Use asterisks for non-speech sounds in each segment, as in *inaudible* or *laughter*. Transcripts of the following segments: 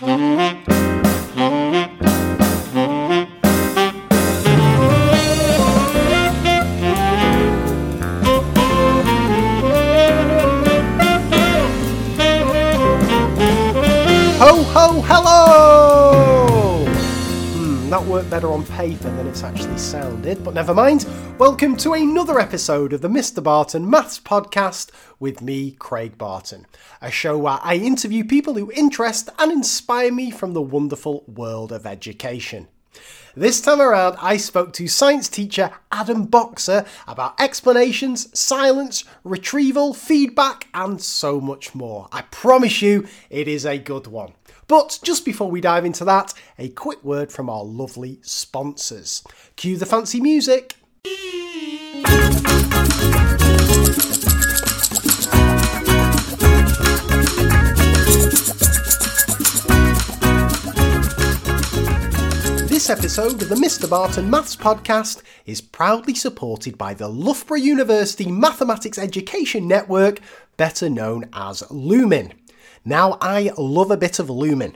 Ho ho hello! Hmm, that worked better on paper than it's actually sounded, but never mind. Welcome to another episode of the Mr. Barton Maths Podcast with me, Craig Barton, a show where I interview people who interest and inspire me from the wonderful world of education. This time around, I spoke to science teacher Adam Boxer about explanations, silence, retrieval, feedback, and so much more. I promise you, it is a good one. But just before we dive into that, a quick word from our lovely sponsors. Cue the fancy music. This episode of the Mr. Barton Maths Podcast is proudly supported by the Loughborough University Mathematics Education Network, better known as Lumen. Now, I love a bit of Lumen.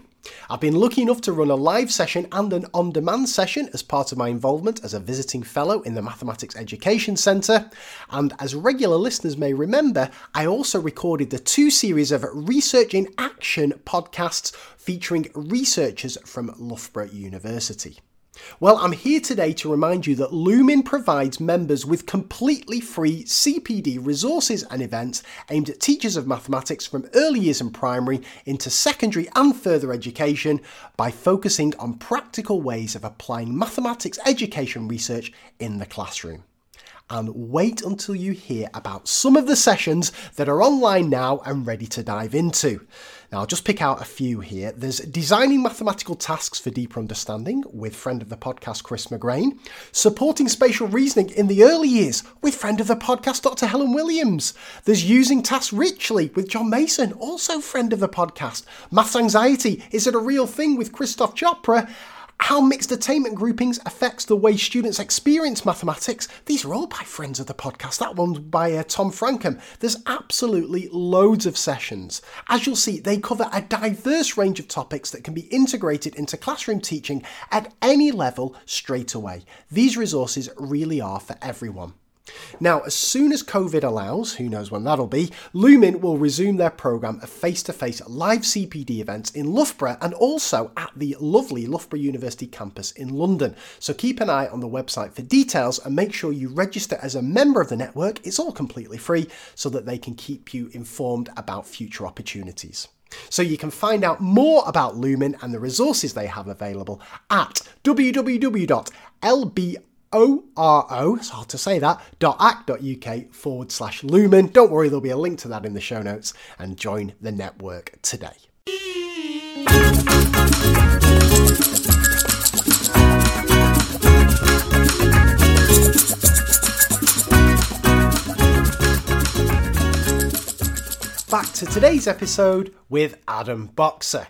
I've been lucky enough to run a live session and an on demand session as part of my involvement as a visiting fellow in the Mathematics Education Centre. And as regular listeners may remember, I also recorded the two series of Research in Action podcasts featuring researchers from Loughborough University. Well, I'm here today to remind you that Lumen provides members with completely free CPD resources and events aimed at teachers of mathematics from early years and primary into secondary and further education by focusing on practical ways of applying mathematics education research in the classroom and wait until you hear about some of the sessions that are online now and ready to dive into. Now, I'll just pick out a few here. There's Designing Mathematical Tasks for Deeper Understanding with friend of the podcast Chris McGrane, Supporting Spatial Reasoning in the Early Years with friend of the podcast Dr. Helen Williams. There's Using Tasks Richly with John Mason, also friend of the podcast. Maths Anxiety, Is It a Real Thing with Christoph Chopra? How mixed attainment groupings affects the way students experience mathematics. These are all by friends of the podcast. That one's by uh, Tom Francome. There's absolutely loads of sessions. As you'll see, they cover a diverse range of topics that can be integrated into classroom teaching at any level straight away. These resources really are for everyone. Now, as soon as COVID allows, who knows when that'll be, Lumen will resume their programme of face to face live CPD events in Loughborough and also at the lovely Loughborough University campus in London. So keep an eye on the website for details and make sure you register as a member of the network. It's all completely free so that they can keep you informed about future opportunities. So you can find out more about Lumen and the resources they have available at www.lb O-R-O, it's hard to say that, dot ac.uk forward slash lumen. Don't worry, there'll be a link to that in the show notes and join the network today. Back to today's episode with Adam Boxer.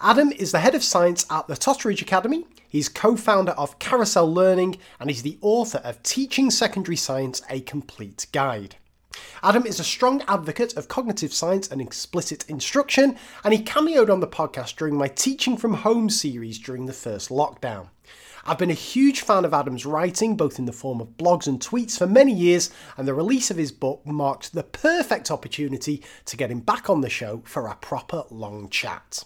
Adam is the head of science at the Totteridge Academy He's co founder of Carousel Learning and he's the author of Teaching Secondary Science A Complete Guide. Adam is a strong advocate of cognitive science and explicit instruction, and he cameoed on the podcast during my Teaching from Home series during the first lockdown. I've been a huge fan of Adam's writing, both in the form of blogs and tweets, for many years, and the release of his book marked the perfect opportunity to get him back on the show for a proper long chat.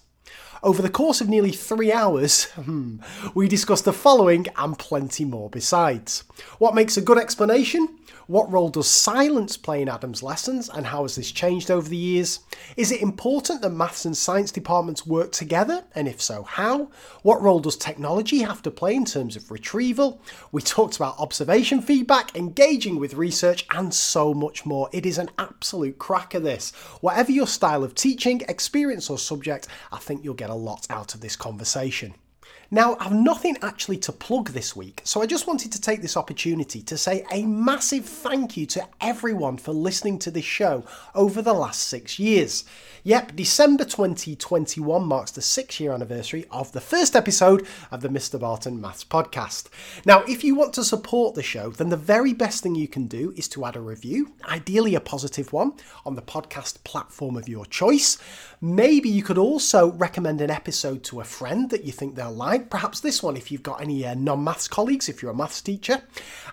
Over the course of nearly three hours, *laughs* hmm, we discussed the following and plenty more besides. What makes a good explanation? What role does silence play in Adam's lessons and how has this changed over the years? Is it important that maths and science departments work together and if so, how? What role does technology have to play in terms of retrieval? We talked about observation feedback, engaging with research and so much more. It is an absolute cracker this. Whatever your style of teaching, experience or subject, I think you'll get a lot out of this conversation. Now, I've nothing actually to plug this week, so I just wanted to take this opportunity to say a massive thank you to everyone for listening to this show over the last six years. Yep, December 2021 marks the six year anniversary of the first episode of the Mr. Barton Maths podcast. Now, if you want to support the show, then the very best thing you can do is to add a review, ideally a positive one, on the podcast platform of your choice. Maybe you could also recommend an episode to a friend that you think they'll like, perhaps this one if you've got any uh, non maths colleagues, if you're a maths teacher.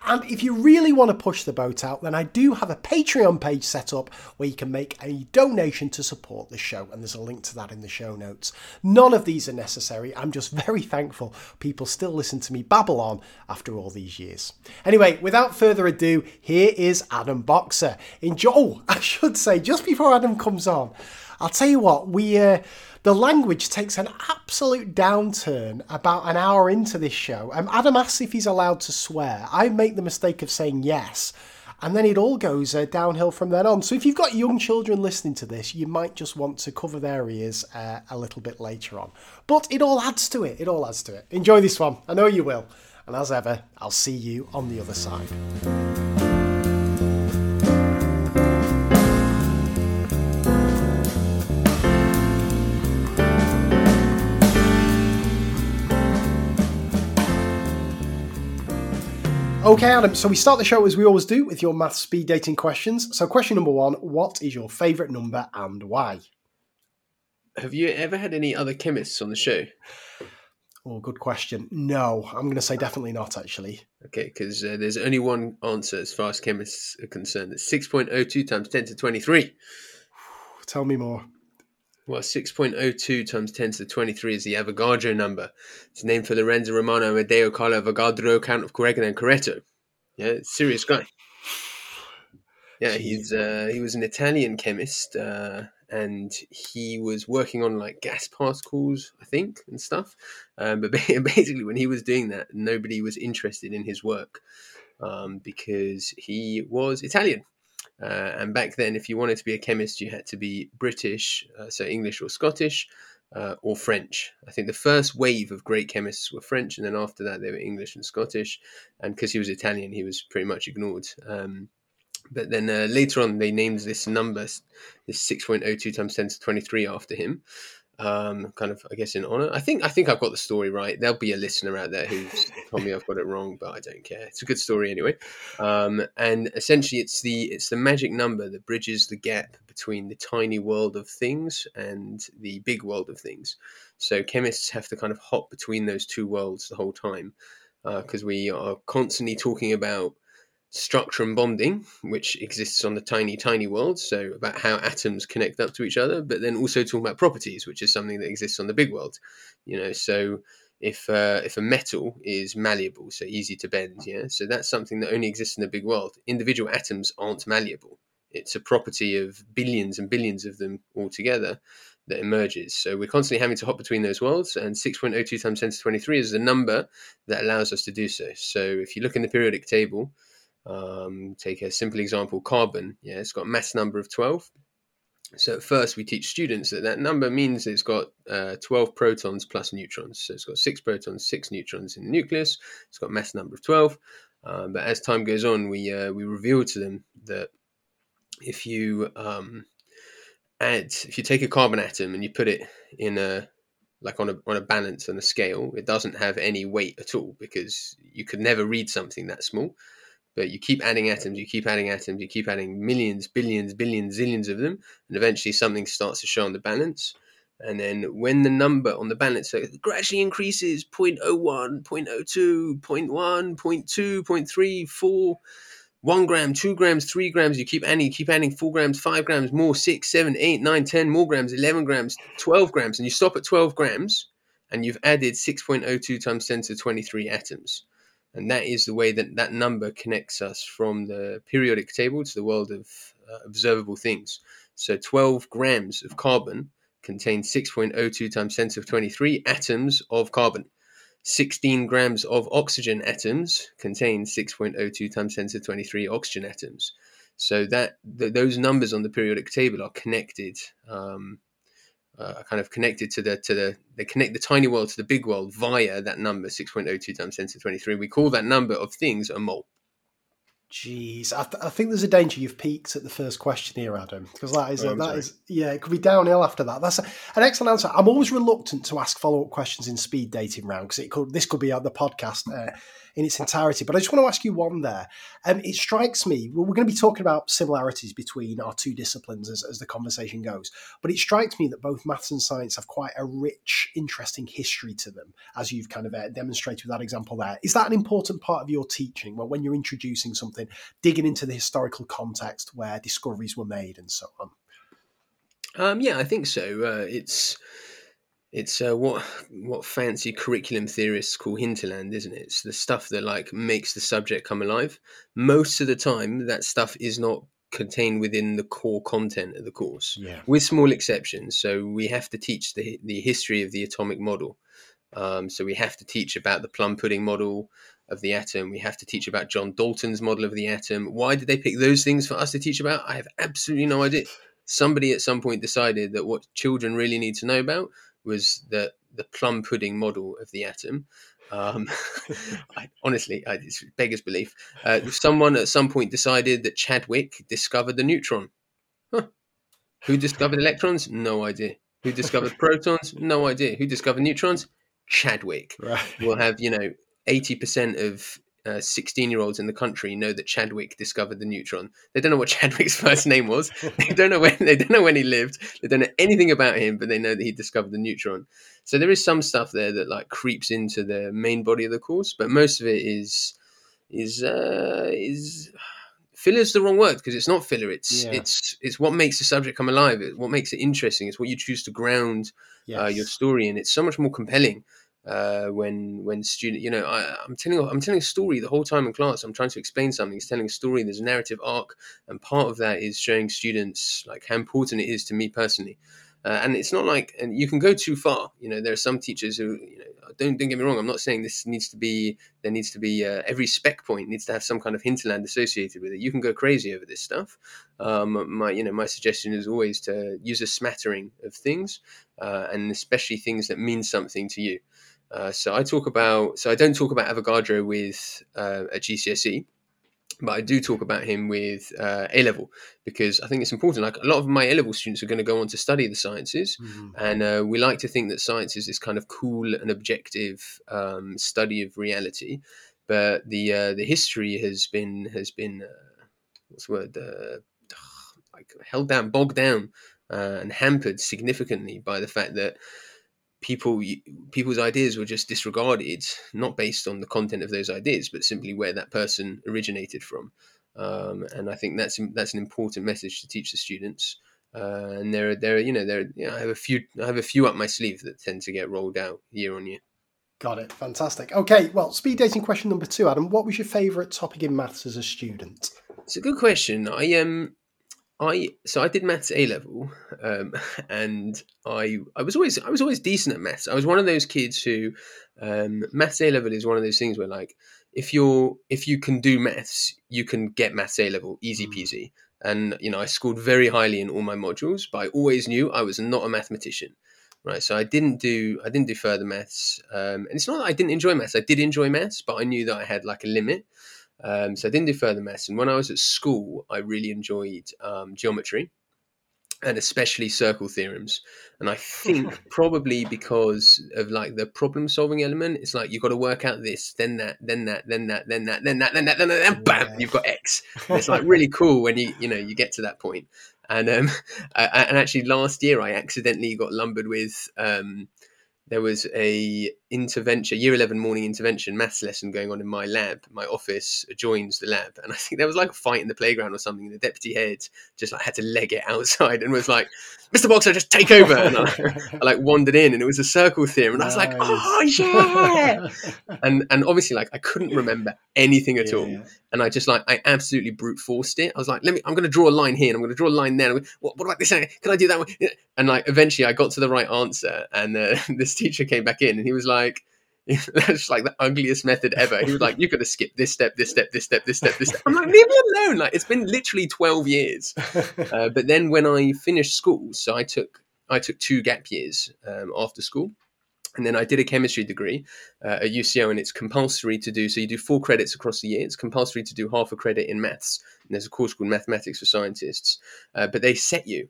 And if you really want to push the boat out, then I do have a Patreon page set up where you can make a donation to support the show, and there's a link to that in the show notes. None of these are necessary. I'm just *laughs* very thankful people still listen to me babble on after all these years. Anyway, without further ado, here is Adam Boxer. Enjoy. Oh, *laughs* I should say, just before Adam comes on, I'll tell you what, we. Uh, the language takes an absolute downturn about an hour into this show. Um, Adam asks if he's allowed to swear. I make the mistake of saying yes, and then it all goes uh, downhill from then on. So if you've got young children listening to this, you might just want to cover their ears uh, a little bit later on. But it all adds to it. It all adds to it. Enjoy this one. I know you will. And as ever, I'll see you on the other side. Okay, Adam, so we start the show as we always do with your math speed dating questions. So, question number one What is your favourite number and why? Have you ever had any other chemists on the show? Oh, good question. No, I'm going to say definitely not, actually. Okay, because uh, there's only one answer as far as chemists are concerned. It's 6.02 times 10 to 23. Tell me more. Well, 6.02 times 10 to the 23 is the Avogadro number. It's named for Lorenzo Romano Amedeo Carlo Avogadro, Count of Quaregno and Cerreto. Yeah, serious guy. Yeah, he's uh, he was an Italian chemist, uh, and he was working on like gas particles, I think, and stuff. Um, but *laughs* basically, when he was doing that, nobody was interested in his work um, because he was Italian. Uh, and back then, if you wanted to be a chemist, you had to be British, uh, so English or Scottish, uh, or French. I think the first wave of great chemists were French, and then after that, they were English and Scottish. And because he was Italian, he was pretty much ignored. Um, but then uh, later on, they named this number, this 6.02 times 10 to 23, after him um, kind of I guess in honor. I think I think I've got the story right. There'll be a listener out there who's told me I've got it wrong, but I don't care. It's a good story anyway. Um, and essentially, it's the it's the magic number that bridges the gap between the tiny world of things and the big world of things. So chemists have to kind of hop between those two worlds the whole time because uh, we are constantly talking about structure and bonding, which exists on the tiny, tiny world. So about how atoms connect up to each other, but then also talking about properties, which is something that exists on the big world. You know, so if uh, if a metal is malleable, so easy to bend, yeah, so that's something that only exists in the big world. Individual atoms aren't malleable. It's a property of billions and billions of them all together that emerges. So we're constantly having to hop between those worlds, and 6.02 times 10 to 23 is the number that allows us to do so. So if you look in the periodic table, um, take a simple example, carbon. Yeah, it's got mass number of 12. So at first we teach students that that number means it's got uh, 12 protons plus neutrons. So it's got six protons, six neutrons in the nucleus. It's got mass number of 12. Um, but as time goes on, we uh, we reveal to them that if you um, add, if you take a carbon atom and you put it in a like on a on a balance and a scale, it doesn't have any weight at all because you could never read something that small. But you keep adding atoms, you keep adding atoms, you keep adding millions, billions, billions, zillions of them, and eventually something starts to show on the balance. And then when the number on the balance gradually increases 0.01, 0.02, 0.1, 0.2, 0.3, 4, 1 gram, 2 grams, 3 grams, you keep adding, you keep adding 4 grams, 5 grams, more, 6, 7, 8, 9, 10 more grams, 11 grams, 12 grams, and you stop at 12 grams and you've added 6.02 times 10 to 23 atoms. And that is the way that that number connects us from the periodic table to the world of uh, observable things. So 12 grams of carbon contain 6.02 times 10 to 23 atoms of carbon. 16 grams of oxygen atoms contain 6.02 times 10 to 23 oxygen atoms. So that th- those numbers on the periodic table are connected, um, uh, kind of connected to the to the they connect the tiny world to the big world via that number 6.02 times 10 to 23. We call that number of things a mole. Jeez, I, th- I, think there's a danger you've peaked at the first question here, Adam, because that is oh, a, that sorry. is yeah, it could be downhill after that. That's a, an excellent answer. I'm always reluctant to ask follow up questions in speed dating round because it could this could be on the podcast uh, in its entirety. But I just want to ask you one there. Um, it strikes me, well, we're going to be talking about similarities between our two disciplines as, as the conversation goes, but it strikes me that both maths and science have quite a rich, interesting history to them, as you've kind of uh, demonstrated with that example there. Is that an important part of your teaching? Well, when you're introducing something, digging into the historical context where discoveries were made and so on? Um, yeah, I think so. Uh, it's it's uh, what what fancy curriculum theorists call hinterland, isn't it? It's the stuff that like makes the subject come alive. Most of the time, that stuff is not contained within the core content of the course, yeah. with small exceptions. So we have to teach the the history of the atomic model. Um, so we have to teach about the plum pudding model of the atom. We have to teach about John Dalton's model of the atom. Why did they pick those things for us to teach about? I have absolutely no idea. Somebody at some point decided that what children really need to know about was the the plum pudding model of the atom. Um, *laughs* I, honestly, I, it's beggars belief. Uh, someone at some point decided that Chadwick discovered the neutron. Huh. Who discovered electrons? No idea. Who discovered *laughs* protons? No idea. Who discovered neutrons? Chadwick. Right. We'll have you know eighty percent of 16 uh, year olds in the country know that Chadwick discovered the neutron. They don't know what *laughs* Chadwick's first name was. *laughs* They don't know when they don't know when he lived. They don't know anything about him, but they know that he discovered the neutron. So there is some stuff there that like creeps into the main body of the course, but most of it is is uh, is *sighs* filler is the wrong word because it's not filler. It's yeah. it's it's what makes the subject come alive. It's what makes it interesting. It's what you choose to ground yes. uh, your story in. It's so much more compelling uh, when when student you know I, am telling I'm telling a story the whole time in class. I'm trying to explain something. It's telling a story. There's a narrative arc and part of that is showing students like how important it is to me personally. Uh, and it's not like and you can go too far. You know there are some teachers who you know don't don't get me wrong. I'm not saying this needs to be there needs to be uh, every spec point needs to have some kind of hinterland associated with it. You can go crazy over this stuff. Um, my you know my suggestion is always to use a smattering of things uh, and especially things that mean something to you uh, so I talk about, so I don't talk about Avogadro with uh, a GCSE, but I do talk about him with uh, A level because I think it's important. Like a lot of my A level students are going to go on to study the sciences, mm-hmm. and uh, we like to think that science is this kind of cool and objective um, study of reality. But the uh, the history has been has been uh, what's the word *sighs* like held down, bogged down, and hampered significantly by the fact that people people's ideas were just disregarded, not based on the content of those ideas, but simply where that person originated from. Um, and I think that's that's an important message to teach the students. Uh, and there are there are, you know there are, you know, I have a few I have a few up my sleeve that tend to get rolled out year on year. Got it. Fantastic. Okay. Well, speed dating question number two, Adam. What was your favourite topic in maths as a student? It's a good question. I um I so I did maths A level, um, and I I was always I was always decent at maths. I was one of those kids who um, maths A level is one of those things where like if you're if you can do maths, you can get maths A level easy mm. peasy. And you know I scored very highly in all my modules, but I always knew I was not a mathematician, right? So I didn't do I didn't do further maths, um, and it's not that I didn't enjoy maths. I did enjoy maths, but I knew that I had like a limit. Um, so I didn't do further maths. And when I was at school, I really enjoyed um, geometry and especially circle theorems. And I think *laughs* probably because of like the problem solving element, it's like you've got to work out this, then that, then that, then that, then that, then that, then that, then that, then bam, you've got X. And it's like really *laughs* cool when you you know you get to that point. And um, *laughs* I, and actually last year I accidentally got lumbered with um, there was a intervention year 11 morning intervention maths lesson going on in my lab. My office joins the lab. And i think there was like a fight in the playground or something and the deputy head just like had to leg it outside and was like mr boxer just take over. And I, I like wandered in and it was a circle theorem. And nice. i was like oh yeah. And and obviously like i couldn't remember anything at yeah, all. yeah. and i just like i absolutely brute forced it. I was like let me i'm going to draw a line here and i'm going to draw a line there. What, what about this can i do that one? And like eventually i got to the right answer and uh, *laughs* this teacher came back in and he was like *laughs* that's like the ugliest method ever. He was like, "You could have skipped this step, this step, this step, this step, this step." I'm like, "Leave me alone!" Like it's been literally twelve years. *laughs* Uh, but then when I finished school, so I took I took two gap years um, after school, And then I did a chemistry degree uh, at UCL, and it's compulsory to do. So you do four credits across the year. It's compulsory to do half a credit in maths. And there's a course called Mathematics for Scientists, uh, but they set you.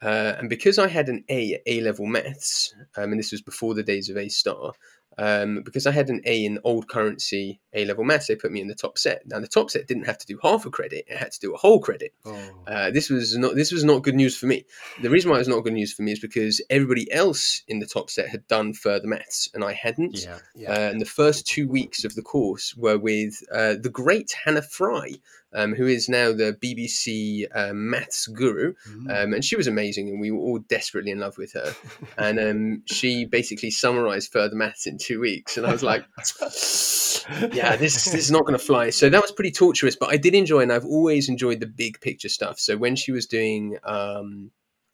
Uh, and because I had an A at A level maths, um, and this was before the days of A star, um, because I had an A in old currency A level maths, they put me in the top set. Now the top set didn't have to do half a credit; it had to do a whole credit. Oh. Uh, this was not this was not good news for me. The reason why it was not good news for me is because everybody else in the top set had done further maths and I hadn't. Yeah, yeah. Uh, and the first two weeks of the course were with uh, the great Hannah Fry, um, who is now the BBC uh, maths guru. Mm. Um, and she was amazing, and we were all desperately in love with her. and um, she basically summarized further maths in two weeks. And I was like, *laughs* yeah, this, this is not going to fly. So that was pretty torturous, but I did enjoy, and I've always enjoyed the big picture stuff. So when she was doing um,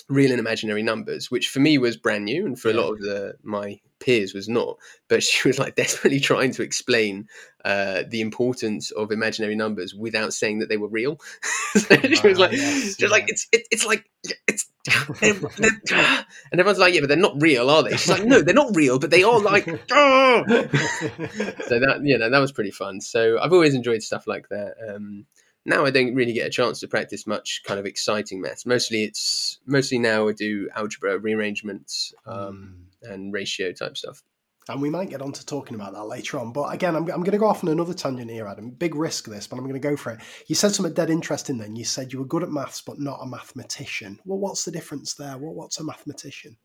real and imaginary numbers, which for me was brand new, and for a lot of the my peers was not, but she *laughs* was like desperately trying to explain uh, the importance of imaginary numbers without saying that they were real. *laughs* So she was like, yes, just like yeah. it's it, it's like it's *laughs* they're- they're- and everyone's like, yeah, but they're not real, are they? She's like, no, they're not real, but they are like. "Ah." so that you know that was pretty fun. So I've always enjoyed stuff like that. Um, now I don't really get a chance to practice much kind of exciting maths. Mostly it's mostly now I do algebra, rearrangements, um, Mm. and ratio type stuff. And we might get on to talking about that later on. But again, I'm, I'm going to go off on another tangent here, Adam. Big risk this, but I'm going to go for it. You said something dead interesting then. You said you were good at maths, but not a mathematician. Well, what's the difference there? What, what's a mathematician?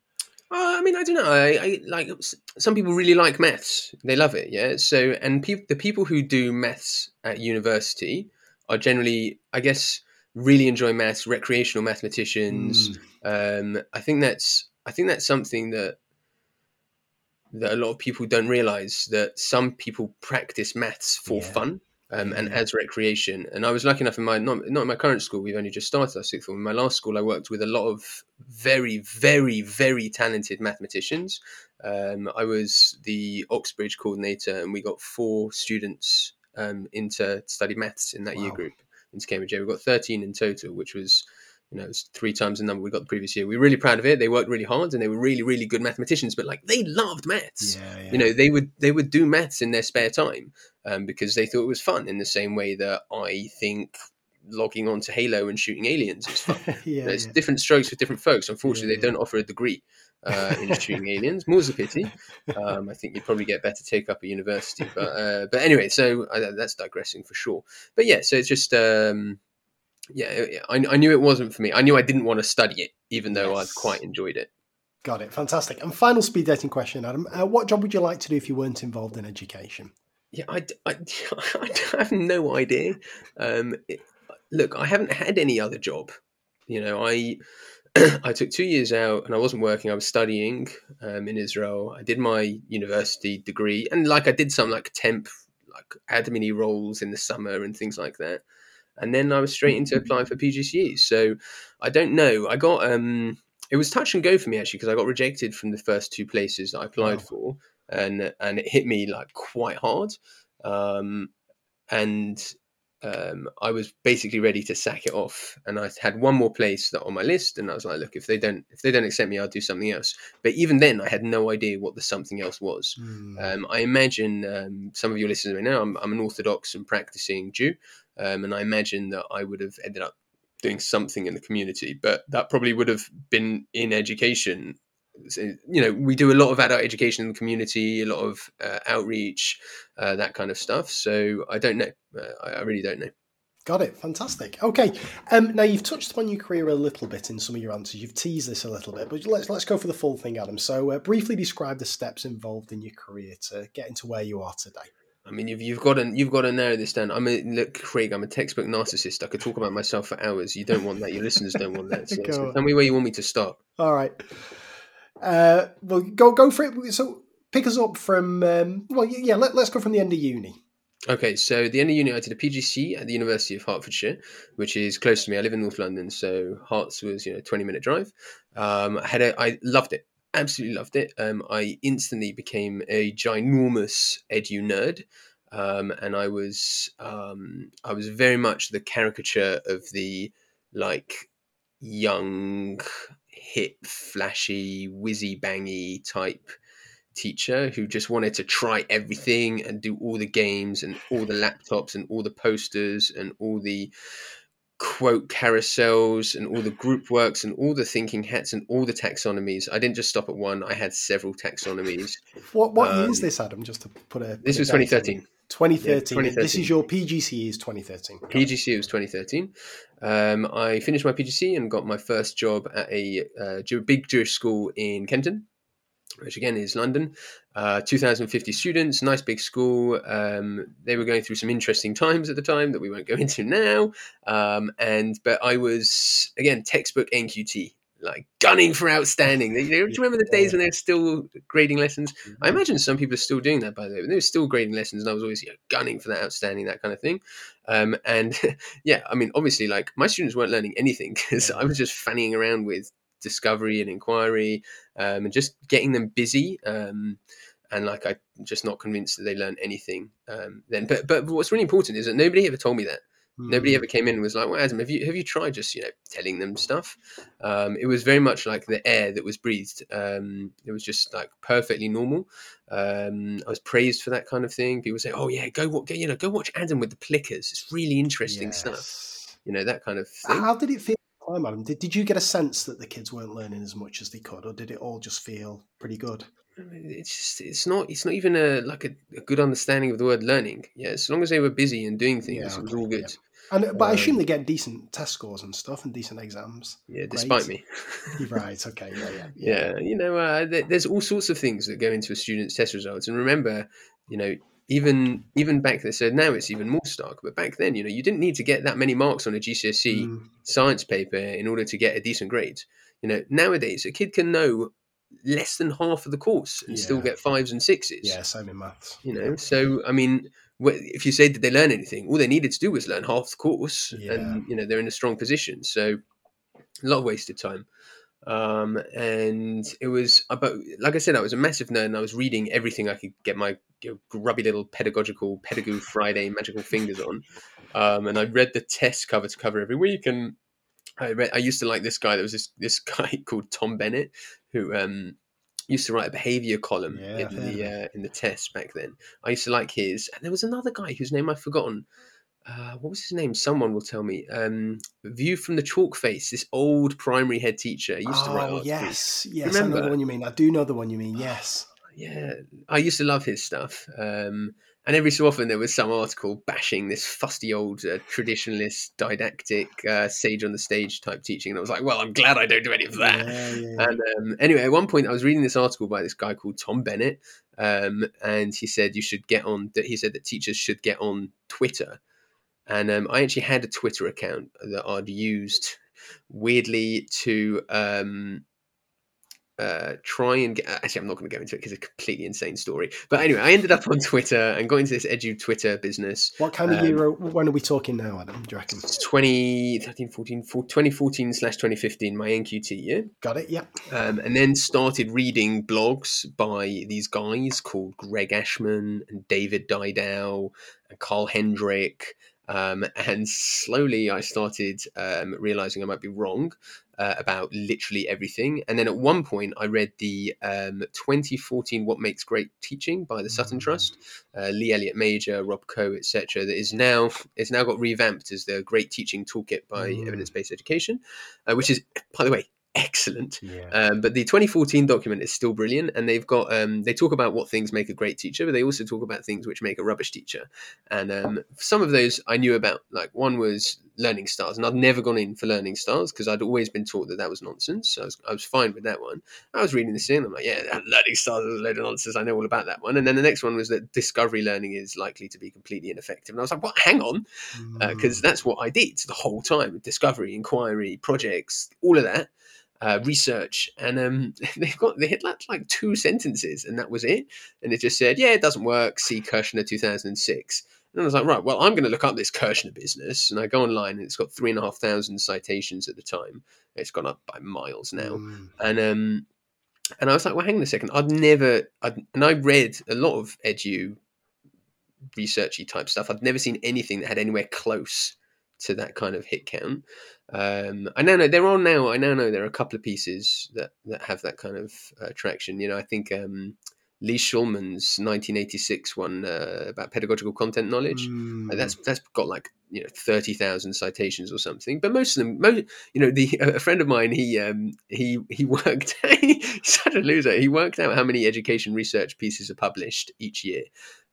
Uh, I mean, I don't know. I, I like some people really like maths; they love it. Yeah. So, and peop the people who do maths at university are generally, I guess, really enjoy maths. Recreational mathematicians. Mm. Um, I think that's I think that's something that that a lot of people don't realize that some people practice maths for Yeah. fun um, and Yeah. as recreation. And I was lucky enough in my not, not in my current school. We've only just started our sixth form. In my last school, I worked with a lot of very, very, very talented mathematicians. Um, I was the Oxbridge coordinator, and we got four students um, into study maths in that year group into Cambridge. Yeah, we got thirteen in total, which was you know, it's three times the number we got the previous year. We were really proud of it. They worked really hard and they were really, really good mathematicians, but like they loved maths. Yeah, yeah. You know, they would they would do maths in their spare time um, because they thought it was fun in the same way that I think logging on to Halo and shooting aliens is fun. *laughs* yeah, There's yeah. different strokes for different folks. Unfortunately, they don't offer a degree uh, in shooting aliens. More's a pity. Um, I think you'd probably get better take up at university. But uh, but anyway, so uh, that's digressing for sure. But yeah, so it's just um, yeah, I, I knew it wasn't for me. I knew I didn't want to study it, even though Yes. I've quite enjoyed it. Got it. Fantastic. And final speed dating question, Adam. Uh, what job would you like to do if you weren't involved in education? Yeah, I *laughs* I have no idea. Um, it- look, I haven't had any other job. You know, I *clears throat* I took two years out and I wasn't working. I was studying um, in Israel. I did my university degree and like I did some like temp like admin roles in the summer and things like that. And then I was straight into applying for PGCE. So I don't know. I got um it was touch and go for me actually because I got rejected from the first two places that I applied Wow. for and and it hit me like quite hard. Um and um, I was basically ready to sack it off, and I had one more place that on my list, and I was like, "Look, if they don't, if they don't accept me, I'll do something else." But even then, I had no idea what the something else was. Hmm. Um, I imagine um, some of your listeners may know I'm, I'm an Orthodox and practicing Jew, um, and I imagine that I would have ended up doing something in the community, but that probably would have been in education. So, you know, we do a lot of adult education in the community, a lot of uh, outreach, uh, that kind of stuff. So I don't know. Uh, I, I really don't know. Got it. Fantastic. Okay. Um, now you've touched upon your career a little bit in some of your answers. You've teased this a little bit, but let's let's go for the full thing, Adam. So uh, briefly describe the steps involved in your career to get into where you are today. I mean, you've, you've got to you've got to narrow this down. I'm a look, Craig. I'm a textbook narcissist. I could talk about myself for hours. You don't want that. Your listeners don't want that. *laughs* So, so tell me where you want me to start. All right. Uh, well, go go for it. So pick us up from. Um, well, yeah. Let, let's go from the end of uni. Okay, so the end of uni, I did a PGC at the University of Hertfordshire, which is close to me. I live in North London, so Herts was you know twenty minute drive. Um, I had a, I loved it, absolutely loved it. Um, I instantly became a ginormous edu nerd, um, and I was um, I was very much the caricature of the like young, hip, flashy, whizzy bangy type teacher who just wanted to try everything and do all the games and all the laptops and all the posters and all the quote carousels and all the group works and all the thinking hats and all the taxonomies. I didn't just stop at one. I had several taxonomies. What what um, year is this, Adam? Just to put a this was 2013. 2013. Yeah, 2013. This is your PGCE is 2013. PGCE was 2013. Um, I finished my PGC and got my first job at a uh, big Jewish school in Kenton, which again is London. Uh, 2,050 students, nice big school. Um, they were going through some interesting times at the time that we won't go *laughs* into now. Um, and but I was again textbook NQT like gunning for outstanding. You know, do you remember the days when they were still grading lessons? I mm-hmm. imagine some people are still doing that, by the way. But They were still grading lessons, and I was always you know, gunning for that outstanding, that kind of thing. Um, and *laughs* yeah, I mean, obviously, like my students weren't learning anything *laughs* because I was just fanning around with discovery and inquiry um, and just getting them busy. Um, and like I'm just not convinced that they learn anything um, then. But but what's really important is that nobody ever told me that. Nobody ever came in and was like, "Well, Adam, have you have you tried just you know telling them stuff?" Um, it was very much like the air that was breathed. Um, it was just like perfectly normal. Um, I was praised for that kind of thing. People say, "Oh yeah, go what you know, go watch Adam with the Plickers. It's really interesting yes. stuff." You know that kind of thing. How did it feel? Time, Adam? Did, did you get a sense that the kids weren't learning as much as they could, or did it all just feel pretty good? it's just it's not it's not even a like a, a, good understanding of the word learning. Yeah, as long as they were busy and doing things, yeah, okay, it was all good. Yeah. And but um, I assume they get decent test scores and stuff and decent exams. Yeah, despite me. *laughs* right. Okay. Yeah. Yeah. *laughs* Yeah. yeah you know, uh, there's all sorts of things that go into a student's test results, and remember, you know, even even back then, so now it's even more stark. But back then, you know, you didn't need to get that many marks on a GCSE mm. science paper in order to get a decent grade. You know, nowadays a kid can know less than half of the course and yeah. still get fives and sixes. Yeah, same in maths. You know, so I mean, if you say did they learn anything, all they needed to do was learn half the course, yeah. and you know they're in a strong position. So a lot of wasted time. Um, and it was about, like I said, I was a massive nerd, and I was reading everything I could get my you know, grubby little pedagogical Pedagoo Friday magical fingers on. Um, and I read the TES cover to cover every week, and I read. I used to like this guy. There was this this *laughs* guy called Tom Bennett who um, used to write a behavior column yeah, in the uh, in the TES back then. I used to like his, and there was another guy whose name I've forgotten. Uh, what was his name? Someone will tell me. Um, View from the chalk face. This old primary head teacher used oh, to write. Oh yes, yes, Remember? I know the one you mean. I do know the one you mean. Yes. yeah, I used to love his stuff. Um, and every so often there was some article bashing this fusty old uh, traditionalist, didactic, uh, sage on the stage type teaching. And I was like, well, I'm glad I don't do any of that. Yeah, yeah. And um, anyway, at one point I was reading this article by this guy called Tom Bennett, um, and he said you should get on. That he said that teachers should get on Twitter. And um, I actually had a Twitter account that I'd used weirdly to um, uh, try and get. Actually, I'm not going to go into it because it's a completely insane story. But anyway, I ended up on Twitter and got into this edu Twitter business. What kind of um, year? When are we talking now, Adam? Do you reckon? 2013, 14, 2014 slash 2015, my NQT year. Got it. Yeah. Um, and then started reading blogs by these guys called Greg Ashman and David Didau and Carl Hendrick. Um, and slowly I started um, realizing I might be wrong uh, about literally everything. And then at one point, I read the um, 2014 "What Makes Great Teaching" by the Sutton mm. Trust, uh, Lee Elliott Major, Rob Coe, etc. That is now it's now got revamped as the Great Teaching Toolkit by mm. Evidence Based Education, uh, which is, by the way, excellent. Yeah. Um, but the 2014 document is still brilliant, and they've got um, they talk about what things make a great teacher, but they also talk about things which make a rubbish teacher. And um, some of those I knew about. Like one was learning styles, and I'd never gone in for learning styles because I'd always been taught that that was nonsense. So I was, I was fine with that one. I was reading this thing, I'm like, yeah, learning styles is a load of nonsense. I know all about that one. And then the next one was that discovery learning is likely to be completely ineffective. And I was like, what? Hang on, because uh, mm. that's what I did the whole time: discovery, inquiry, projects, all of that uh, research, and um, *laughs* they've got they had like, two sentences, and that was it. And it just said, "Yeah, it doesn't work." See Kirschner, two thousand and six. And I was like, right, well, I'm going to look up this Kirschner business, and I go online, and it's got three and a half thousand citations at the time. It's gone up by miles now, mm. and um, and I was like, well, hang on a second, I'd never, I'd, and I read a lot of edu researchy type stuff. I'd never seen anything that had anywhere close to that kind of hit count. Um, I now know there are now. I now know there are a couple of pieces that that have that kind of uh, traction. You know, I think um, Lee Shulman's 1986 one uh, about pedagogical content knowledge. Mm. That's that's got like you know thirty thousand citations or something. But most of them, most, you know, the *laughs* a friend of mine, he um, he he *laughs* worked. *laughs* he's such a loser. He worked out how many education research pieces are published each year.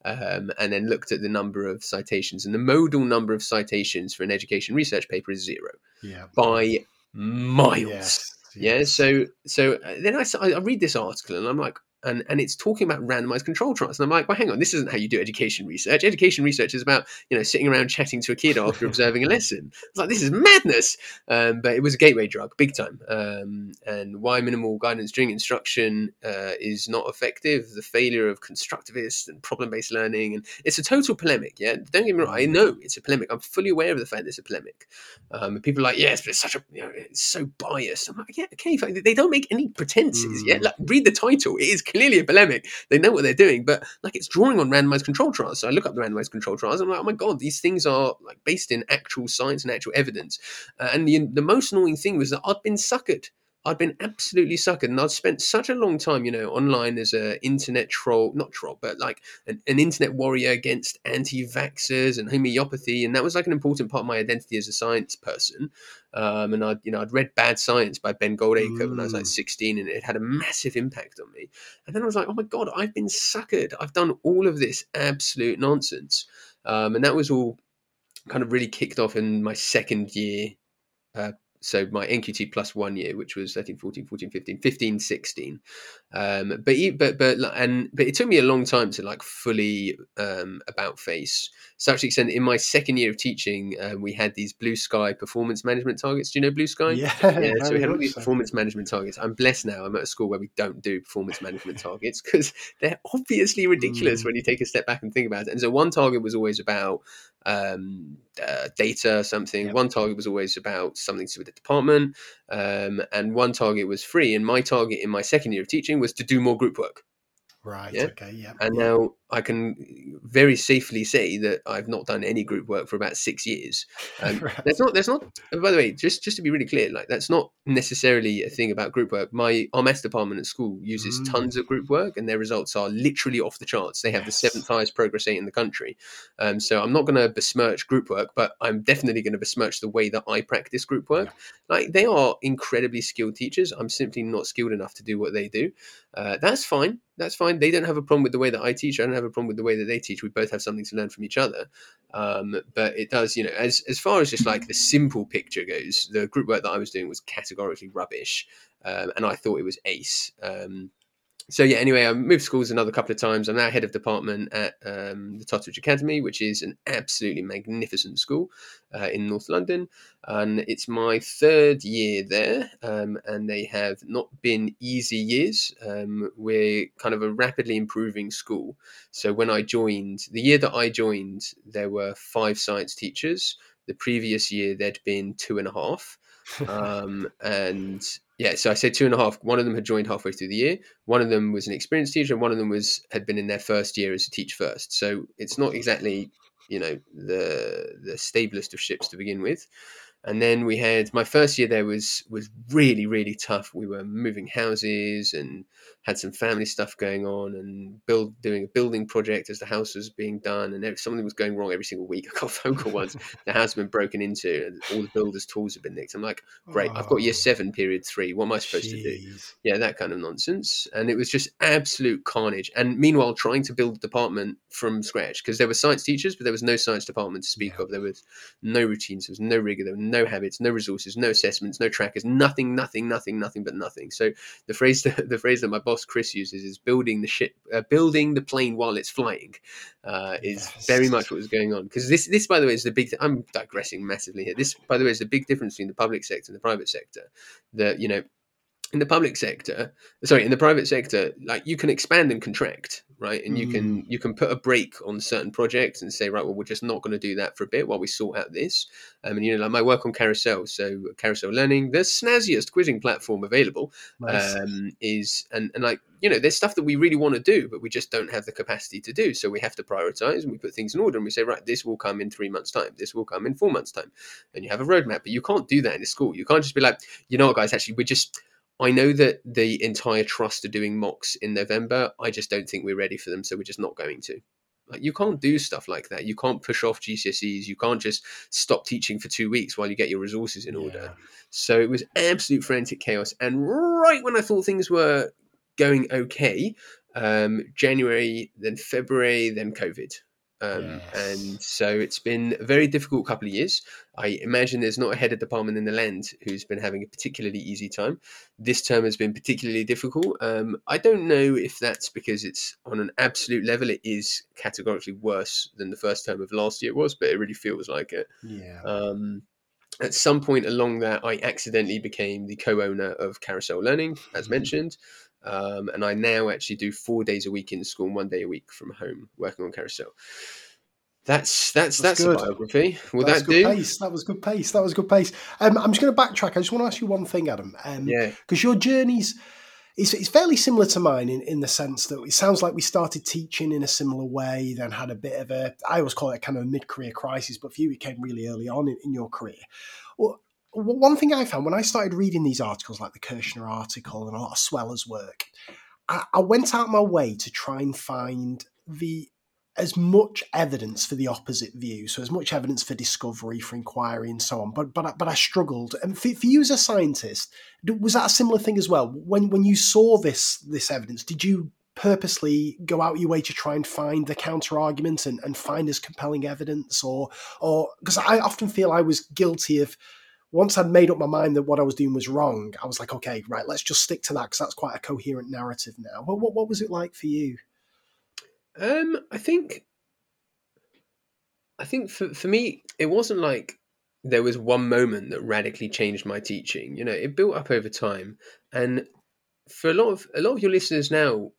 Um, and then looked at the number of citations, and the modal number of citations for an education research paper is zero yeah. by miles. Yes. Yeah. So so uh, then I read this article and I'm like, and and it's talking about randomized control trials, and I'm like, well, hang on, this isn't how you do education research. Education research is about you know sitting around chatting to a kid after *laughs* observing a lesson. It's like this is madness. Um, but it was a gateway drug, big time. Um, and why minimal guidance during instruction uh, is not effective. The failure of constructivist and problem-based learning, and it's a total polemic. Yeah, don't get me wrong. I know it's a polemic. I'm fully aware of the fact that it's a polemic. Um, people are like, yes, but it's such a, you know, it's so biased. I'm like, yeah, okay. They don't make any pretenses. Yeah, Mm. like read the title. It is clearly a polemic. They know what they're doing, but like it's drawing on randomized control trials. So I look up the randomized control trials. I'm like, oh my god, these things are like based in actual science and actual evidence. Uh, and the the most annoying thing was that I'd been suckered. I'd been absolutely suckered, and I'd spent such a long time, you know, online as a internet troll, not troll, but like an, an internet warrior against anti-vaxxers and homeopathy, and that was like an important part of my identity as a science person. Um, and I'd, you know, I'd read Bad Science by Ben Goldacre when I was like Mm. 16, and it had a massive impact on me. And then I was like, oh my god, I've been suckered. I've done all of this absolute nonsense, um, and that was all kind of really kicked off in my second year. Uh, so my NQT plus one year, which was 13, 14, 14, 15, 15, 16. Um, but, but, but, and, but it took me a long time to like fully um, about face. Such extent, in my second year of teaching, uh, we had these blue sky performance management targets. Do you know blue sky? Yeah. *laughs* yeah, so we had all these so. performance management targets. I'm blessed now. I'm at a school where we don't do performance management targets because they're obviously ridiculous Mm. when you take a step back and think about it. And so one target was always about um, uh, data, something. Yep. One target was always about something to do with the department, um, and one target was free. And my target in my second year of teaching was to do more group work. Right. Yeah. Okay. Yeah. And yeah. now I can very safely say that I've not done any group work for about six years. *laughs* Um, Right. That's not. That's not. By the way, just just to be really clear, like that's not necessarily a thing about group work. My our maths department at school uses Mm. tons of group work, and their results are literally off the charts. They have the seventh highest progress rate in the country. Um, so I'm not going to besmirch group work, but I'm definitely going to besmirch the way that I practice group work. Like they are incredibly skilled teachers. I'm simply not skilled enough to do what they do. Uh, that's fine. That's fine. They don't have a problem with the way that I teach. I have a problem with the way that they teach. We both have something to learn from each other. Um, but it does, you know, as as far as just like the simple picture goes, the group work that I was doing was categorically rubbish, um, and I thought it was ace. Um, so yeah, anyway, I moved schools another couple of times. I'm now head of department at um, the Totteridge Academy, which is an absolutely magnificent school uh, in North London, and it's my third year there. Um, and they have not been easy years. Um, we're kind of a rapidly improving school. So when I joined, the year that I joined, there were five science teachers. The previous year, there'd been two and a half *laughs* um, and yeah, so I say two and a half. One of them had joined halfway through the year. One of them was an experienced teacher, and one of them was had been in their first year as a teach first. So it's not exactly you know the the stablest of ships to begin with. And then we had my first year there was was really really tough. We were moving houses and had some family stuff going on and build doing a building project as the house was being done and something was going wrong every single week. *laughs* I got phone call once the house had been broken into and all the builders' tools have been nicked. I'm like, great, I've got year oh. seven period three. What am I supposed to do? Yeah, that kind of nonsense. And it was just absolute carnage. And meanwhile, trying to build a department from scratch because there were science teachers, but there was no science department to speak Yeah. of. There was no routines, there was no rigor, there were no habits, no resources, no assessments, no trackers, nothing, nothing, nothing, nothing but nothing. So the phrase *laughs* that, the phrase that my boss Chris uses is building the ship, uh, building the plane while it's flying, uh, is very much what was going on. Because this, this by the way, is the big. Th- I'm digressing massively here. This, by the way, is the big difference between the public sector and the private sector. That you know, in the public sector, sorry, in the private sector, like you can expand and contract, right? And you can you can put a break on certain projects and say, right, well, we're just not going to do that for a bit while we sort out this. Um, and you know, like my work on Carousel, so Carousel Learning, the snazziest quizzing platform available, Nice. um, is and and like you know, there's stuff that we really want to do, but we just don't have the capacity to do. So we have to prioritize and we put things in order and we say, right, this will come in three months' time, this will come in four months' time, and you have a roadmap. But you can't do that in a school. You can't just be like, you know what, guys, actually, we're just I know that the entire trust are doing mocks in November. I just don't think we're ready for them, so we're just not going to. Like you can't do stuff like that. You can't push off GCSEs. You can't just stop teaching for two weeks while you get your resources in order. So it was absolute frantic chaos. And right when I thought things were going okay, um, January, then February, then COVID. Um, Yes. And so it's been a very difficult couple of years. I imagine there's not a head of department in the land who's been having a particularly easy time. This term has been particularly difficult. Um, I don't know if that's because it's on an absolute level, it is categorically worse than the first term of last year was, but it really feels like it. Yeah. Um, at some point along that, I accidentally became the co-owner of Carousel Learning, as Mhm. mentioned, um, and I now actually do four days a week in school, and one day a week from home, working on Carousel. That's that's That's that's, a biography. Will That's that good do? pace. That was good pace. That was good pace. Um, I'm just going to backtrack. I just want to ask you one thing, Adam. Um, Yeah, because your journeys it's, it's fairly similar to mine in, in the sense that it sounds like we started teaching in a similar way, then had a bit of a, I always call it kind of a mid career crisis, but for you, it came really early on in, in your career. Well, one thing I found when I started reading these articles, like the Kirschner article and a lot of Sweller's work, I, I went out my way to try and find the as much evidence for the opposite view, so as much evidence for discovery, for inquiry, and so on. But but I- but I struggled. And for, for you as a scientist, was that a similar thing as well? When when you saw this this evidence, did you purposely go out your way to try and find the counter argument and, and find as compelling evidence, or or because I often feel I was guilty of. Once I'd made up my mind that what I was doing was wrong, I was like, okay, right, let's just stick to that because that's quite a coherent narrative now. What, what, what was it like for you? um, I think, I think for for me, it wasn't like there was one moment that radically changed my teaching. You know, it built up over time, and for a lot of a lot of your listeners now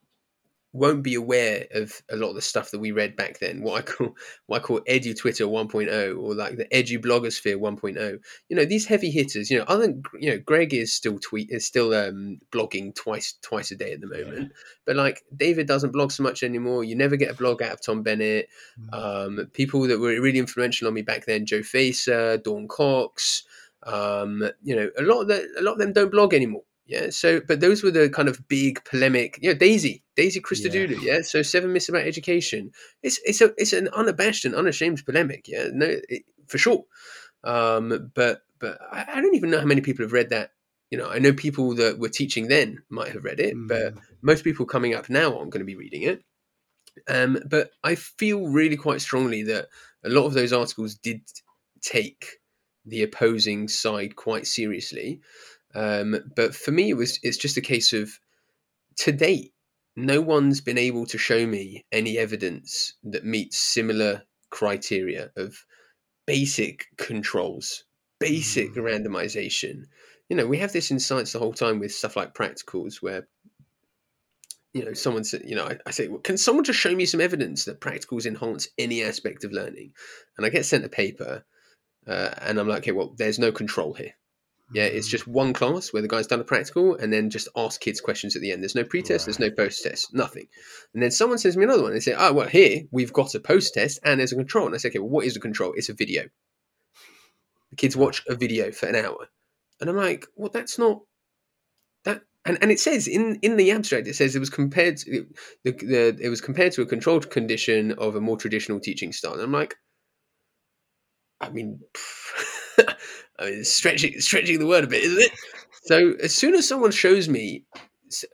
won't be aware of a lot of the stuff that we read back then. What I call what I call edu Twitter 1.0 or like the edu blogosphere 1.0. You know, these heavy hitters. You know, other than, you know, Greg is still tweet is still um, blogging twice twice a day at the moment. But like David doesn't blog so much anymore. You never get a blog out of Tom Bennett. Um, people that were really influential on me back then: Jo Facer, Dawn Cox. Um, you know, a lot of the, a lot of them don't blog anymore. Yeah. So, but those were the kind of big polemic. You know, Daisy, Daisy Christodoulou. Yeah. So, seven myths about education. It's it's a it's an unabashed and unashamed polemic. Yeah. No, it, for sure. Um, but but I, I don't even know how many people have read that. You know, I know people that were teaching then might have read it, but Mm. most people coming up now aren't going to be reading it. Um, but I feel really quite strongly that a lot of those articles did take the opposing side quite seriously. Um, but for me, it was it's just a case of to date, no one's been able to show me any evidence that meets similar criteria of basic controls, basic Mm. randomization. You know, we have this in science the whole time with stuff like practicals where you know, someone said, you know, I, I say, well, can someone just show me some evidence that practicals enhance any aspect of learning? And I get sent a paper, uh, and I'm like, okay, well, there's no control here. Yeah, it's just one class where the guy's done a practical and then just ask kids questions at the end. There's no pre-test, there's no post-test, nothing. And then someone sends me another one they say, oh, well, here we've got a post-test and there's a control. And I say, okay, well, what is the control? It's a video. The kids watch a video for an hour. And I'm like, well, that's not that. And, and it says in, in the abstract, it says it was compared to the, the it was compared to a controlled condition of a more traditional teaching style. And I'm like, I mean, *laughs* I mean, stretching stretching the word a bit, isn't it? So as soon as someone shows me,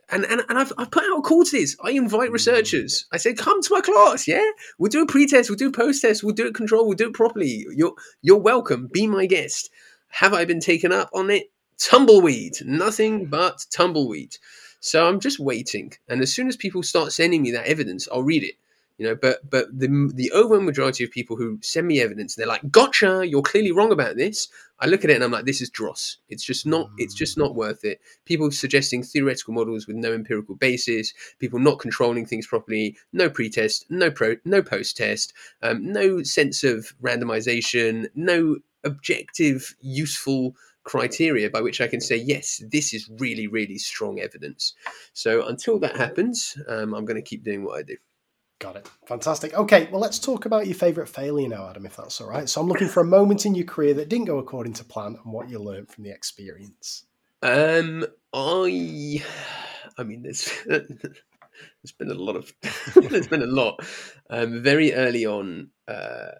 and and, and I've, I've put out a call to this, I invite Mm. researchers. I say, come to my class, yeah. We'll do a pre-test, we'll do a post-test, we'll do it control, we'll do it properly. You're you're welcome. Be my guest. Have I been taken up on it? Tumbleweed, nothing but tumbleweed. So I'm just waiting, and as soon as people start sending me that evidence, I'll read it you know but but the the overwhelming majority of people who send me evidence they're like gotcha you're clearly wrong about this. I look at it and i'm like this is dross. It's just not it's just not worth it. People suggesting theoretical models with no empirical basis people not controlling things properly no pre-test no pro no post-test um, no sense of randomization no objective useful criteria by which i can say yes this is really really strong evidence. So until that happens um, i'm going to keep doing what i do Got it. Fantastic. Okay, well, let's talk about your favourite failure now, Adam, if that's all right. So I'm looking for a moment in your career that didn't go according to plan and what you learned from the experience. Um, I, I mean, there's *laughs* there's been a lot of *laughs* there's been a lot. Um, very early on, uh,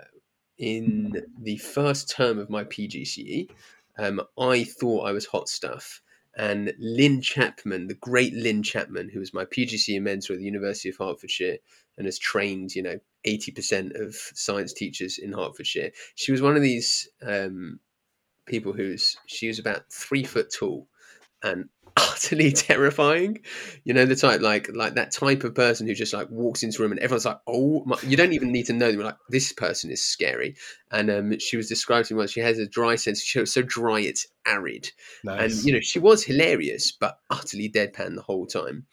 in the first term of my PGCE, um, I thought I was hot stuff. And Lynn Chapman, the great Lynn Chapman, who was my PGCE mentor at the University of Hertfordshire and has trained, you know, 80% of science teachers in Hertfordshire. She was one of these um, people who's, she was about three foot tall and *laughs* utterly terrifying. You know, the type like like that type of person who just like walks into a room and everyone's like, oh, my. you don't even need to know them. Like this person is scary. And um, she was described to me once. She has a dry sense. She was so dry it's arid. Nice. And you know, she was hilarious but utterly deadpan the whole time.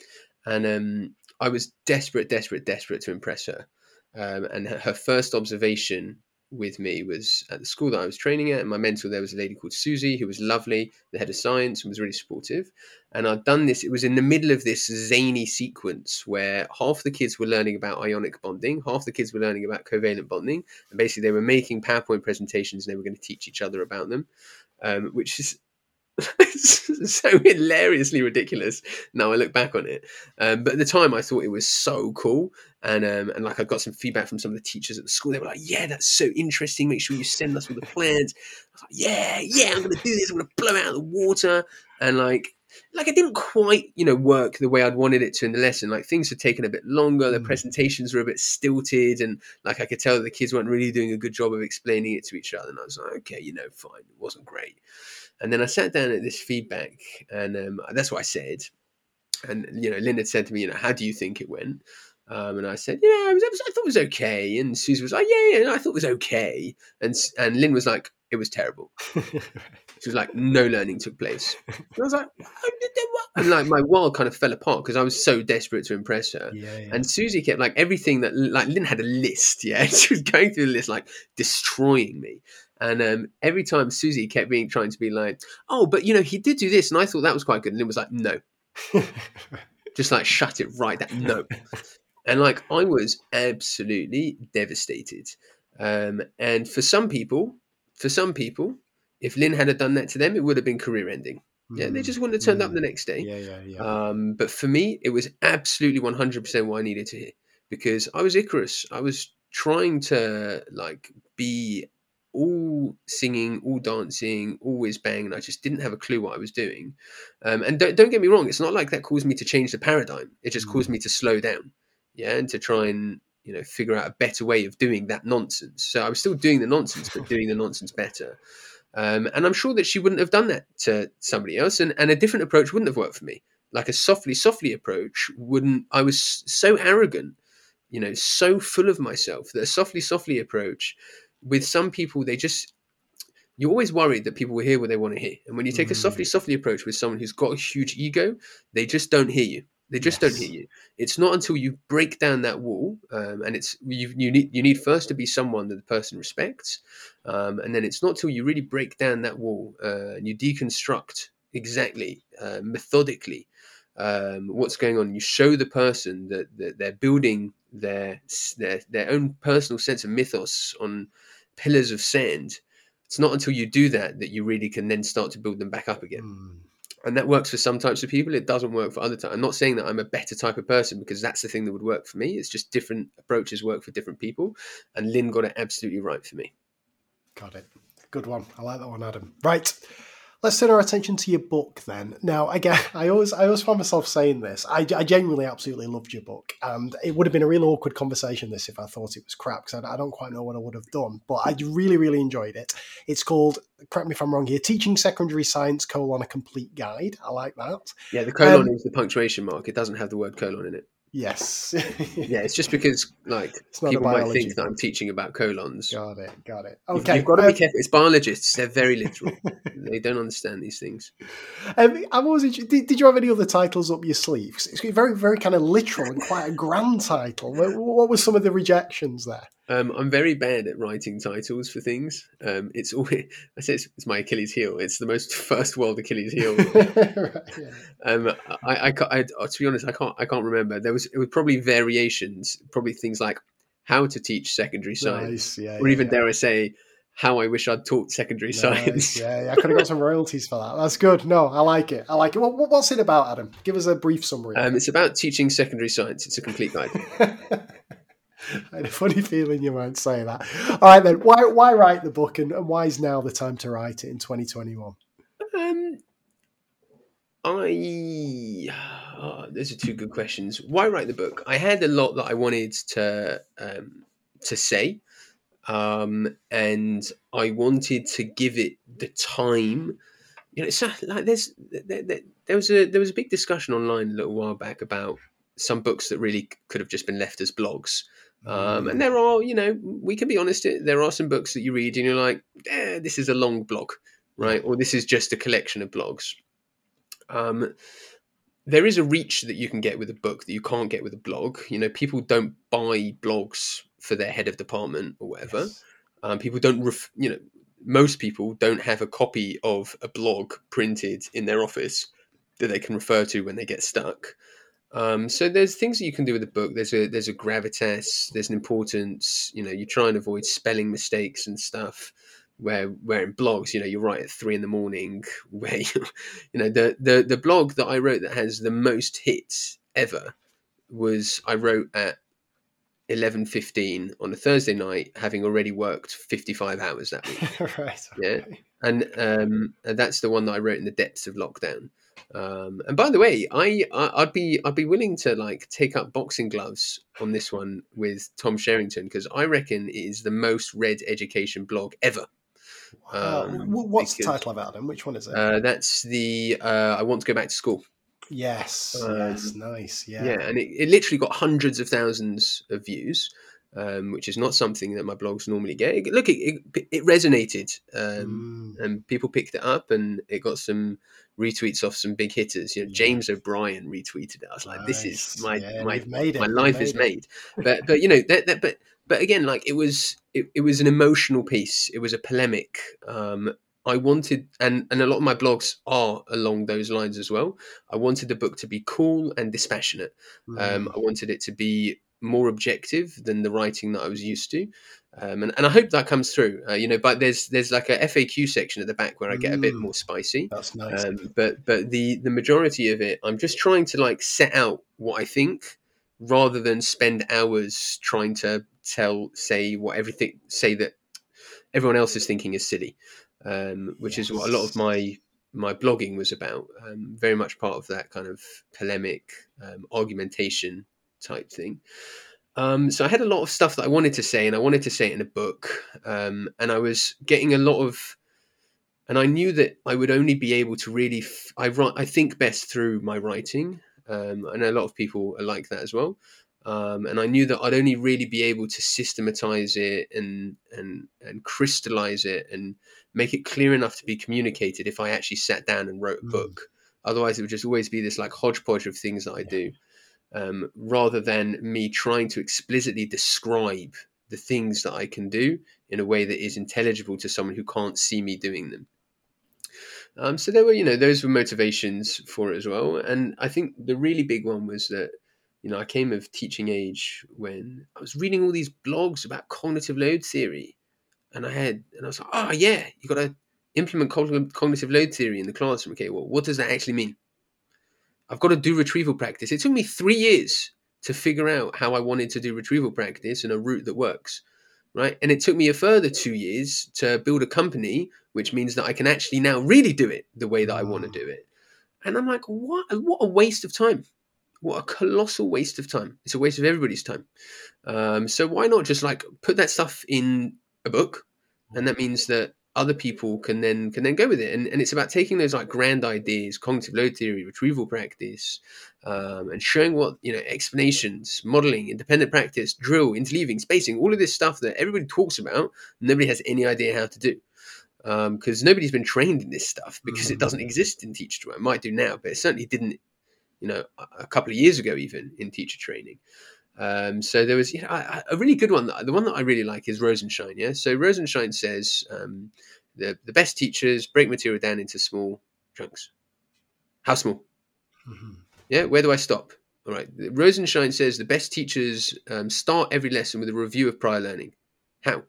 And um, I was desperate, desperate, desperate to impress her. Um, and her, her first observation with me was at the school that I was training at, and my mentor there was a lady called Susie, who was lovely, the head of science, and was really supportive. And I'd done this, it was in the middle of this zany sequence where half the kids were learning about ionic bonding, half the kids were learning about covalent bonding, and basically they were making PowerPoint presentations and they were going to teach each other about them, um, which is *laughs* so hilariously ridiculous. Now I look back on it, um, but at the time I thought it was so cool, and um, and like I got some feedback from some of the teachers at the school. They were like, "Yeah, that's so interesting. Make sure you send us all the plans." I was like, "Yeah, yeah, I'm to do this. I'm to blow out of the water," and like like it didn't quite you know work the way I'd wanted it to in the lesson. Like things had taken a bit longer, the mm. presentations were a bit stilted, and like I could tell the kids weren't really doing a good job of explaining it to each other. And I was like, okay, you know, fine, it wasn't great. And then I sat down at this feedback, and um, that's what I said. And you know, Lynn had said to me, you know, how do you think it went? Um, and I said, yeah, I, was, I thought it was okay. And Susie was like, yeah, yeah, I thought it was okay. And and Lynn was like, it was terrible. *laughs* she was like, no learning took place. *laughs* And I was like, and like my world kind of fell apart because I was so desperate to impress her. Yeah, yeah. And Susie kept like everything that like Lynn had a list. *laughs* Yeah, she was going through the list like destroying me. And um, every time Susie kept being trying to be like, oh, but you know, he did do this, and I thought that was quite good. And it was like, no, just like shut it right down. No. And like I was absolutely devastated. Um, and for some people, for some people, if Lynn had done that to them, it would have been career ending. Yeah, they just wouldn't have turned up the next day. Yeah, yeah, yeah. Um, but for me, it was absolutely 100% what I needed to hear because I was Icarus. I was trying to like be all singing, all dancing, always bang, and I just didn't have a clue what I was doing. Um, and don't, don't, get me wrong, it's not like that caused me to change the paradigm. It just mm. caused me to slow down, yeah, and to try and you know figure out a better way of doing that nonsense. So I was still doing the nonsense, but doing the nonsense better. Um, and I'm sure that she wouldn't have done that to somebody else, and, and a different approach wouldn't have worked for me. Like a softly, softly approach wouldn't. I was so arrogant, you know, so full of myself that a softly, softly approach with some people, they just you're always worried that people will hear what they want to hear. And when you take mm. a softly, softly approach with someone who's got a huge ego, they just don't hear you. They just yes. don't hear you. It's not until you break down that wall, um, and it's you, you need you need first to be someone that the person respects, um, and then it's not till you really break down that wall uh, and you deconstruct exactly, uh, methodically, um, what's going on. You show the person that, that they're building their their their own personal sense of mythos on pillars of sand. It's not until you do that that you really can then start to build them back up again. Mm. And that works for some types of people. It doesn't work for other types. I'm not saying that I'm a better type of person because that's the thing that would work for me. It's just different approaches work for different people. And Lynn got it absolutely right for me. Got it. Good one. I like that one, Adam. Right. Let's turn our attention to your book then. Now, again, *laughs* I always, I always find myself saying this. I, I genuinely, absolutely loved your book, and it would have been a real awkward conversation this if I thought it was crap because I, I, don't quite know what I would have done. But I really, really enjoyed it. It's called, correct me if I'm wrong here, Teaching Secondary Science: colon a Complete Guide. I like that. Yeah, the colon um, is the punctuation mark. It doesn't have the word colon in it. Yes. yeah, it's just *laughs* because like people might think that I'm teaching about colons. Got it. Got it. Okay. You've got to be um, careful. It's biologists. They're very literal. *laughs* they don't understand these things. Um, I'm always did, did you have any other titles up your sleeves? It's very, very kind of literal and quite a grand title. What, what were some of the rejections there? Um, I'm very bad at writing titles for things. Um, it's always *laughs* I say it's, it's, my Achilles heel. It's the most *laughs* first world Achilles heel. *laughs* right, yeah. um, I, I, I, to be honest, I can't I can't remember. There was it was probably variations, probably things like how to teach secondary science, nice. yeah, or even yeah. dare I say how I wish I'd taught secondary Nice. science. Yeah, yeah, I could have got some royalties for that. That's good. No, I like it. I like it. What, what- what's it about, Adam? Give us a brief summary. Um, it's about teaching secondary science. It's a complete guide. *laughs* I had a funny feeling you won't say that. All right, then. Why why write the book, and, and why is now the time to write it in 2021? Um, I oh, those are two good questions. Why write the book? I had a lot that I wanted to um, to say, um, and I wanted to give it the time. You know, it's like there's there, there, there was a there was a big discussion online a little while back about some books that really could have just been left as blogs. Um, and there are, you know, we can be honest. There are some books that you read and you're like, eh, this is a long blog, right? Or this is just a collection of blogs. Um, there is a reach that you can get with a book that you can't get with a blog. You know, people don't buy blogs for their head of department or whatever. Yes. Um, people don't, ref- you know, most people don't have a copy of a blog printed in their office that they can refer to when they get stuck. Um, so there's things that you can do with a book. There's a there's a gravitas. There's an importance. You know, you try and avoid spelling mistakes and stuff. Where where in blogs, you know, you write at three in the morning. *laughs* Where you, you know the the the blog that I wrote that has the most hits ever was I wrote at eleven fifteen on a Thursday night, having already worked fifty five hours that week *laughs* right. Yeah. okay. and um, and that's the one that I wrote in the depths of lockdown. Um, and by the way, I, I I'd be I'd be willing to like take up boxing gloves on this one with Tom Sherrington because I reckon it is the most read education blog ever. Wow. Um, Wh- What's the title of it, Adam? Which one is it? Uh, that's the uh, I want to go back to school. yes. um, yes. Nice. Yeah. Yeah, and it, it literally got hundreds of thousands of views, um, which is not something that my blogs normally get. It- look, it, it, it resonated. Um, Mm. and people picked it up and it got some retweets off some big hitters. You know, Yeah. James O'Brien retweeted it. I was like, this is my Yeah, my it. my life is made it. made. But but you know that, that but but again, like it was it, it was an emotional piece. It was a polemic. Um, I wanted, and and a lot of my blogs are along those lines as well. I wanted the book to be cool and dispassionate. Um, Mm. I wanted it to be more objective than the writing that I was used to, um, and and I hope that comes through. Uh, you know, but there's there's like a FAQ section at the back where I get a bit Mm. more spicy. That's nice. Um, but but the the majority of it, I'm just trying to like set out what I think, rather than spend hours trying to tell say what everything say that everyone else is thinking is silly, um, which is what a lot of my my blogging was about. Um, very much part of that kind of polemic, um, argumentation type thing. Um, so I had a lot of stuff that I wanted to say, and I wanted to say it in a book. Um, and I was getting a lot of, and I knew that I would only be able to really, f- I write, I think best through my writing, um, and a lot of people are like that as well. Um, and I knew that I'd only really be able to systematize it and and and crystallize it and make it clear enough to be communicated if I actually sat down and wrote a Mm. book. Otherwise, it would just always be this like hodgepodge of things that I Yeah. do, um, rather than me trying to explicitly describe the things that I can do in a way that is intelligible to someone who can't see me doing them. Um, so there were, you know, those were motivations for it as well. And I think the really big one was that, you know, I came of teaching age when I was reading all these blogs about cognitive load theory, and I had, and I was like, oh yeah, you got to implement cogn- cognitive load theory in the classroom. Okay, well, what does that actually mean? I've got to do retrieval practice. It took me three years to figure out how I wanted to do retrieval practice in a route that works, right? And it took me a further two years to build a company, which means that I can actually now really do it the way that I want to do it. And I'm like, what? What a waste of time! What a colossal waste of time! It's a waste of everybody's time. Um, so why not just like put that stuff in a book, and that means that other people can then can then go with it. And, and it's about taking those like grand ideas, cognitive load theory, retrieval practice, um, and showing what you know explanations, modeling, independent practice, drill, interleaving, spacing, all of this stuff that everybody talks about, nobody has any idea how to do. Because nobody's been trained in this stuff because it Mhm. doesn't exist in teacher training. It might do now, but it certainly didn't, you know, a couple of years ago even in teacher training. Um, so there was you know, a, a really good one. That, the one that I really like is Rosenshine. Yeah. So Rosenshine says um, the the best teachers break material down into small chunks. How small? Mhm. Yeah. Where do I stop? All right. Rosenshine says the best teachers um, start every lesson with a review of prior learning. How?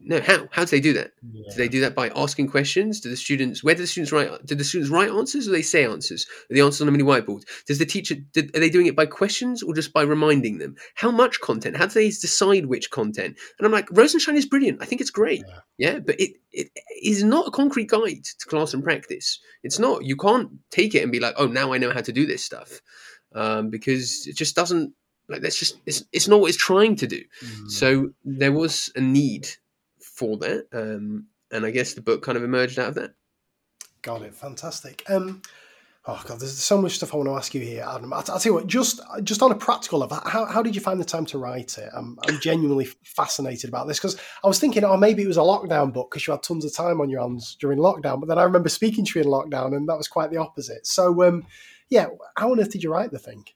No, how? How do they do that? Yeah. Do they do that by asking questions? Do the students? Where do the students write? Do the students write answers, or they say answers? Are the answers on a mini whiteboard? Does the teacher? Did, are they doing it by questions or just by reminding them? How much content? How do they decide which content? And I'm like, Rosenshine is brilliant. I think it's great. Yeah. Yeah, but it it is not a concrete guide to class and practice. It's not. You can't take it and be like, oh, now I know how to do this stuff, um, because it just doesn't. Like that's just it's it's not what it's trying to do. Mm. So there was a need for that, um, and I guess the book kind of emerged out of that. Got it. Fantastic. Um, oh god, there's so much stuff I want to ask you here, Adam. I'll, I'll tell you what. Just just on a practical level, how, how did you find the time to write it? I'm, I'm *laughs* genuinely fascinated about this because I was thinking, oh, maybe it was a lockdown book because you had tons of time on your hands during lockdown. But then I remember speaking to you in lockdown, and that was quite the opposite. So, um, yeah, how on earth did you write the thing?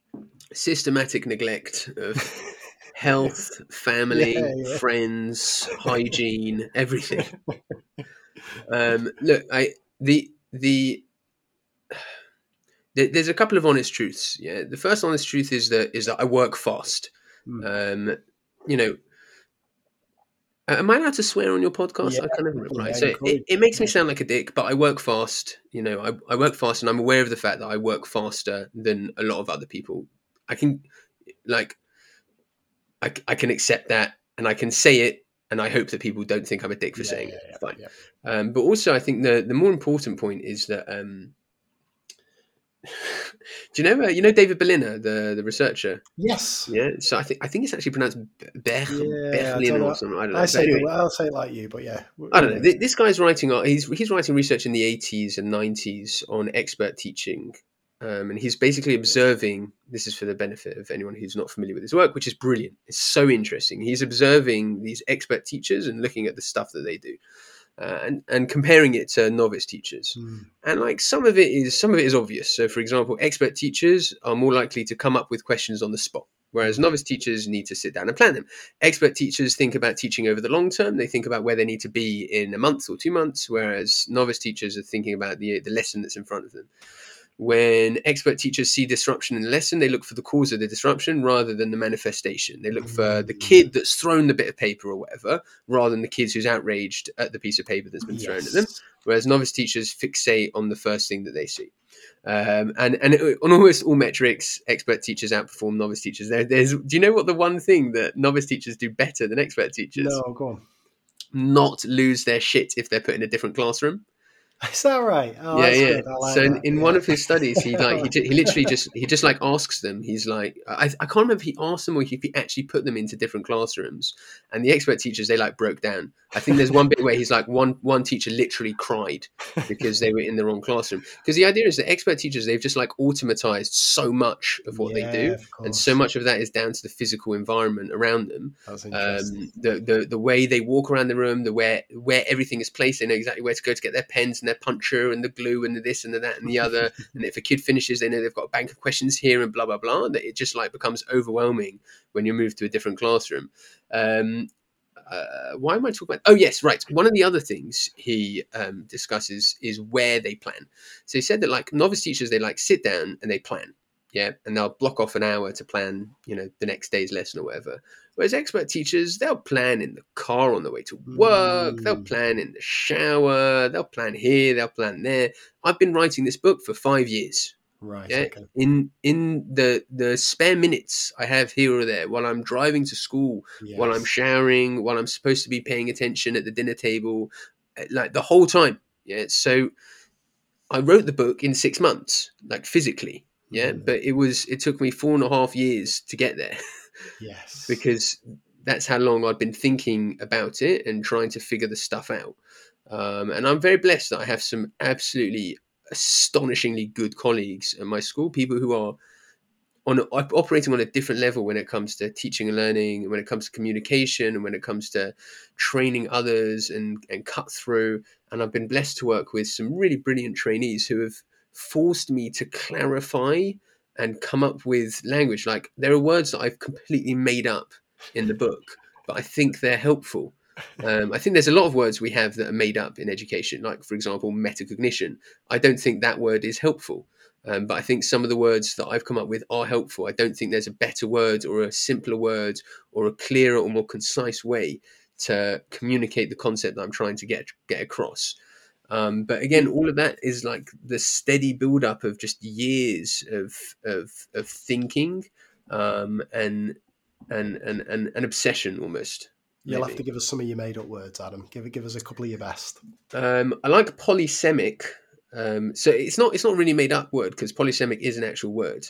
Systematic neglect of *laughs* health, *laughs* family, Yeah, yeah. friends, hygiene, everything. *laughs* um, look, I the the *sighs* there's a couple of honest truths. Yeah, the first honest truth is that is that I work fast. Hmm. Um, you know, am I allowed to swear on your podcast? I Yeah, can't remember. Right. yeah, So it, it makes me sound like a dick, but I work fast. You know, I, I work fast, and I'm aware of the fact that I work faster than a lot of other people. I can, like, I, I can accept that, and I can say it, and I hope that people don't think I'm a dick for Yeah, saying yeah, it. Fine. yeah. Um, but also, I think the the more important point is that. Um, *sighs* do you know uh, you know David Berliner, the the researcher? Yes. Yeah, so I think I think it's actually pronounced Be- Ber- Berlin or something. I don't know. I say anyway, it, I'll say it like you, but yeah. I don't know. This guy's writing. uh, He's he's writing research in the eighties and nineties on expert teaching, um, and he's basically observing. This is for the benefit of anyone who's not familiar with his work, which is brilliant. It's so interesting. He's observing these expert teachers and looking at the stuff that they do, uh, and and comparing it to novice teachers Hmm. and like some of it is some of it is obvious so for example expert teachers are more likely to come up with questions on the spot whereas novice teachers need to sit down and plan them expert teachers think about teaching over the long term they think about where they need to be in a month or two months whereas novice teachers are thinking about the the lesson that's in front of them when expert teachers see disruption in the lesson, they look for the cause of the disruption rather than the manifestation. They look for the kid that's thrown the bit of paper or whatever, rather than the kids who's outraged at the piece of paper that's been thrown at them whereas novice teachers fixate on the first thing that they see. Um, and and on almost all metrics, expert teachers outperform novice teachers. There, there's do you know what the one thing that novice teachers do better than expert teachers? No, go on. Not lose their shit if they're put in a different classroom. Is that right? Oh, yeah, yeah. Like so in, in yeah. one of his studies, he like he, *laughs* he literally just he just like asks them. He's like I, I can't remember if he asked them or if he actually put them into different classrooms. And the expert teachers they like broke down. I think there's one bit where he's like one one teacher literally cried because they were in the wrong classroom. Because the idea is that expert teachers they've just like automatized so much of what Yeah, they do, and so much of that is down to the physical environment around them That's interesting. um, the, the the way they walk around the room, the where where everything is placed, they know exactly where to go to get their pens and their puncher and the glue and the this and the that and the other. *laughs* and if a kid finishes, they know they've got a bank of questions here and blah blah blah. That it just like becomes overwhelming when you move to a different classroom. Um, uh, why am I talking about? Oh yes, right. One of the other things he um, discusses is where they plan. So he said that like novice teachers, they like sit down and they plan, yeah, and they'll block off an hour to plan, you know, the next day's lesson or whatever. Whereas expert teachers, they'll plan in the car on the way to work, they'll Mm. plan in the shower, they'll plan here, they'll plan there. I've been writing this book for five years. right. Yeah, Okay. in in the the spare minutes I have here or there while I'm driving to school, while I'm showering, while I'm supposed to be paying attention at the dinner table, uh, like the whole time. Yeah. So I wrote the book in six months, like physically. Yeah. Mm. But it was, it took me four and a half years to get there Yes. *laughs* because that's how long I'd been thinking about it and trying to figure the stuff out. Um, and I'm very blessed that I have some absolutely astonishingly good colleagues at my school, people who are on operating on a different level when it comes to teaching and learning, and when it comes to communication, and when it comes to training others and and cut through. And I've been blessed to work with some really brilliant trainees who have forced me to clarify and come up with language. Like there are words that I've completely made up in the book, but I think they're helpful. Um, I think there's a lot of words we have that are made up in education, like for example, metacognition. I don't think that word is helpful. Um, but I think some of the words that I've come up with are helpful. I don't think there's a better word or a simpler word or a clearer or more concise way to communicate the concept that I'm trying to get get across. Um, but again, all of that is like the steady build up of just years of of, of thinking um, and, and and and an obsession almost. You'll maybe. have to give us some of your made up words, Adam. Give give us a couple of your best. Um, I like polysemic. Um, so it's not it's not really made up word because polysemic is an actual word.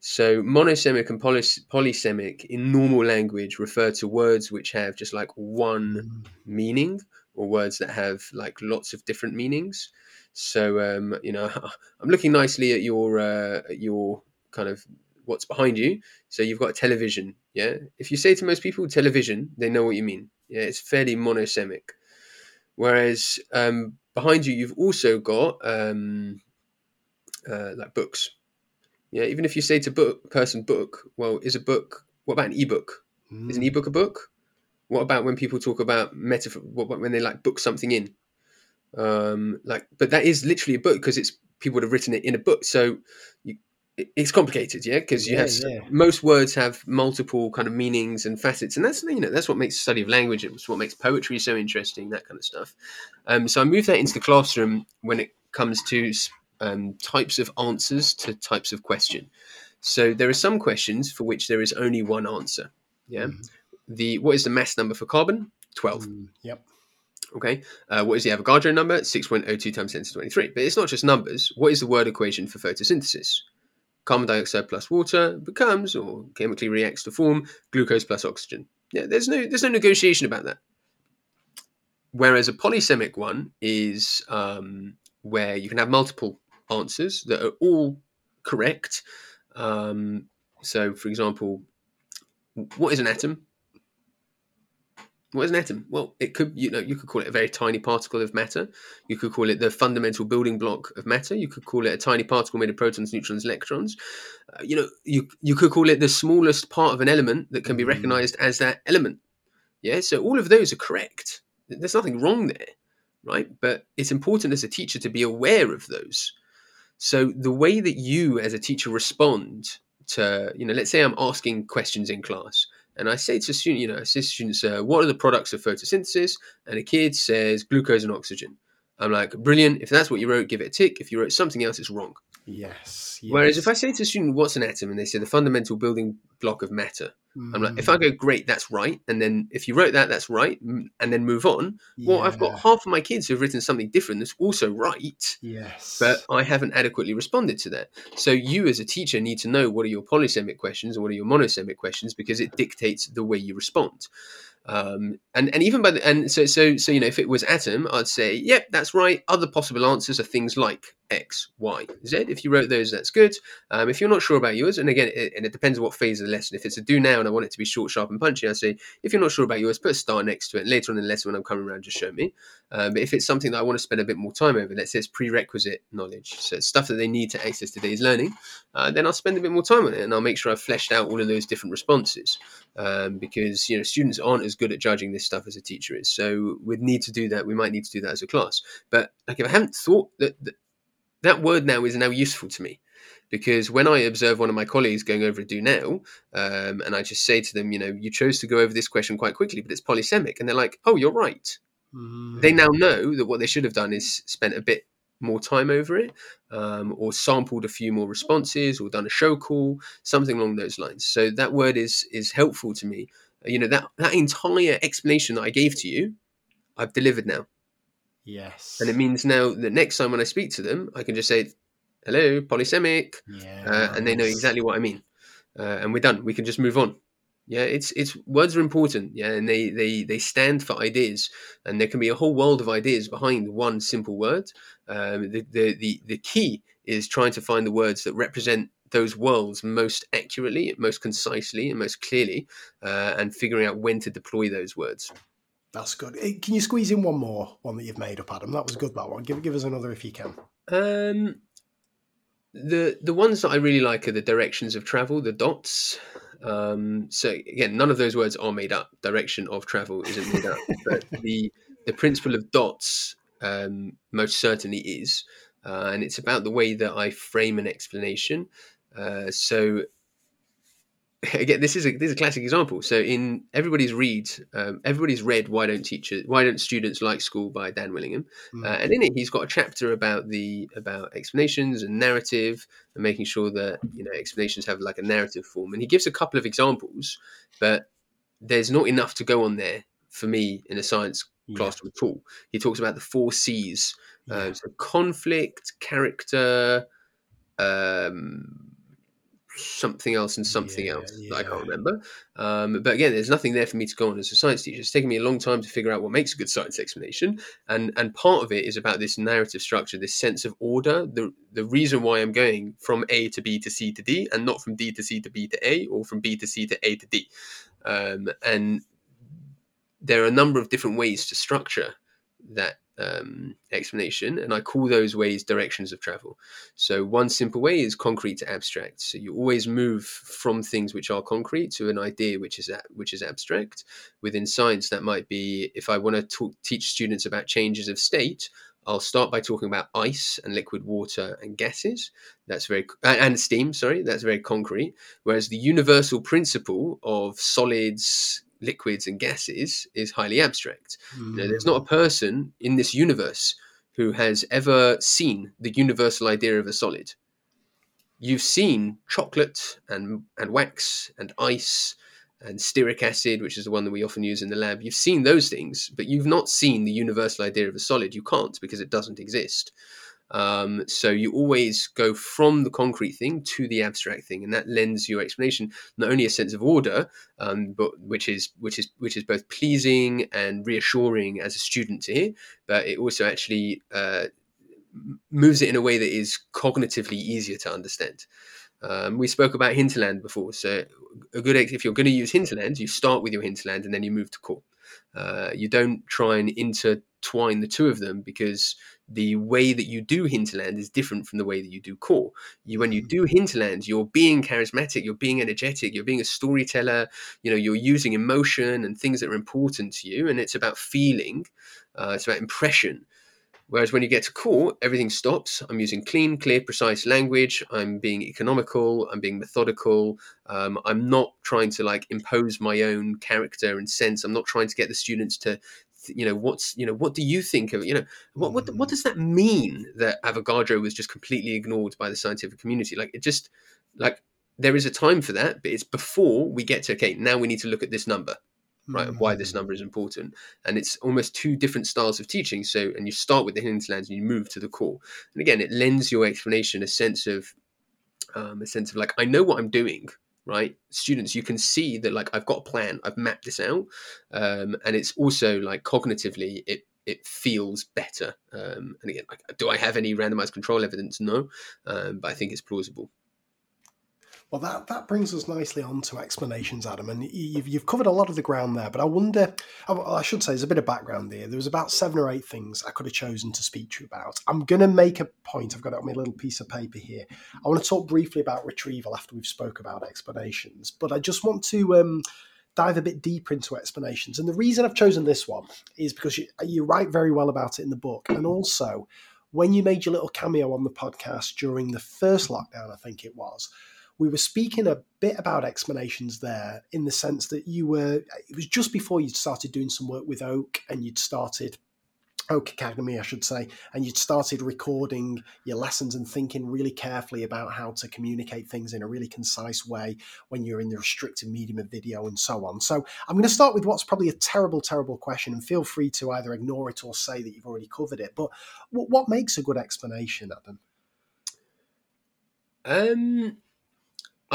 So monosemic and polys- polysemic in normal language refer to words which have just like one mm. meaning or words that have like lots of different meanings. So um, you know, *laughs* I'm looking nicely at your uh, at your kind of what's behind you. So you've got television. Yeah. If you say to most people television, they know what you mean. Yeah. It's fairly monosemic. Whereas um, behind you, you've also got um, uh, like books. Yeah. Even if you say to book person book, well, is a book. What about an ebook? Mm. Is an hmm. ebook a book? What about when people talk about metaphor? What when they like book something in? Um, like, but that is literally a book because it's people would have written it in a book. So you, it's complicated, yeah, because you yeah, have yeah. most words have multiple kind of meanings and facets, and that's you know that's what makes study of language. It's what makes poetry so interesting, that kind of stuff. Um, so I moved that into the classroom when it comes to um, types of answers to types of question. So there are some questions for which there is only one answer. Yeah, mm-hmm. The what is the mass number for carbon? Twelve. Mm, yep. Okay. Uh, what is the Avogadro number? 6.02 times 10 to 23. But it's not just numbers. What is the word equation for photosynthesis? carbon dioxide plus water becomes or chemically reacts to form glucose plus oxygen. Yeah, there's no there's no negotiation about that. Whereas a polysemic one is um, where you can have multiple answers that are all correct. Um, so, for example, what is an atom? What is an atom? Well, it could you know you could call it a very tiny particle of matter. You could call it the fundamental building block of matter. You could call it a tiny particle made of protons, neutrons, electrons. Uh, you know, you you could call it the smallest part of an element that can be mm. recognized as that element. Yeah, so all of those are correct. There's nothing wrong there, right? But it's important as a teacher to be aware of those. So the way that you as a teacher respond to, you know, let's say I'm asking questions in class and I say to a student, you know, I say to students, uh, what are the products of photosynthesis? And a kid says glucose and oxygen. I'm like, brilliant. If that's what you wrote, give it a tick. If you wrote something else, it's wrong. Yes, yes. Whereas if I say to a student, what's an atom? And they say the fundamental building block of matter. Mm. I'm like, if I go, great, that's right. And then if you wrote that, that's right. And then move on. Yeah. Well, I've got half of my kids who've written something different that's also right. Yes. But I haven't adequately responded to that. So you as a teacher need to know what are your polysemic questions and what are your monosemic questions because it dictates the way you respond. Um, and and even by the and so so so you know if it was atom, I'd say yep, that's right. Other possible answers are things like X, Y, Z. If you wrote those, that's good. Um, if you're not sure about yours, and again, it, and it depends on what phase of the lesson. If it's a do now and I want it to be short, sharp, and punchy, I say if you're not sure about yours, put a star next to it. Later on in the lesson, when I'm coming around, just show me. Um, but if it's something that I want to spend a bit more time over, let's say it's prerequisite knowledge, so it's stuff that they need to access today's learning, uh, then I'll spend a bit more time on it, and I'll make sure I've fleshed out all of those different responses um, because you know students aren't as good at judging this stuff as a teacher is. So we'd need to do that. We might need to do that as a class. But like if I haven't thought that that, that word now is now useful to me because when I observe one of my colleagues going over a do now, um, and I just say to them, you know, you chose to go over this question quite quickly, but it's polysemic, and they're like, oh, you're right. Mm. They now know that what they should have done is spent a bit more time over it, um, or sampled a few more responses, or done a show call, something along those lines. So that word is is helpful to me. You know that that entire explanation that I gave to you, I've delivered now. Yes, and it means now that next time when I speak to them, I can just say, "Hello, polysemic," yes. uh, and they know exactly what I mean, uh, and we're done. We can just move on. Yeah, it's it's words are important. Yeah, and they they they stand for ideas, and there can be a whole world of ideas behind one simple word. Um, the, the the the key is trying to find the words that represent those worlds most accurately, most concisely, and most clearly, uh, and figuring out when to deploy those words. That's good. Can you squeeze in one more one that you've made up, Adam? That was good. That one. Give give us another if you can. Um, the the ones that I really like are the directions of travel, the dots. Um, so again, none of those words are made up. Direction of travel isn't made up, *laughs* but the the principle of dots um, most certainly is, uh, and it's about the way that I frame an explanation. Uh, so *laughs* again, this is a this is a classic example. So in everybody's read, um, everybody's read "Why Don't Teachers, Why Don't Students Like School" by Dan Willingham, Mm. uh, and in it he's got a chapter about the about explanations and narrative and making sure that you know explanations have like a narrative form. And he gives a couple of examples, but there's not enough to go on there for me in a science Yeah. classroom at all. He talks about the four C's: Yeah. uh, so conflict, character. Um, something else and something Yeah, else that I can't remember. Um, but again, there's nothing there for me to go on as a science teacher. It's taken me a long time to figure out what makes a good science explanation, and and part of it is about this narrative structure, this sense of order. The the reason why I'm going from A to B to C to D, and not from D to C to B to A, or from B to C to A to D, um, and there are a number of different ways to structure that um, explanation, and I call those ways directions of travel. So one simple way is concrete to abstract. So you always move from things which are concrete to an idea which is which is abstract. Within science, that might be if I want to talk, teach students about changes of state. I'll start by talking about ice and liquid water and gases. That's very and steam. Sorry, that's very concrete. Whereas the universal principle of solids, liquids, and gases is highly abstract. You know, there's not a mm. person in this universe who has ever seen the universal idea of a solid. You've seen chocolate and, and wax and ice and stearic acid, which is the one that we often use in the lab. You've seen those things, but you've not seen the universal idea of a solid. You can't because it doesn't exist. Um, so you always go from the concrete thing to the abstract thing, and that lends your explanation not only a sense of order, um, but which is which is which is both pleasing and reassuring as a student to hear, but it also actually uh, moves it in a way that is cognitively easier to understand. Um, we spoke about hinterland before, so a good if you're going to use hinterland, you start with your hinterland and then you move to core. Uh, you don't try and intertwine the two of them because the way that you do hinterland is different from the way that you do core. You, when you do hinterland, you're being charismatic, you're being energetic, you're being a storyteller. You know, you're using emotion and things that are important to you, and it's about feeling. Uh, it's about impression. Whereas when you get to core, everything stops. I'm using clean, clear, precise language. I'm being economical. I'm being methodical. Um, I'm not trying to like impose my own character and sense. I'm not trying to get the students to, you know, what's, you know, what do you think of, you know, what what what does that mean that Avogadro was just completely ignored by the scientific community? Like it just, like there is a time for that, but it's before we get to okay. Now we need to look at this number right and why this number is important. And it's almost two different styles of teaching. So and you start with the hinterlands and you move to the core. And again it lends your explanation a sense of um, a sense of like i know what i'm doing right? Students you can see that like i've got a plan i've mapped this out um, and it's also like cognitively it it feels better um, and again do i have any randomized control evidence? No um, but i think it's plausible Well, that, that brings us nicely on to explanations, Adam, and you've, you've covered a lot of the ground there. But I wonder, I should say, there's a bit of background here. There was about seven or eight things I could have chosen to speak to you about. I'm going to make a point. I've got it on my little piece of paper here. I want to talk briefly about retrieval after we've spoke about explanations, but I just want to um, dive a bit deeper into explanations. And the reason I've chosen this one is because you, you write very well about it in the book, and also when you made your little cameo on the podcast during the first lockdown, I think it was we were speaking a bit about explanations there in the sense that you were it was just before you'd started doing some work with oak and you'd started oak academy i should say and you'd started recording your lessons and thinking really carefully about how to communicate things in a really concise way when you're in the restricted medium of video and so on. So i'm going to start with what's probably a terrible terrible question and feel free to either ignore it or say that you've already covered it but what, makes a good explanation adam? Um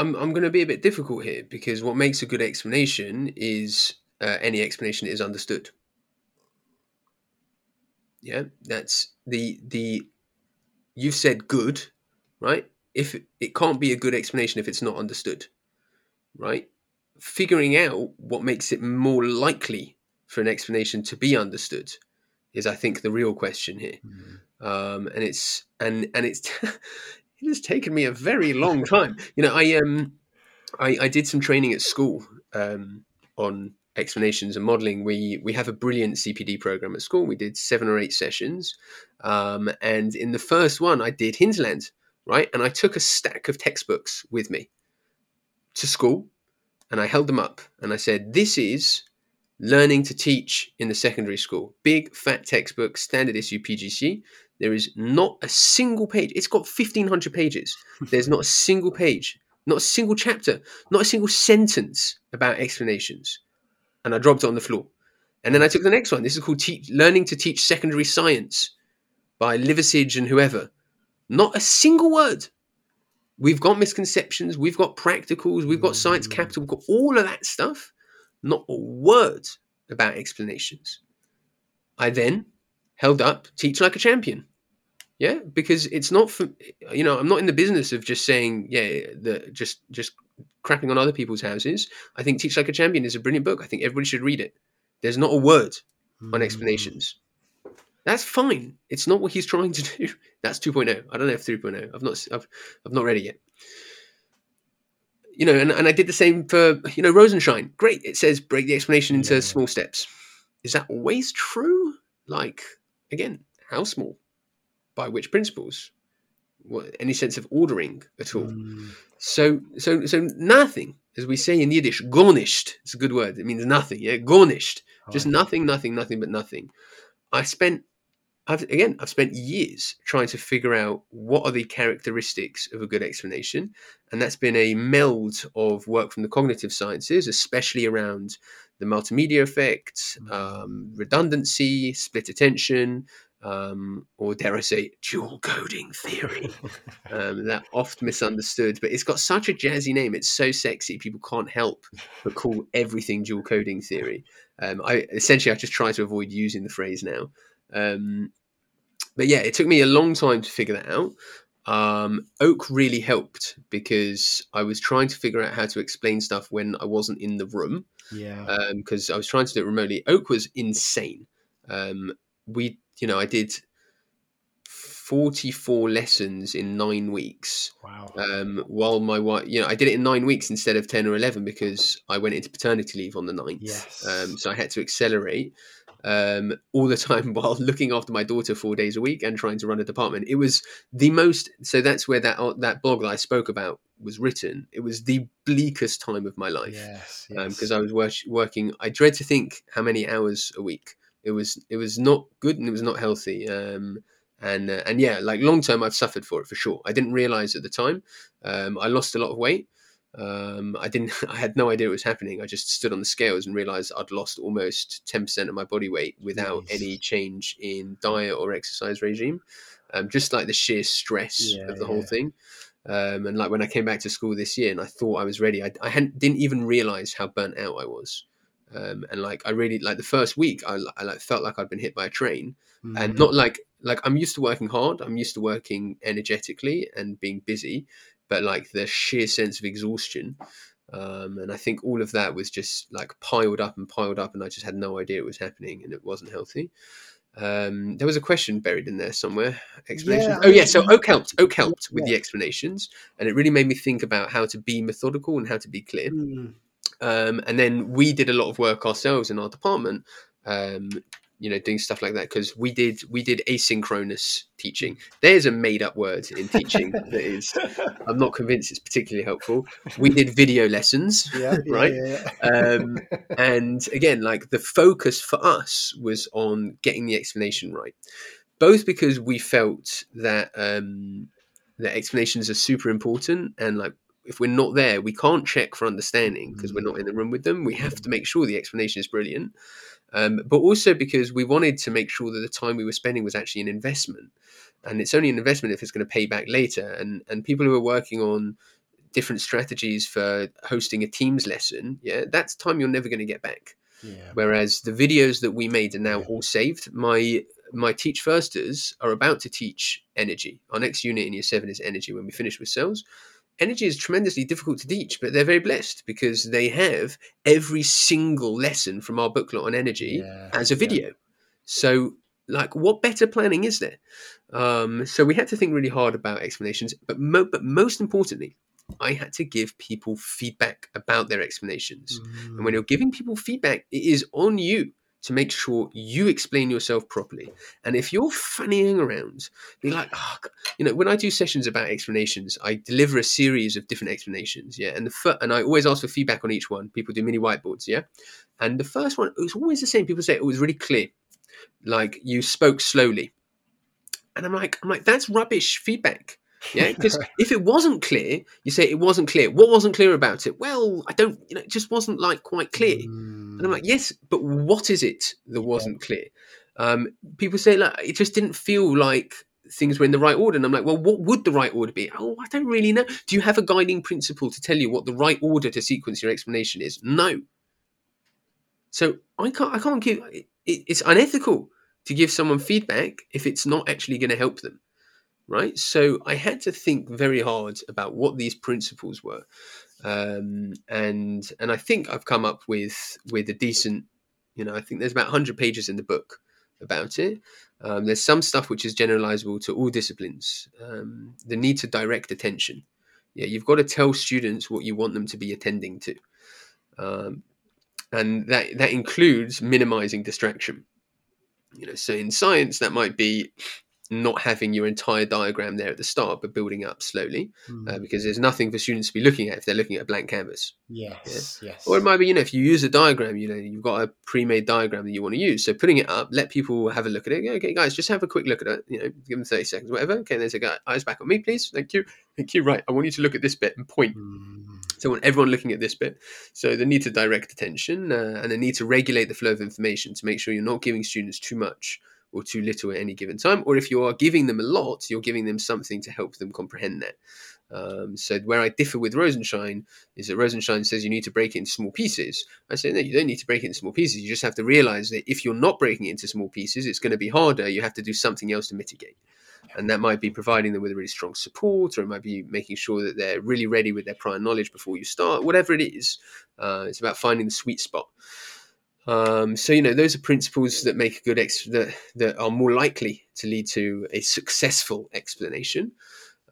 I'm I'm going to be a bit difficult here because what makes a good explanation is uh, any explanation is understood. Yeah, that's the the you've said good, right? If it can't be a good explanation if it's not understood, right? Figuring out what makes it more likely for an explanation to be understood is, I think, the real question here. Mm-hmm. Um, and it's and and it's *laughs* it has taken me a very long time. You know, I um, I, I did some training at school um, on explanations and modeling. We we have a brilliant CPD program at school. We did seven or eight sessions, um, and in the first one, I did hinterland, right? And I took a stack of textbooks with me to school, and I held them up and I said, This is learning to teach in the secondary school. Big fat textbook, standard issue PGC. There is not a single page. It's got 1500 pages. There's not a *laughs* single page, not a single chapter, not a single sentence about explanations. And I dropped it on the floor. And then I took the next one. This is called Teach, Learning to Teach Secondary Science by Liversidge and whoever. Not a single word. We've got misconceptions, we've got practicals, we've got science Mm. capital, we've got all of that stuff. Not a word about explanations. I then held up Teach Like a Champion. Yeah, because it's not for you know, I'm not in the business of just saying, yeah, the just just crapping on other people's houses. I think Teach Like a Champion is a brilliant book. I think everybody should read it. There's not a word Mm. on explanations. That's fine. It's not what he's trying to *laughs* do. That's 2.0. I don't know if 3.0. I've not I've, I've not read it yet. You know, and, and I did the same for, you know, Rosenshine. Great. It says break the explanation into Yeah. small steps. Is that always true? Like, again, how small? By which principles? What, any sense of ordering at all? Mm. So, so, so nothing, as we say in Yiddish, gornished. It's a good word. It means nothing. Yeah, gornished. Just Right. nothing, nothing, nothing, but nothing. I spent, I've again, I've spent years trying to figure out what are the characteristics of a good explanation, and that's been a meld of work from the cognitive sciences, especially around the multimedia effect, um, redundancy, split attention, um, or dare I say, dual coding theory *laughs* um, that oft misunderstood, but it's got such a jazzy name. It's so sexy, people can't help but call everything dual coding theory. Um, I essentially I just try to avoid using the phrase now. Um, but yeah, it took me a long time to figure that out. Um, Oak really helped because I was trying to figure out how to explain stuff when I wasn't in the room Yeah. because I was trying to do it remotely. Oak was insane. Um, we, you know, I did 44 lessons in nine weeks. wow. Um, while my wife, you know, I did it in nine weeks instead of 10 or 11 because I went into paternity leave on the ninth. Yes. Um, so I had to accelerate um, all the *laughs* time while looking after my daughter four days a week and trying to run a department. It was the most, so that's where that, uh, that blog that I spoke about was written. It was the bleakest time of my life yes. because yes. I was wor- working. I dread to think how many hours a week. It was it was not good and it was not healthy. Um, and uh, and yeah, like long term, I've suffered for it for sure. I didn't realize at the time. Um, I lost a lot of weight. Um, I didn't. *laughs* I had no idea it was happening. I just stood on the scales and realized I'd lost almost ten percent of my body weight without Nice. any change in diet or exercise regime. Um, just like the sheer stress Yeah, of the whole thing. Um, and like when I came back to school this year and I thought I was ready, I, I hadn't, didn't even realize how burnt out I was. Um, and like I really like the first week, I, I like felt like I'd been hit by a train, and Mm. not like like I'm used to working hard. I'm used to working energetically and being busy, but like the sheer sense of exhaustion. Um, and I think all of that was just like piled up and piled up, and I just had no idea it was happening, and it wasn't healthy. Um, there was a question buried in there somewhere. Explanation. Yeah, oh yeah, so Oak helped. Oak helped with the explanations, and it really made me think about how to be methodical and how to be clear. Mm. Um, and then we did a lot of work ourselves in our department. Um, you know, doing stuff like that because we did we did asynchronous teaching. There's a made up word in teaching *laughs* that is. *laughs* I'm not convinced it's particularly helpful. We did video lessons, *laughs* yeah, right? yeah, yeah. um, and again, like the focus for us was on getting the explanation right, both because we felt that um, that explanations are super important, and like if we're not there, we can't check for understanding because we're not in the room with them. We have to make sure the explanation is brilliant, um, but also because we wanted to make sure that the time we were spending was actually an investment, and it's only an investment if it's going to pay back later. And and people who are working on different strategies for hosting a Teams lesson, yeah, that's time you're never going to get back. yeah. Whereas the videos that we made are now all saved. My my teach firsters are about to teach energy. Our next unit in year seven is energy when we finish with cells. Energy is tremendously difficult to teach, but they're very blessed because they have every single lesson from our booklet on energy Yeah, as a yeah. video. So, like, what better planning is there? Um, so we had to think really hard about explanations, but mo- but most importantly, I had to give people feedback about their explanations. And when Mm. you're giving people feedback, it is on you to make sure you explain yourself properly. And if you're fannying around, be like, oh, you know, when I do sessions about explanations, I deliver a series of different explanations, yeah. And the fir- and I always ask for feedback on each one. People do mini whiteboards, yeah. And the first one, it was always the same. People say it was really clear, like you spoke slowly, and I'm like, I'm like, that's rubbish feedback. Yeah, *laughs* because if it wasn't clear, you say it wasn't clear. What wasn't clear about it? Well, I don't, you know, it just wasn't like quite clear. Mm. And I'm like, yes, but what is it that wasn't clear? Um, people say like it just didn't feel like things were in the right order. And I'm like, well, what would the right order be? Oh, I don't really know. Do you have a guiding principle to tell you what the right order to sequence your explanation is? No. So I can't, I can't give. It, it's unethical to give someone feedback if it's not actually going to help them right? So I had to think very hard about what these principles were, um, and and I think I've come up with with a decent, you know, I think there's about 100 pages in the book about it. Um, there's some stuff which is generalizable to all disciplines. Um, the need to direct attention. Yeah, you've got to tell students what you want them to be attending to, um, and that that includes minimizing distraction. You know, so in science that might be not having your entire diagram there at the start, but building up slowly, mm. uh, hmm. because there's nothing for students to be looking at if they're looking at a blank canvas. Yes, yeah? yes. Or it might be, you know, if you use a diagram, you know, you've got a pre-made diagram that you want to use. So putting it up, let people have a look at it. Okay, guys, just have a quick look at it. You know, give them 30 seconds, whatever. Okay, there's a guy. Eyes back on me, please. Thank you. Thank you. Right, I want you to look at this bit and point. Mm. So I want everyone looking at this bit. So the need to direct attention uh, and the need to regulate the flow of information to make sure you're not giving students too much or too little at any given time. Or if you are giving them a lot, you're giving them something to help them comprehend that. Um, so where I differ with Rosenshine is that Rosenshine says you need to break it into small pieces. I say no, you don't need to break it into small pieces. You just have to realize that if you're not breaking it into small pieces, it's going to be harder. You have to do something else to mitigate. And that might be providing them with a really strong support, or it might be making sure that they're really ready with their prior knowledge before you start. Whatever it is, uh, it's about finding the sweet spot. Um, so you know those are principles that make a good ex- that that are more likely to lead to a successful explanation.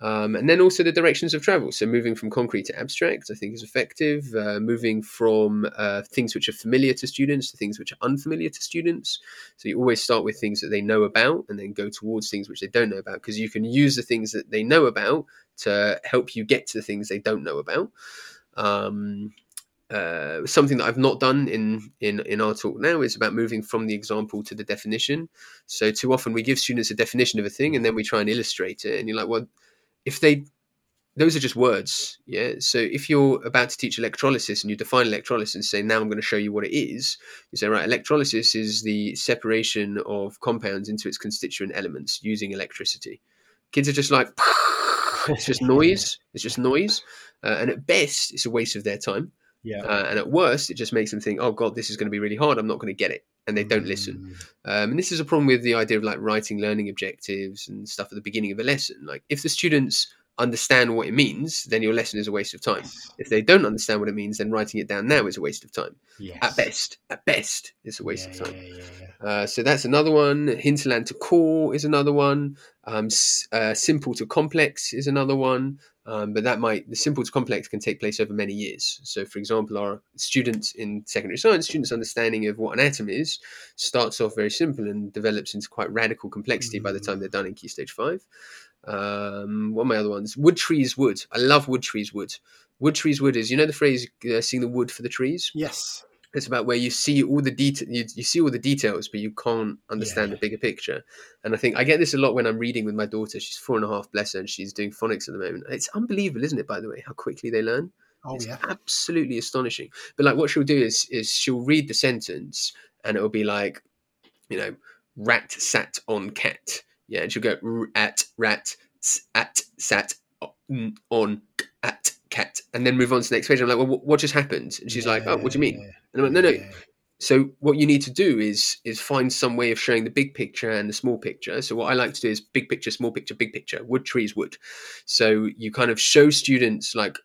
Um, and then also the directions of travel. So moving from concrete to abstract, I think is effective. Uh, moving from uh, things which are familiar to students to things which are unfamiliar to students. So you always start with things that they know about, and then go towards things which they don't know about, because you can use the things that they know about to help you get to the things they don't know about. Um, uh, something that I've not done in, in in our talk now is about moving from the example to the definition. So too often we give students a definition of a thing and then we try and illustrate it, and you're like, well, if they those are just words, yeah. So if you're about to teach electrolysis and you define electrolysis and say, now I'm going to show you what it is, you say, right, electrolysis is the separation of compounds into its constituent elements using electricity. Kids are just like, *laughs* it's just noise. It's just noise, uh, and at best, it's a waste of their time. Yeah. Uh, and at worst, it just makes them think, oh, God, this is going to be really hard. I'm not going to get it. And they don't mm. listen. Um, and this is a problem with the idea of like writing learning objectives and stuff at the beginning of a lesson. Like, if the students understand what it means, then your lesson is a waste of time. If they don't understand what it means, then writing it down now is a waste of time. Yes. At best, at best, it's a waste yeah, of time. Yeah, yeah, uh, so that's another one. Hinterland to core is another one. Um, uh, simple to complex is another one. Um, but that might the simple to complex can take place over many years. So, for example, our students in secondary science, students' understanding of what an atom is starts off very simple and develops into quite radical complexity mm. by the time they're done in Key Stage Five. Um, what are my other ones? Wood trees wood. I love wood trees wood. Wood trees wood is you know the phrase uh, "seeing the wood for the trees." Yes. It's about where you see all the detail, you, you, see all the details, but you can't understand yeah. the bigger picture. And I think I get this a lot when I'm reading with my daughter. She's four and a half, bless her, and she's doing phonics at the moment. It's unbelievable, isn't it? By the way, how quickly they learn. Oh it's yeah, absolutely astonishing. But like, what she'll do is is she'll read the sentence, and it'll be like, you know, rat sat on cat. Yeah, and she'll go at rat at sat mm, on at cat, and then move on to the next page. I'm like, well, what just happened? And she's yeah, like, oh, what do you mean? And I'm like, no, no. So what you need to do is is find some way of showing the big picture and the small picture. So what I like to do is big picture, small picture, big picture, wood trees, wood. So you kind of show students like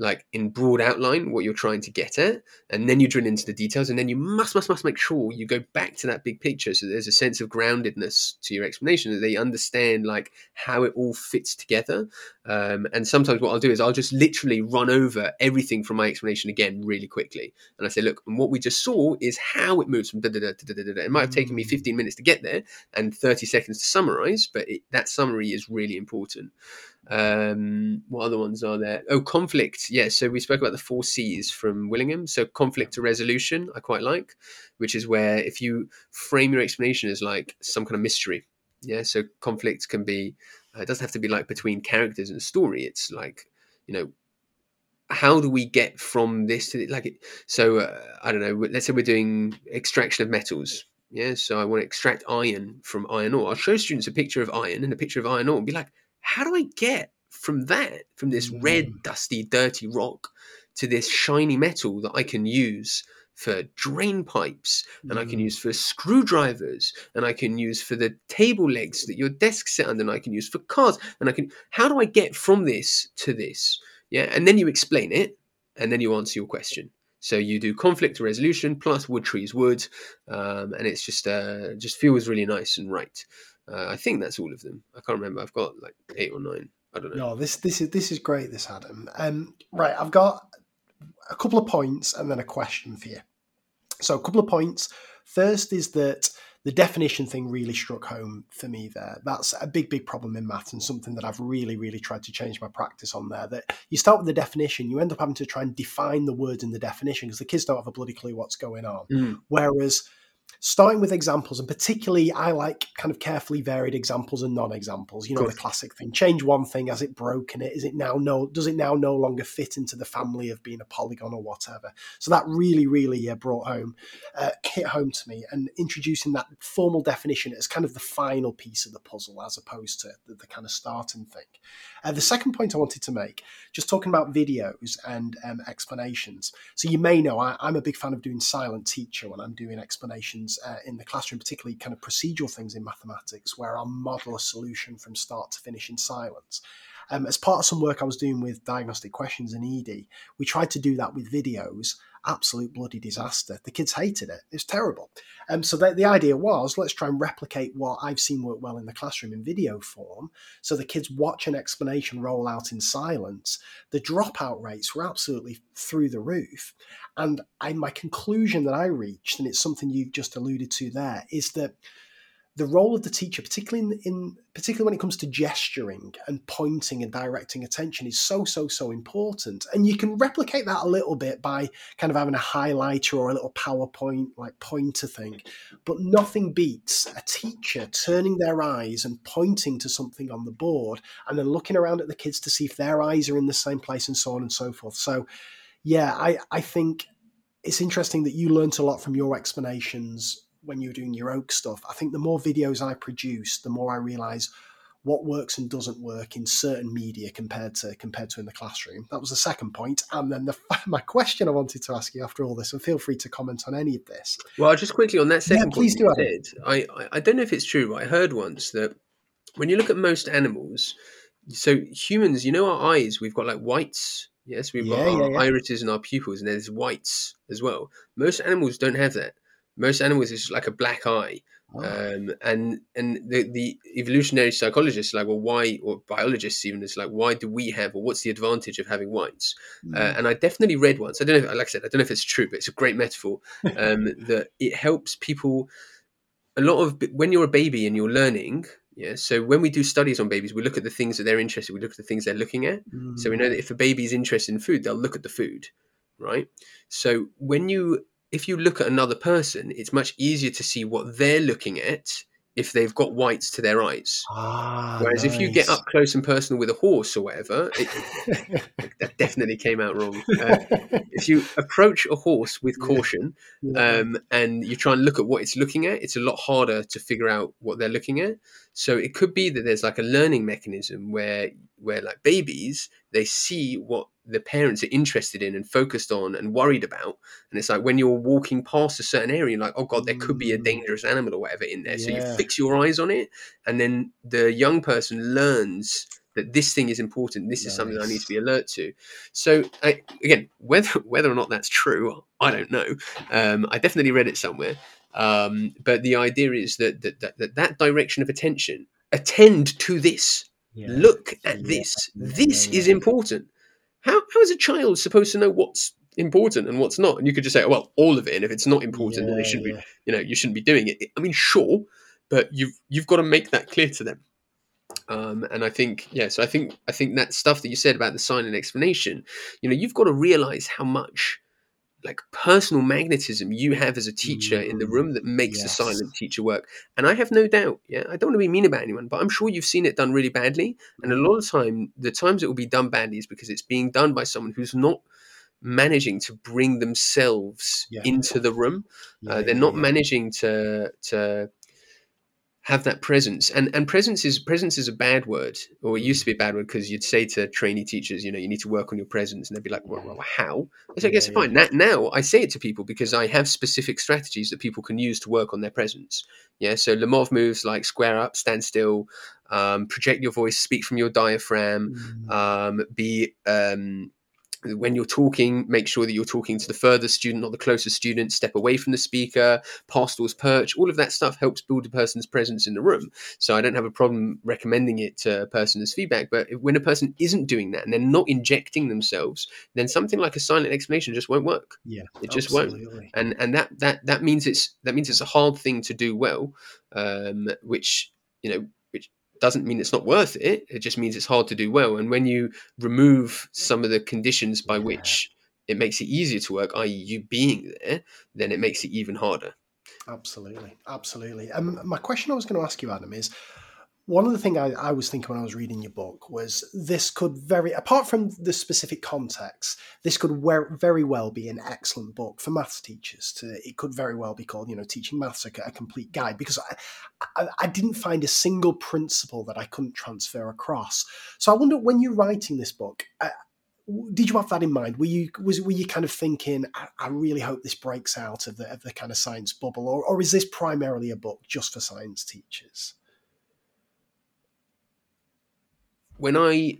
like in broad outline what you're trying to get at and then you drill into the details and then you must must must make sure you go back to that big picture so there's a sense of groundedness to your explanation that they understand like how it all fits together. Um, and sometimes what i'll do is i'll just literally run over everything from my explanation again really quickly. And i say look and what we just saw is how it moves from da da da da da da it might have taken me Mm. 15 minutes to get there and 30 seconds to summarize but it, that summary is really important um, what other ones are there? Oh, conflict. Yeah, so we spoke about the four C's from Willingham. So conflict to resolution, I quite like, which is where if you frame your explanation as like some kind of mystery. Yeah, so conflict can be. Uh, it doesn't have to be like between characters in a story. It's like you know. How do we get from this to like it? So uh, I don't know. Let's say we're doing extraction of metals. Yeah, so I want to extract iron from iron ore. I'll show students a picture of iron and a picture of iron ore and be like, how do I get from that, from this red, Mm. dusty, dirty rock to this shiny metal that I can use for drain pipes and I can Mm. use for screwdrivers and I can use for the table legs that your desk sit under and I can use for cars and I can how do I get from this to this? Yeah, and then you explain it and then you answer your question. So you do conflict resolution plus wood trees wood, um, and it's just uh, just feels really nice and right. Uh, I think that's all of them. I can't remember. I've got like eight or nine. I don't know. No, this this is this is great. This Adam. Um, right, I've got a couple of points and then a question for you. So, a couple of points. First is that the definition thing really struck home for me there. That's a big, big problem in maths and something that I've really, really tried to change my practice on there. That you start with the definition, you end up having to try and define the word in the definition because the kids don't have a bloody clue what's going on. Mm. Whereas starting with examples, and particularly I like kind of carefully varied examples and non-examples. You know, the classic thing: change one thing, has it broken it? Is it now no? Does it now no longer fit into the family of being a polygon or whatever? So that really, really uh, brought home, uh, hit home to me, and introducing that formal definition as kind of the final piece of the puzzle, as opposed to the, the kind of starting thing. Uh, the second point I wanted to make, just talking about videos and um, explanations. So you may know I, I'm a big fan of doing silent teacher when I'm doing explanations uh, in the classroom, particularly kind of procedural things in mathematics, where I'll model a solution from start to finish in silence. Um, as part of some work I was doing with diagnostic questions in Eedi, we tried to do that with videos. Absolute bloody disaster. The kids hated it. It's terrible. Um, so the, the idea was let's try and replicate what I've seen work well in the classroom in video form. So the kids watch an explanation roll out in silence. The dropout rates were absolutely through the roof. And I, my conclusion that I reached, and it's something you've just alluded to there, is that the role of the teacher, particularly in, in particularly when it comes to gesturing and pointing and directing attention, is so so so important. And you can replicate that a little bit by kind of having a highlighter or a little PowerPoint like pointer thing. But nothing beats a teacher turning their eyes and pointing to something on the board and then looking around at the kids to see if their eyes are in the same place and so on and so forth. So yeah, I, I think it's interesting that you learnt a lot from your explanations when you were doing your oak stuff. I think the more videos I produce, the more I realize what works and doesn't work in certain media compared to compared to in the classroom. That was the second. And then the *laughs* my question I wanted to ask you after all this, and feel free to comment on any of this. Well, just quickly on that second please point do, said, I, I don't know if it's true, but I heard once that when you look at most animals, so humans, you know, our eyes, we've got like whites. Yes, we've got Yeah, our yeah, yeah. irises and our pupils, and there's whites as well. Most animals don't have that. Most animals is like a black eye, Oh, um, and and the the evolutionary psychologists like, well, why, or biologists even, is like, why do we have, or what's the advantage of having whites? mm, Uh, and I definitely read once. I don't know, if, like I said, I don't know if it's true, but it's a great metaphor *laughs* um, that it helps people. A lot of when you're a baby and you're learning, yeah. So when we do studies on babies, we look at the things that they're interested. We look at the things they're looking at. So we mm, know that if a baby is interested in food, they'll look at the food, right? So when you if you look at another person, it's much easier to see what they're looking at if they've got whites to their eyes. ah, Whereas if you get up close and personal with a horse or whatever, it, *laughs* that definitely came out wrong. Uh, if you approach a horse with Yeah. caution Yeah. um, and you try and look at what it's looking at, it's a lot harder to figure out what they're looking at. So it could be that there's like a learning mechanism where where like babies they see what the parents are interested in and focused on and worried about, and it's like when you're walking past a certain area, you're like, oh god, there could be a Mm. dangerous animal or whatever in there. So you fix your eyes on it, and then the young person learns that this thing is important. This is something I need to be alert to. So I, again, whether whether or not that's true, I don't know. Um, I definitely read it somewhere. Um, but the idea is that that, that that that direction of attention, attend to this. Yeah. Look at Yeah, this. yeah, This is important. How how is a child supposed to know what's important and what's not? And you could just say, well, all of it. And if it's not important, then they shouldn't be you know you shouldn't be doing it i mean sure but you've you've got to make that clear to them um, and i think yeah so i think i think that stuff that you said about the sign and explanation you know you've got to realize how much like personal magnetism you have as a teacher in the Mm, room that makes the yes. silent teacher work and i have no doubt yeah i don't want to be mean about anyone but i'm sure you've seen it done really badly and a Mm-hmm. lot of time the times it will be done badly is because it's being done by someone who's not managing to bring themselves Yeah. into the room Yeah, uh, they're yeah, not managing to to have that presence. And and presence is presence is a bad word or it used to be a bad word because you'd say to trainee teachers you know you need to work on your presence and they'd be like well, well how? I said, Yeah, yes yeah. fine now, now I say it to people because I have specific strategies that people can use to work on their presence. Yeah so Lemov moves like square up stand still um, project your voice speak from your diaphragm Mm, um, be um, when you're talking, make sure that you're talking to the furthest student, not the closest student. Step away from the speaker, Pastore's perch. All of that stuff helps build a person's presence in the room. So I don't have a problem recommending it to a person as feedback. But if, when a person isn't doing that and they're not injecting themselves, then something like a silent explanation just won't work. yeah, It just won't and and that that that means it's that means it's a hard thing to do well um which you know doesn't mean it's not worth it. It just means it's hard to do well. And when you remove some of the conditions by Yeah. which it makes it easier to work i.e you being there then it makes it even harder. Absolutely, absolutely. Um, my question I was going to ask you, Adam, is one of the things I, I was thinking when I was reading your book was this could very, apart from the specific context, this could very well be an excellent book for maths teachers. To it could very well be called, you know, teaching maths a, a complete guide because I, I, I didn't find a single principle that I couldn't transfer across. So I wonder when you're writing this book. Uh, did you have that in mind? Were you was were you kind of thinking, I, really hope this breaks out of the of the kind of science bubble, or or is this primarily a book just for science teachers? When i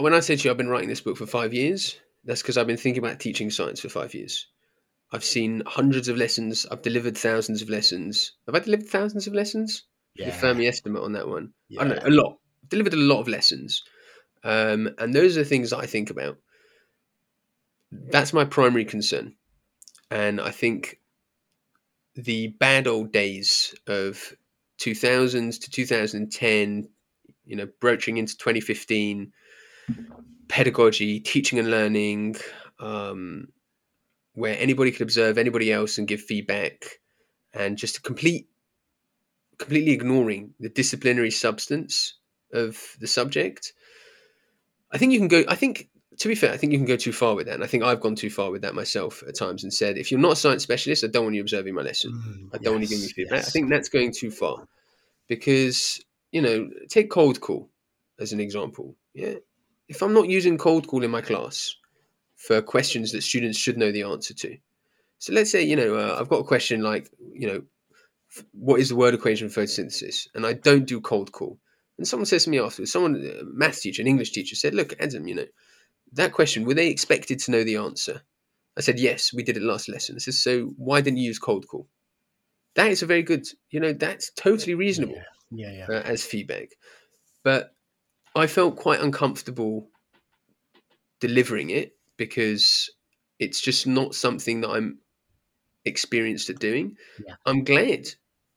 when i said to you i've been writing this book for five years that's because i've been thinking about teaching science for five years i've seen hundreds of lessons i've delivered thousands of lessons have i delivered thousands of lessons Yeah. the Fermi estimate on that one. I don't know, a lot. Delivered a lot of lessons. Um, and those are the things that I think about. That's my primary concern. And I think the bad old days of 2000s to 2010, you know, broaching into 2015, pedagogy, teaching and learning, um, where anybody could observe anybody else and give feedback, and just a complete completely ignoring the disciplinary substance of the subject. I think you can go. I think, to be fair, I think you can go too far with that, and I think I've gone too far with that myself at times and said, if you're not a science specialist, I don't want you observing my lesson. Mm, I don't want you giving me yes, feedback. I think that's going too far because you know, take cold call as an example. Yeah, if I'm not using cold call in my class for questions that students should know the answer to, so let's say you know uh, I've got a question like you know what is the word equation for photosynthesis? And I don't do cold call. And someone says to me afterwards, someone, a maths teacher, an English teacher said, look, Adam, you know, that question, were they expected to know the answer? I said, yes, we did it last lesson. I said, so why didn't you use cold call? That is a very good, you know, that's totally reasonable Yeah, yeah. uh, as feedback. But I felt quite uncomfortable delivering it because it's just not something that I'm experienced at doing. Yeah. I'm glad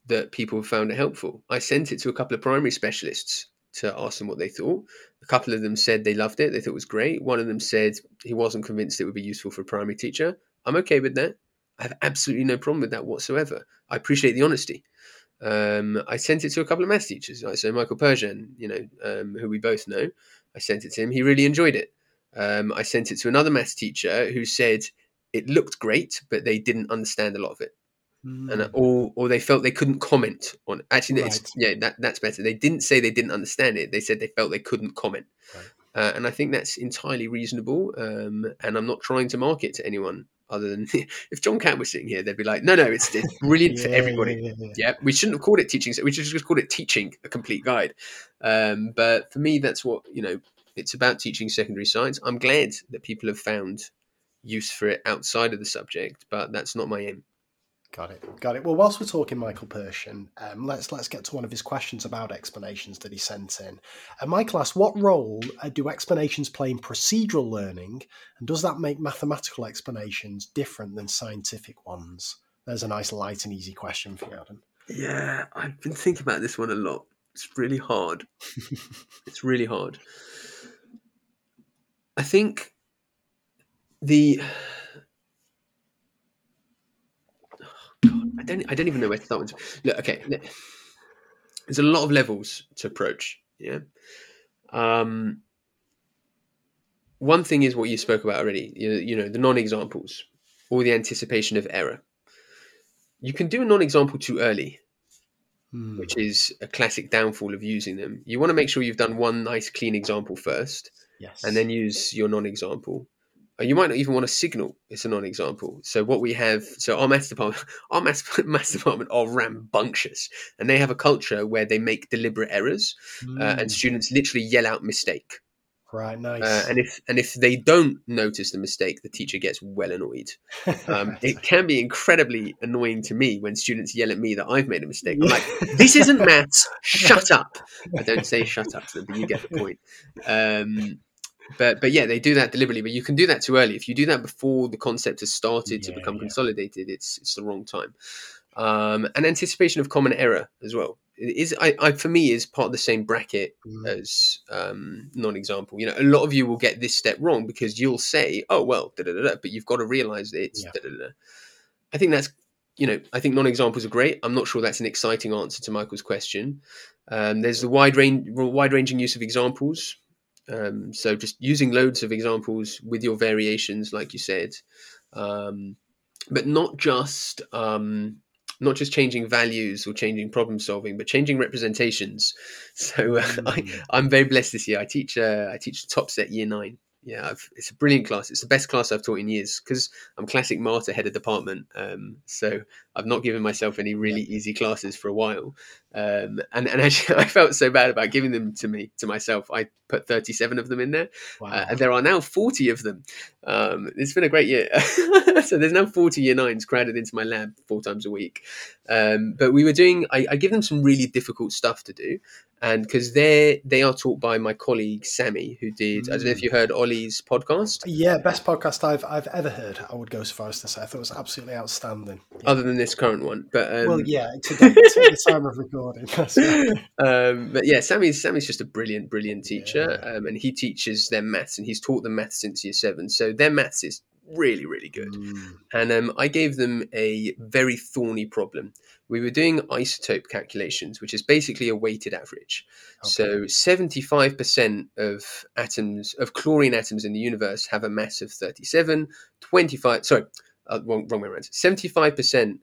that people found it helpful. I sent it to a couple of primary specialists to ask them what they thought. A couple of them said they loved it, they thought it was great. One of them said he wasn't convinced it would be useful for a primary teacher. I'm okay with that. I have absolutely no problem with that whatsoever. I appreciate the honesty. Um, I sent it to a couple of maths teachers. Right? So Michael Pershan, you know, um, who we both know, I sent it to him. He really enjoyed it. Um, I sent it to another maths teacher who said it looked great, but they didn't understand a lot of it, Mm, and or or they felt they couldn't comment on. It. Actually, it's, Right. yeah, that that's better. They didn't say they didn't understand it. They said they felt they couldn't comment, Right. uh, and I think that's entirely reasonable. Um, and I'm not trying to market to anyone other than *laughs* if John Catt was sitting here, they'd be like, no, no, it's, it's brilliant for *laughs* everybody. yeah, yeah, yeah. Yeah, we shouldn't have called it teaching. We should just called it teaching a complete guide. Um, but for me, that's what you know. It's about teaching secondary science. I'm glad that people have found use for it outside of the subject, but that's not my aim. Got it. Got it. Well, whilst we're talking Michael Pershan, um, let's let's get to one of his questions about explanations that he sent in. Uh, Michael asked, "What role uh, do explanations play in procedural learning, and does that make mathematical explanations different than scientific ones?" There's a nice, light and easy question for you, Adam. Yeah, I've been thinking about this one a lot. It's really hard. *laughs* it's really hard. I think the I don't I don't even know where to start with. Look, okay, there's a lot of levels to approach. Yeah. Um, one thing is what you spoke about already. You, you know, the non-examples or the anticipation of error. You can do a non-example too early, Hmm. which is a classic downfall of using them. You want to make sure you've done one nice clean example first, Yes. and then use your non-example. Uh, You might not even want to signal it's a non-example. So what we have, so our maths department, *laughs* our maths, maths department are rambunctious, and they have a culture where they make deliberate errors, uh, and Hmm. students literally yell out mistake. right, nice. Uh, and if and if they don't notice the mistake, the teacher gets well annoyed. Um, *laughs* it can be incredibly annoying to me when students yell at me that I've made a mistake. I'm like, *laughs* this isn't maths. Shut up. I don't say shut up to them, but you get the point. Um, but but yeah, they do that deliberately. But you can do that too early. If you do that before the concept has started to become yeah. consolidated, it's it's the wrong time. Um, and anticipation of common error as well It is I, I for me is part of the same bracket Hmm. as um, non-example. You know, a lot of you will get this step wrong because you'll say, "Oh well," da, da, da, but you've got to realize that it's. Yeah. I think that's you know I think non-examples are great. I'm not sure that's an exciting answer to Michael's question. Um, there's the wide range, wide-ranging use of examples. Um, so just using loads of examples with your variations, like you said, um, but not just um, not just changing values or changing problem solving, but changing representations. *laughs* So uh, I, Hmm. I'm very blessed this year. I teach uh, I teach top set year nine. Yeah, I've, it's a brilliant class. It's the best class I've taught in years because I'm classic Marta head of department. Um, so I've not given myself any really easy classes for a while. Um, and and *laughs* actually, I felt so bad about giving them to me to myself. I put 37 of them in there, Wow. uh, and there are now 40 of them. Um, it's been a great year. *laughs* so there's now 40 year nines crowded into my lab four times a week. Um, but we were doing, I, I give them some really difficult stuff to do. And because they they are taught by my colleague Sammy, who did, I don't know if you heard Ollie's podcast, yeah, best podcast I've I've ever heard. I would go so far as to say I thought it was absolutely outstanding. Yeah. other than this current one. But um, well, yeah, today, to the time of recording. *laughs* Right. *laughs* um, but yeah, Sammy's Sammy's just a brilliant, brilliant teacher, um, and he teaches them maths, and he's taught them maths since year seven. So their maths is really, really good. Mm. And um, I gave them a very thorny problem. We were doing isotope calculations, which is basically a weighted average. So seventy-five percent of atoms of chlorine atoms in the universe have a mass of thirty-seven. Twenty-five, sorry, uh, wrong, wrong way around. Seventy-five percent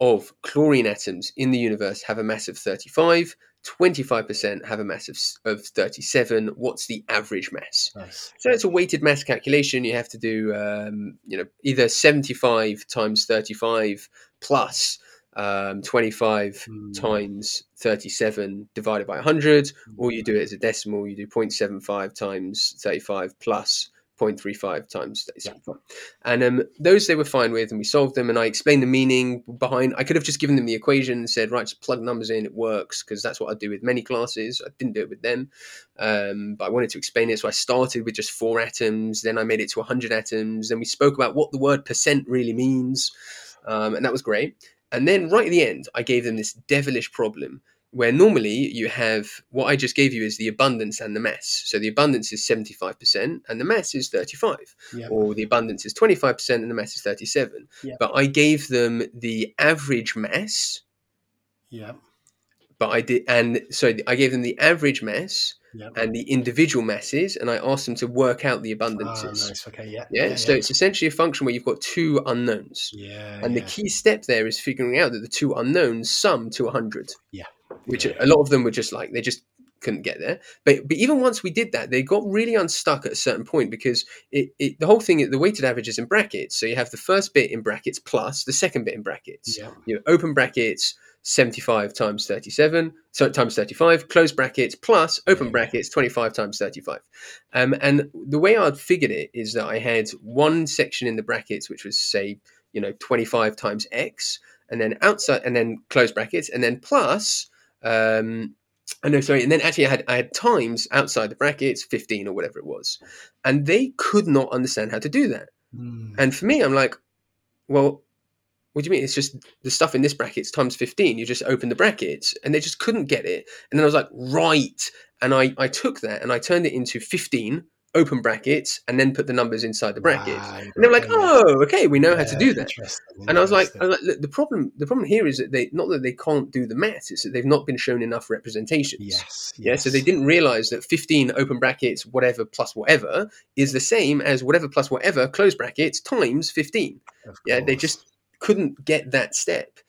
of chlorine atoms in the universe have a mass of 35 25% have a mass of, of 37 what's the average mass? Nice. so it's a weighted mass calculation. You have to do um, you know either 75 times 35 plus um, 25 Mm. times 37 divided by 100 or you do it as a decimal. You do 0.75 times 35 plus 0.35 times 35 and um, those they were fine with and we solved them and i explained the meaning behind i could have just given them the equation and said right just plug numbers in it works because that's what i do with many classes. I didn't do it with them um, but i wanted to explain it so i started with just four atoms then i made it to 100 atoms then we spoke about what the word percent really means um, and that was great. And then right at the end i gave them this devilish problem where normally you have what I just gave you is the abundance and the mass. So the abundance is 75% and the mass is 35, Yeah. or the abundance is 25% and the mass is 37. Yeah. But I gave them the average mass, Yeah. but I did, and so I gave them the average mass Yeah. and the individual masses, and I asked them to work out the abundances. Ah, nice. Okay. Yeah. Yeah, so it's essentially a function where you've got two unknowns. yeah. And the key step there is figuring out that the two unknowns sum to 100. Yeah. Which Yeah. a lot of them were just like, they just couldn't get there. But but even once we did that, they got really unstuck at a certain point because it, it the whole thing the weighted average is in brackets. So you have the first bit in brackets plus the second bit in brackets. Yeah. You know, open brackets 75 times 37 so times 35 close brackets plus open Yeah. brackets 25 times 35 um, and the way i'd figured it is that i had one section in the brackets which was say you know 25 times x and then outside and then close brackets and then plus um I know, sorry, and then actually I had I had times outside the brackets, fifteen or whatever it was, and they could not understand how to do that. Mm. And for me, I'm like, well, what do you mean? It's just the stuff in this brackets times 15. You just open the brackets and they just couldn't get it. And then I was like, right. And I, I took that and I turned it into 15 open brackets and then put the numbers inside the brackets. Right, And they were like, oh, okay, we know how to do that. interesting, And I was like, I was like, the problem, the problem here is that they not that they can't do the maths, it's that they've not been shown enough representations. yes, Yeah, so they didn't realize that 15 open brackets, whatever plus whatever, is the same as whatever plus whatever close brackets times 15. Yeah, they just couldn't get that step.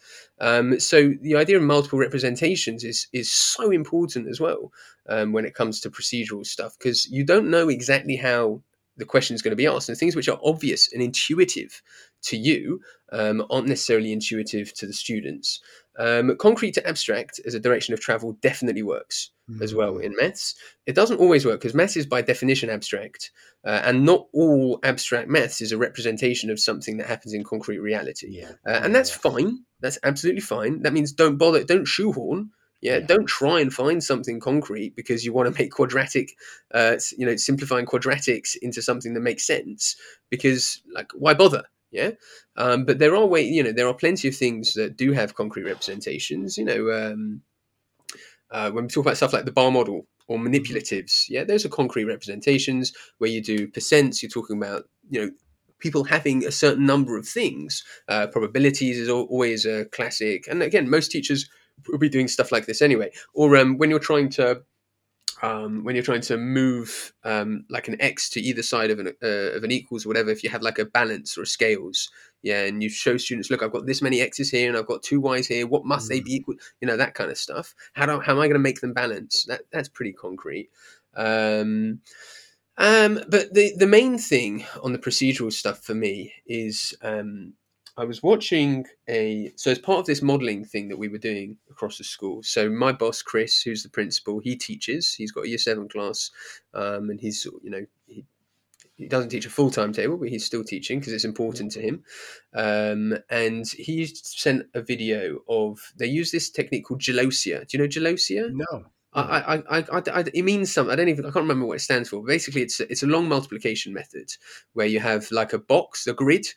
Um, so the idea of multiple representations is is so important as well um, when it comes to procedural stuff because you don't know exactly how the question is going to be asked, and things which are obvious and intuitive to you um, aren't necessarily intuitive to the students. Um, concrete to abstract as a direction of travel definitely works as well Mm. in maths. It doesn't always work because maths is by definition abstract, uh, and not all abstract maths is a representation of something that happens in concrete reality. Yeah, Uh, and that's fine. That's absolutely fine. That means don't bother, don't shoehorn. Yeah, Yeah. don't try and find something concrete because you want to make quadratic, uh, you know, simplifying quadratics into something that makes sense. Because, like, why bother? Yeah, um, but there are way, you know, there are plenty of things that do have concrete representations. You know, um, uh, when we talk about stuff like the bar model or manipulatives, yeah, those are concrete representations where you do percents. You're talking about, you know, people having a certain number of things. Uh, probabilities is always a classic, and again, most teachers will be doing stuff like this anyway. Or um, when you're trying to um, when you're trying to move um, like an x to either side of an uh, of an equals or whatever, if you have like a balance or a scales, yeah, and you show students, look, I've got this many x's here and I've got two y's here. What must they Mm. be equal? You know that kind of stuff. How do how am I going to make them balance? That that's pretty concrete. Um, um, but the the main thing on the procedural stuff for me is um, I was watching a so as part of this modelling thing that we were doing across the school. So my boss Chris, who's the principal, he teaches. He's got a year seven class, um, and he's you know he, he doesn't teach a full time table, but he's still teaching because it's important to him. Um, and he sent a video of they use this technique called gelosia. Do you know gelosia? No. I, I, I, I, I, it means something. I don't even. I can't remember what it stands for. But basically, it's a, it's a long multiplication method where you have like a box, a grid,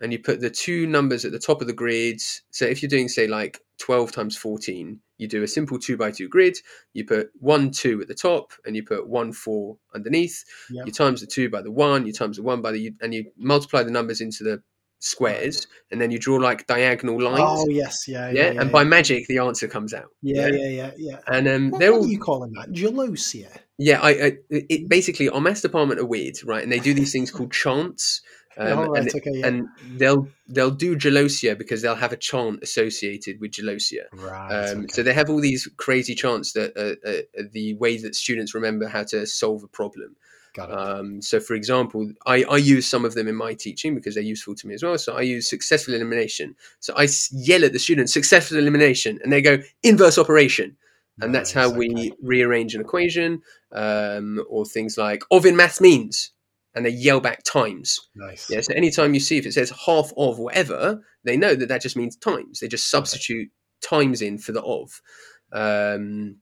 and you put the two numbers at the top of the grid. So if you're doing say like twelve times fourteen, you do a simple two by two grid. You put one two at the top, and you put one four underneath. Yeah. You times the two by the one. You times the one by the, and you multiply the numbers into the squares, and then you draw like diagonal lines. Oh yes, yeah, yeah, yeah, yeah, and by yeah. magic the answer comes out. yeah, yeah, yeah, yeah. And um, What, they're what all are you calling that? Gelosia. yeah, I, I it basically our maths department are weird, right? And they do these things called chants, um, right, and, okay, yeah. and they'll they'll do gelosia because they'll have a chant associated with gelosia. right. Um, okay. So they have all these crazy chants that are, are, are the way that students remember how to solve a problem. Got it. Um, so, for example, I, I use some of them in my teaching because they're useful to me as well. So I use successful elimination. So I yell at the students, successful elimination, and they go inverse operation and that's how Nice, we rearrange an equation um, or things like of in maths means and they yell back times. Nice. yeah so anytime you see if it says half of whatever they know that that just means times. They just substitute times in for the of. Um,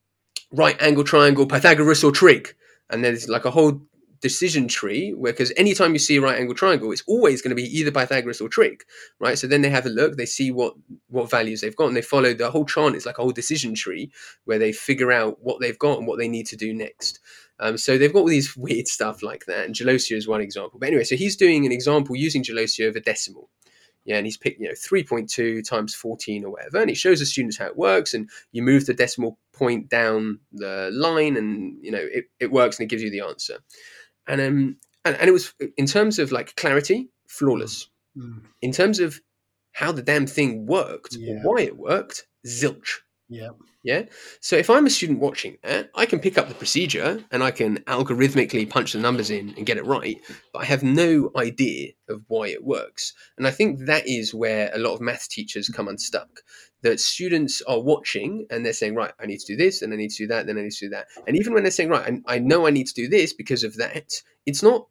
right angle triangle pythagoras or trig. And there's like a whole decision tree where because anytime you see a right angle triangle it's always going to be either pythagoras or trig right? So then they have a look they see what what values they've got and they follow the whole chart it's like a whole decision tree where they figure out what they've got and what they need to do next um, so they've got all these weird stuff like that and gelosia is one example but anyway so he's doing an example using gelosia of a decimal yeah, and he's picked, you know, 3.2 times 14 or whatever. And he shows the students how it works. And you move the decimal point down the line and, you know, it, it works and it gives you the answer. And, um, and, and it was, in terms of like clarity, flawless. Mm. In terms of how the damn thing worked Yeah. or why it worked, zilch. Yeah. Yeah. So if I'm a student watching that, I can pick up the procedure and I can algorithmically punch the numbers in and get it right, but I have no idea of why it works. And I think that is where a lot of maths teachers come unstuck. That students are watching and they're saying, right, I need to do this and I need to do that, then I need to do that. And even when they're saying, right, I, I know I need to do this because of that, it's not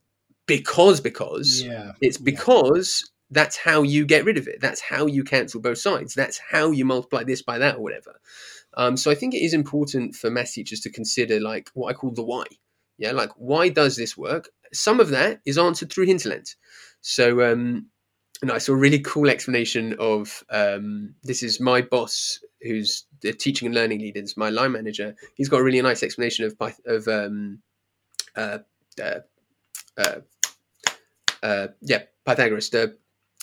because because Yeah. it's because that's how you get rid of it. That's how you cancel both sides. That's how you multiply this by that or whatever. Um, so I think it is important for math teachers to consider like what I call the why. Yeah, like why does this work? Some of that is answered through hinterland. So um, and I saw a really cool explanation of um, this is my boss who's the teaching and learning leader, it's my line manager. He's got a really nice explanation of of um, uh, uh, uh, yeah Pythagoras the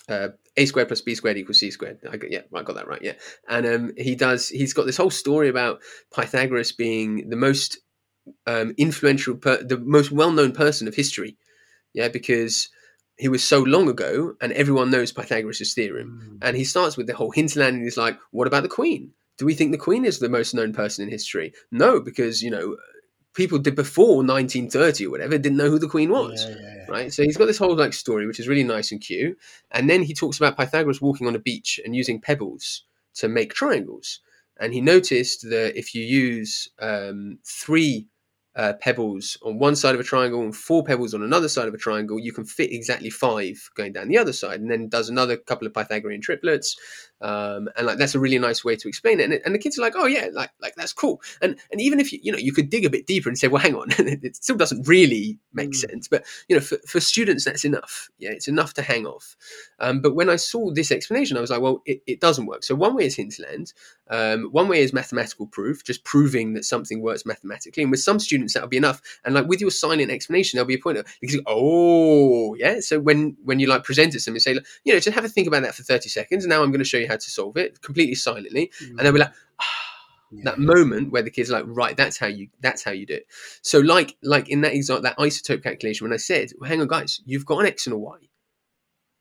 uh, a squared plus b squared equals c squared. I got, yeah, I got that right. Yeah, and um, he does. He's got this whole story about Pythagoras being the most um, influential, per- the most well-known person of history. Yeah, because he was so long ago, and everyone knows Pythagoras' theorem. Mm. And he starts with the whole hinterland, and he's like, "What about the Queen? Do we think the Queen is the most known person in history? No, because you know." People did before 1930 or whatever didn't know who the Queen was Yeah, yeah, yeah. right? So he's got this whole like story, which is really nice and cute. And then he talks about Pythagoras walking on a beach and using pebbles to make triangles. And he noticed that if you use um, three uh, pebbles on one side of a triangle and four pebbles on another side of a triangle, you can fit exactly five going down the other side. And then does another couple of Pythagorean triplets, um, and like that's a really nice way to explain it. And, and the kids are like, "Oh yeah, like like that's cool." And and even if you you know you could dig a bit deeper and say, "Well, hang on, *laughs* it still doesn't really make Mm. sense." But you know, for, for students, that's enough. Yeah, it's enough to hang off. Um, but when I saw this explanation, I was like, "Well, it, it doesn't work." So one way is hinterland. Um, one way is mathematical proof, just proving that something works mathematically. And with some students, that'll be enough. And like with your silent explanation, there'll be a point of because oh yeah. So when when you like present it to them and say, you know, just have a think about that for thirty seconds. And now I'm going to show you how to solve it completely silently, and they'll be like. Ah, Yeah. that moment where the kids are like right that's how you that's how you do it so like like in that example that isotope calculation when i said well, hang on guys you've got an x and a y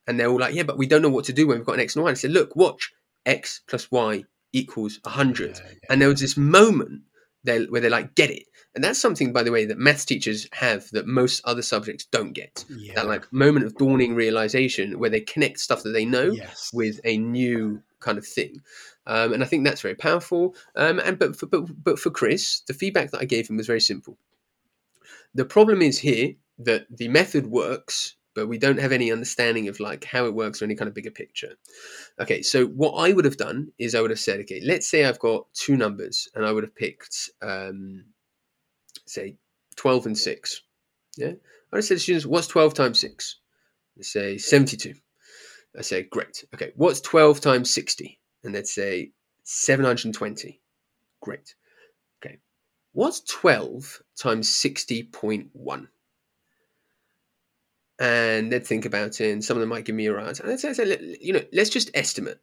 and they're all like yeah but we don't know what to do when we've got an x and a y and i said look watch x plus y equals 100 Yeah, yeah. and there was this moment there where they're like get it and that's something by the way that maths teachers have that most other subjects don't get Yeah. that like moment of dawning realization where they connect stuff that they know yes. with a new kind of thing. Um, and I think that's very powerful. Um, and but for, but but for Chris, the feedback that I gave him was very simple. The problem is here that the method works, but we don't have any understanding of like how it works or any kind of bigger picture. Okay, so what I would have done is I would have said, okay, let's say I've got two numbers, and I would have picked, um, say, twelve and six. Yeah, I would have said to students, what's twelve times six? They say seventy-two. I say, great. Okay, what's 12 times 60? And they'd say 720. Great. Okay, what's 12 times 60.1? And they'd think about it, and some of them might give me a answer. And I'd say, I'd say, "Let- you know, let's just estimate.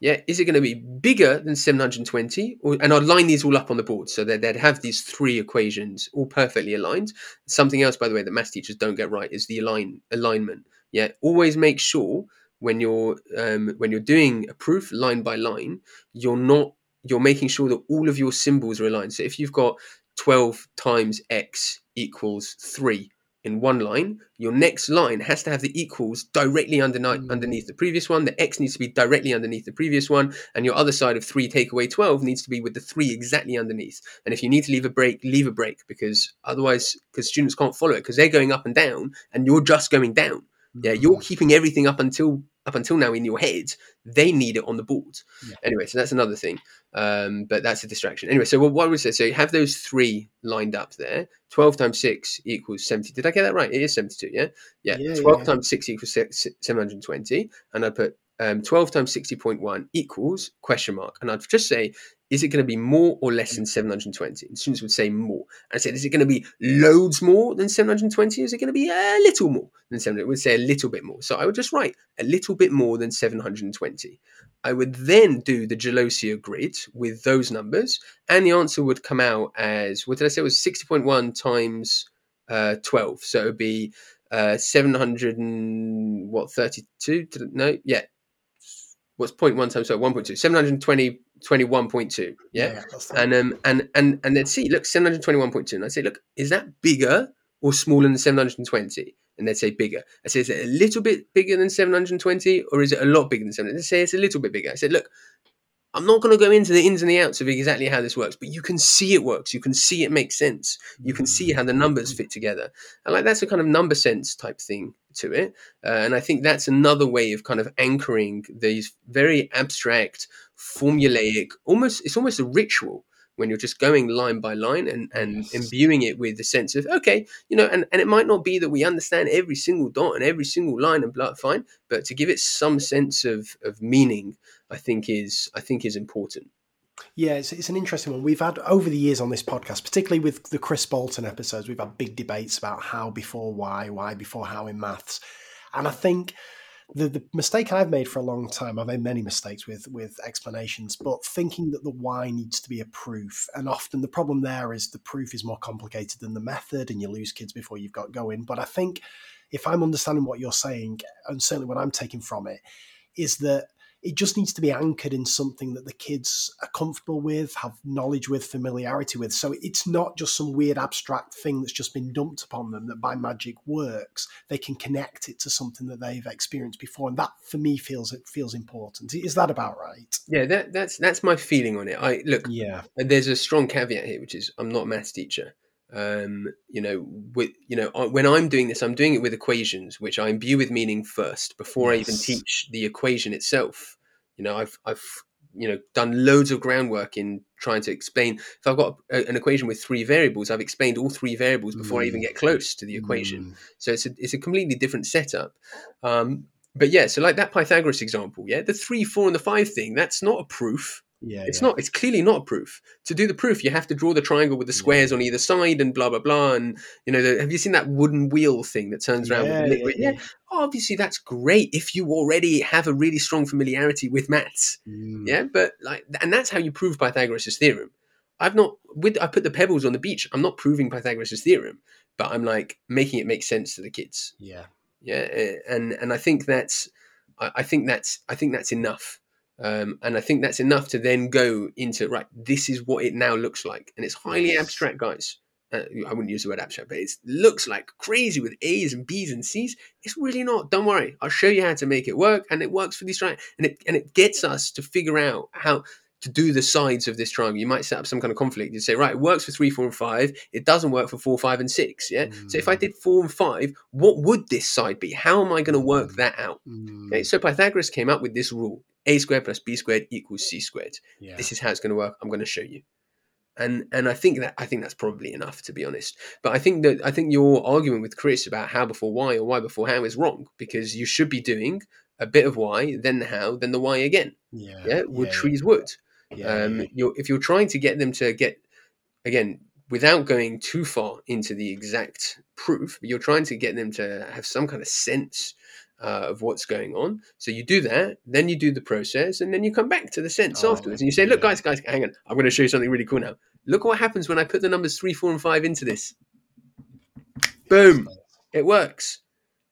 Yeah, is it going to be bigger than 720? Or, and I'd line these all up on the board so that they'd have these three equations all perfectly aligned. Something else, by the way, that math teachers don't get right is the align alignment. Yeah, always make sure when you're um, when you're doing a proof line by line, you're not you're making sure that all of your symbols are aligned. So if you've got 12 times x equals 3 in one line, your next line has to have the equals directly underneath, Mm. underneath the previous one. The x needs to be directly underneath the previous one, and your other side of 3 take away 12 needs to be with the 3 exactly underneath. And if you need to leave a break, leave a break because otherwise, because students can't follow it because they're going up and down and you're just going down. Yeah, Mm-hmm. you're keeping everything up until up until now in your head. They need it on the board. Yeah. Anyway, so that's another thing. Um, but that's a distraction. Anyway, so what, I would say, so you have those three lined up there. Twelve times six equals seventy. Did I get that right? It is seventy-two. Yeah, yeah. Yeah, Twelve yeah. times six equals seven hundred twenty, and I put um, twelve times sixty point one equals question mark, and I'd just say. Is it going to be more or less than 720? And students would say more. I said, is it going to be loads more than 720? Is it going to be a little more than 700? It would say a little bit more. So I would just write a little bit more than 720. I would then do the Gelosia grid with those numbers, and the answer would come out as what did I say? It was 60.1 times uh, 12. So it would be uh, 700 and what 32? No, yeah. What's 0.1 times so 1.2 720 21.2 yeah, the- and um and and and let's see look 721.2 and i say look is that bigger or smaller than 720 and they'd say bigger. I say is it a little bit bigger than 720 or is it a lot bigger than 700 they say it's a little bit bigger. I said look i'm not going to go into the ins and the outs of exactly how this works but you can see it works. You can see it makes sense. You can see how the numbers fit together. And like that's a kind of number sense type thing to it. Uh, and i think that's another way of kind of anchoring these very abstract formulaic almost it's almost a ritual when you're just going line by line and and Yes. imbuing it with the sense of okay you know and, and it might not be that we understand every single dot and every single line and blah fine but to give it some sense of of meaning i think is i think is important Yeah, it's, it's an interesting one. We've had over the years on this podcast, particularly with the Chris Bolton episodes, we've had big debates about how before why, why before how in maths. And I think the, the mistake I've made for a long time, I've made many mistakes with with explanations, but thinking that the why needs to be a proof. And often the problem there is the proof is more complicated than the method and you lose kids before you've got going. But I think if I'm understanding what you're saying, and certainly what I'm taking from it, is that it just needs to be anchored in something that the kids are comfortable with, have knowledge with, familiarity with. So it's not just some weird abstract thing that's just been dumped upon them that by magic works. They can connect it to something that they've experienced before, and that for me feels it feels important. Is that about right? yeah that that's that's my feeling on it i look Yeah, And there's a strong caveat here, which is I'm not a maths teacher. Um, you know, with you know, I- when I'm doing this, I'm doing it with equations, which I imbue with meaning first before I even teach the equation itself. You know, I've I've you know done loads of groundwork in trying to explain. If I've got a, an equation with three variables, I've explained all three variables before I even Mm. get close to the equation. Mm, So it's a it's a completely different setup. Um, but yeah, so like that Pythagoras example, yeah, the three, four, and the five thing, that's not a proof yeah, it's yeah. not it's clearly not a proof. To do the proof you have to draw the triangle with the squares on either side and blah blah blah and you know the, have you seen that wooden wheel thing that turns around Yeah, with yeah, yeah, obviously that's great if you already have a really strong familiarity with maths. Mm, yeah but like and that's how you prove pythagoras' theorem. I've not with i put the pebbles on the beach i'm not proving pythagoras' theorem but i'm like making it make sense to the kids. Yeah, yeah eh, and and i think that's i, I think that's i think that's enough um, and i think that's enough to then go into right this is what it now looks like and it's highly Yes. abstract guys uh, i wouldn't use the word abstract but it looks like crazy with a's and b's and c's it's really not don't worry i'll show you how to make it work and it works for these tri- and it and it gets us to figure out how to do the sides of this triangle. You might set up some kind of conflict. You say, right, it works for three, four, and five. It doesn't work for four, five, and six. Yeah. So if I Mm. did four and five, what would this side be? How am I going to work Mm. that out? mm, Okay. So Pythagoras came up with this rule: a squared plus b squared equals c squared. yeah. This is how it's going to work. I'm going to show you. And and I think that I think that's probably enough to be honest. But I think that I think your argument with Chris about how before why or why before how is wrong because you should be doing a bit of why, then the how, then the why again. yeah, Yeah, wood yeah, trees wood yeah, um, yeah. you're, if you're trying to get them to get again without going too far into the exact proof you're trying to get them to have some kind of sense uh, of what's going on. So you do that then you do the process and then you come back to the sense Oh, afterwards and you say look guys guys hang on. I'm going to show you something really cool now. Look what happens when i put the numbers three four and five into this. Boom! It works.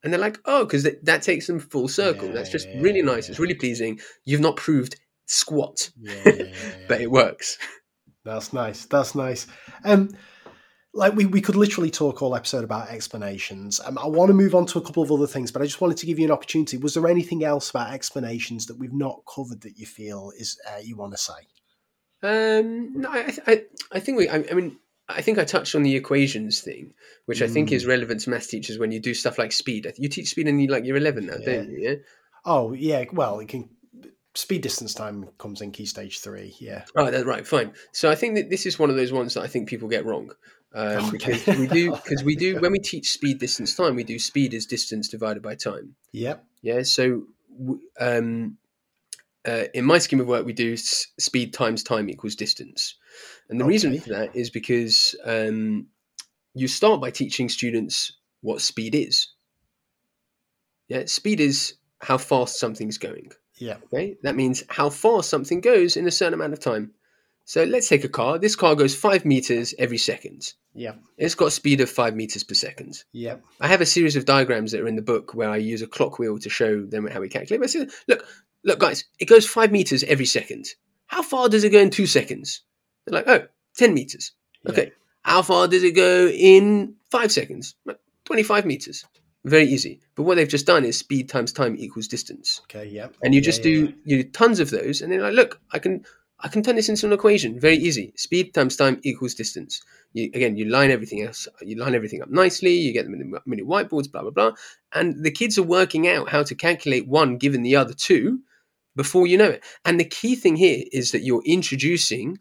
And they're like oh because that, that takes them full circle. Yeah, that's just yeah, really yeah, nice it's really pleasing. You've not proved squat. Yeah, yeah, yeah, *laughs* yeah, but it works. That's nice. That's nice. Um, like we, we could literally talk all episode about explanations. Um, I want to move on to a couple of other things, but I just wanted to give you an opportunity. Was there anything else about explanations that we've not covered that you feel is uh, you want to say? Um, no, I, I, I think we. I, I mean, I think I touched on the equations thing, which I think is relevant to math teachers when you do stuff like speed. You teach speed in like year eleven now, don't you? Yeah. Oh yeah, well it can. Speed distance time comes in key stage three. Yeah. Oh, that's right. Fine. So I think that this is one of those ones that I think people get wrong. Um, *laughs* Okay. Because we do, because we do, when we teach speed distance time, we do speed as distance divided by time. Yep. Yeah. So, um, uh, in my scheme of work, we do speed times time equals distance, and the reason for that is because um, you start by teaching students what speed is. Yeah, speed is how fast something's going. Yeah. Okay, that means how far something goes in a certain amount of time. So let's take a car. This car goes five meters every second. Yeah. It's got a speed of five meters per second. Yeah. I have a series of diagrams that are in the book where I use a clock wheel to show them how we calculate. But say, look, look, guys, it goes five meters every second. How far does it go in two seconds? They're like, oh, 10 meters. Okay. How far does it go in five seconds? 25 meters. Very easy. But what they've just done is speed times time equals distance. Okay, yeah. And you Yeah, just yeah, do you do tons of those, and then like, look, I can I can turn this into an equation. Very easy. Speed times time equals distance. You, again, you line everything else. You line everything up nicely. You get them in the mini whiteboards, blah blah blah. And the kids are working out how to calculate one given the other two before you know it. And the key thing here is that you're introducing.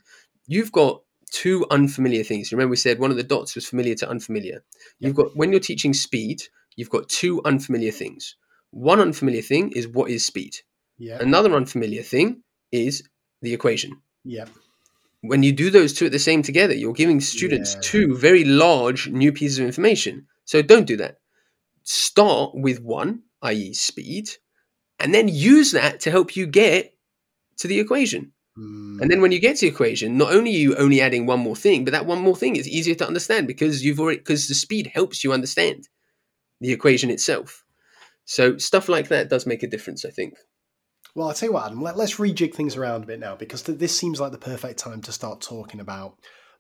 You've got two unfamiliar things. Remember, we said one of the dots was familiar to unfamiliar. You've got when you're teaching speed, you've got two unfamiliar things. One unfamiliar thing is what is speed. Yeah, Another unfamiliar thing is the equation. yeah, When you do those two at the same together, you're giving students Yeah. two very large new pieces of information. So don't do that. Start with one, i.e., speed, and then use that to help you get to the equation. Mm, And then when you get to the equation, not only are you only adding one more thing, but that one more thing is easier to understand because you've already because the speed helps you understand the equation itself. So stuff like that does make a difference, I think. Well, I'll tell you what, Adam, let, let's rejig things around a bit now because th- this seems like the perfect time to start talking about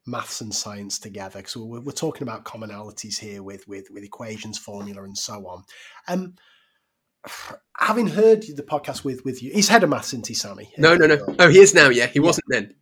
maths and science together because we're, we're talking about commonalities here with, with, with equations, formula, and so on. Um, having heard the podcast with, with you, he's head of maths, isn't he, Sammy? No, no, no. Oh, he is now. Yeah, he wasn't then.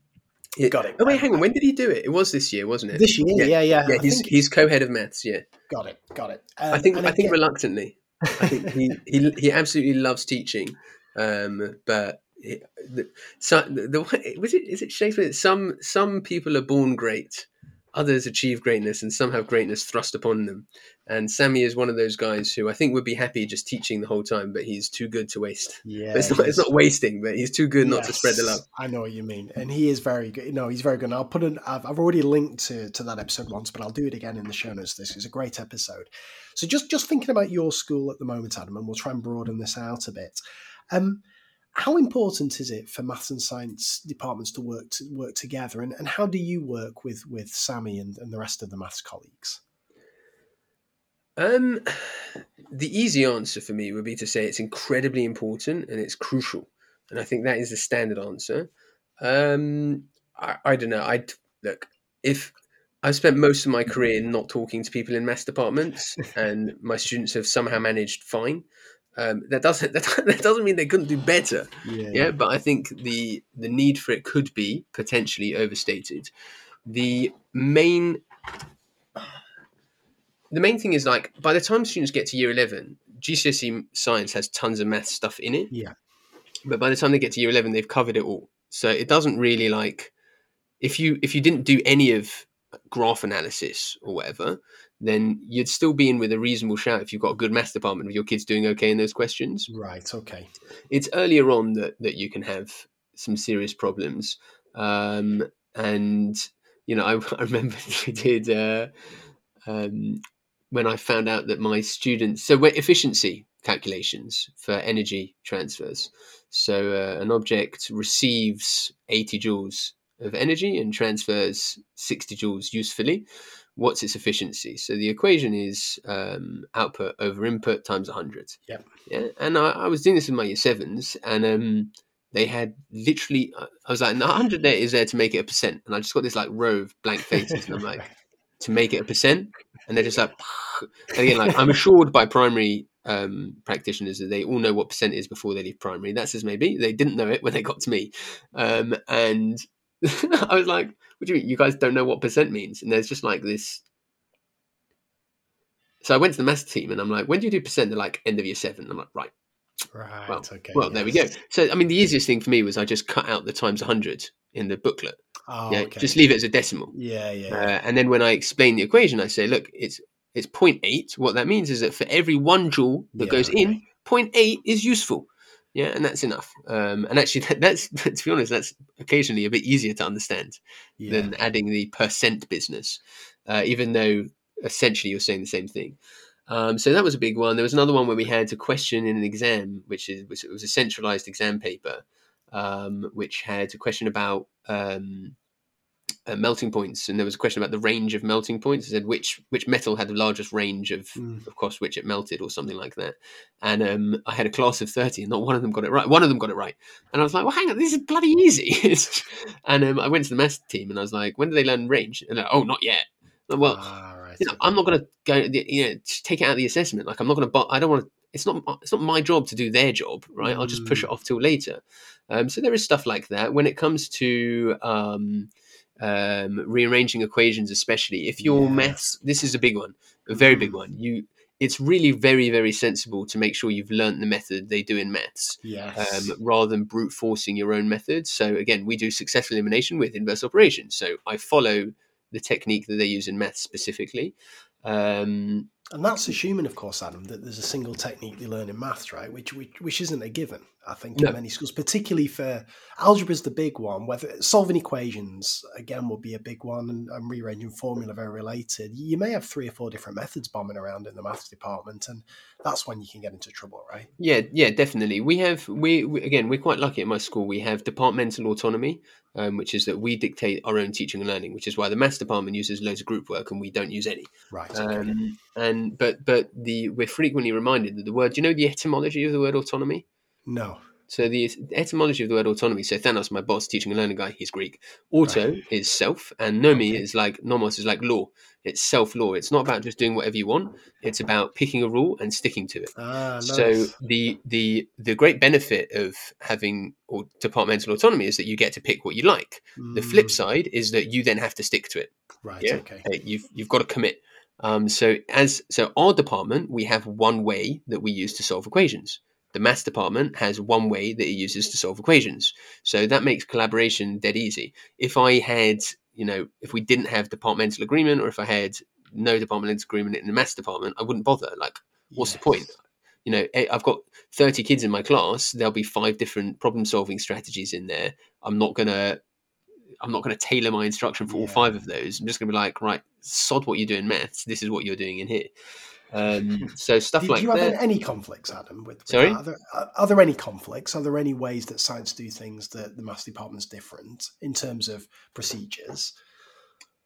He- Got it. Oh wait, hang on. When did he do it? It was this year, wasn't it? This year, yeah, yeah. yeah. I he's think- he's co-head of maths. Yeah, got it, got it. I Um, think I think again- reluctantly. I think he he he absolutely loves teaching, um, but. It, the, so the, the was it is it Shakespeare? Some some people are born great, others achieve greatness, and some have greatness thrust upon them. And Sammy is one of those guys who I think would be happy just teaching the whole time, but he's too good to waste. yeah, it's not it's not wasting, but he's too good not to spread the Yes, love. I know what you mean, and he is very good. No, he's very good. And I'll put an. I've, I've already linked to, to that episode once, but I'll do it again in the show notes. This is a great episode. So just just thinking about your school at the moment, Adam, and we'll try and broaden this out a bit. Um, how important is it for maths and science departments to work to work together, and, and how do you work with with Sammy and, and the rest of the maths colleagues? Um, the easy answer for me would be to say it's incredibly important and it's crucial, and I think that is the standard answer. Um, I, I don't know. I look if I've spent most of my career not talking to people in maths departments, *laughs* and my students have somehow managed fine. Um, that doesn't *laughs* that, doesn't mean they couldn't do better. Yeah, but I think the the need for it could be potentially overstated. The main the main thing is like by the time students get to year 11 gcse science has tons of math stuff in it Yeah. but by the time they get to year 11 they've covered it all so it doesn't really like if you if you didn't do any of graph analysis or whatever then you'd still be in with a reasonable shout if you've got a good math department with your kids doing okay in those questions Right. Okay. it's earlier on that, that you can have some serious problems. Um, and, you know, *laughs* I, I remember *laughs* we did, uh, um, when I found out that my students, so we're efficiency calculations for energy transfers. So uh, an object receives 80 joules of energy and transfers 60 joules usefully. What's its efficiency? So the equation is um, output over input times 100. Yep. Yeah, and I, I was doing this with my year sevens, and um, they had literally. uh, I was like, "No, hundred there is there to make it a percent," and I just got this like row of blank faces, and I'm like, "To make it a percent," and they're just like, and again, like I'm assured by primary um, practitioners that they all know what percent is before they leave primary. That's as maybe they didn't know it when they got to me, um, and *laughs* I was like, "What do you mean? You guys don't know what percent means?" And there's just like this. So I went to the maths team and I'm like, "When do you do percent?" They're like, "End of year seven. I'm like, "Right." Right. Well, okay. Well, there we go. So, I mean, the easiest thing for me was I just cut out the times 100 in the booklet. Oh, yeah, okay. just leave it as a decimal. Yeah. Yeah. Uh, and then when I explain the equation, I say, look, it's it's 0.8. What that means is that for every one joule that Yeah, goes okay. in, 0.8 is useful. Yeah, and that's enough. Um, and actually, *laughs* that, that's to be honest, that's occasionally a bit easier to understand yeah. than adding the percent business, uh, even though essentially you're saying the same thing. Um, so that was a big one. There was another one where we had a question in an exam, which is which was a centralized exam paper, um, which had a question about um, uh, melting points, and there was a question about the range of melting points. It said which which metal had the largest range of, Mm. of course, which it melted or something like that. And um, I had a class of thirty, and not one of them got it right. One of them got it right, and I was like, "Well, hang on, this is bloody easy." *laughs* and um, I went to the maths team, and I was like, "When do they learn range?" And they're like, "Oh, not yet." Like, well, Ah, right, you know. I'm not going to go, you know, take it out of the assessment. Like, I'm not going to, I don't want to. It's not. It's not my job to do their job, right? I'll just push it Mm. off till later. Um, so there is stuff like that when it comes to um, um, rearranging equations, especially if your Yeah. maths. This is a big one, a very big Mm. one. You. It's really very, very sensible to make sure you've learnt the method they do in maths Yes. um, rather than brute forcing your own methods. So again, we do successful elimination with inverse operations. So I follow the technique that they use in maths specifically. Um, And that's assuming, of course, Adam, that there's a single technique they learn in maths, right? Which which, which isn't a given, I think, No. in many schools, particularly for algebra is the big one. Whether solving equations again will be a big one, and, and rearranging formula very related. You may have three or four different methods bombing around in the maths department, and that's when you can get into trouble, right? yeah, yeah, definitely. We have we, we again we're quite lucky at my school. We have departmental autonomy, um, which is that we dictate our own teaching and learning. Which is why the maths department uses loads of group work and we don't use any. Right. Okay. Um, but but the we're frequently reminded that the word. Do you know the etymology of the word autonomy? no. So the etymology of the word autonomy. So Thanos, my boss, teaching and learning guy, he's Greek. Auto is self, and nomi Okay. is like nomos is like law. It's self law. It's not about just doing whatever you want. It's about picking a rule and sticking to it. Ah, nice. So the the the great benefit of having or departmental autonomy is that you get to pick what you like. The flip Mm, side is that you then have to stick to it. Right. Yeah. Okay. You've you've got to commit. Um, so as so our department, we have one way that we use to solve equations. The maths department has one way that it uses to solve equations. So that makes collaboration dead easy. If I had, you know, if we didn't have departmental agreement, or if I had no departmental agreement in the maths department, I wouldn't bother. Like, what's the point? You know, eh, I've got 30 kids in my class. There'll be five different problem solving strategies in there. I'm not gonna I'm not going to tailor my instruction for all five of those. I'm just going to be like, right, sod what you do in maths. This is what you're doing in here. Um, *laughs* so stuff like do you have that. any conflicts, Adam? With, with Sorry? Are, there, are- are there any conflicts? Are there any ways that science do things that the maths department's different in terms of procedures?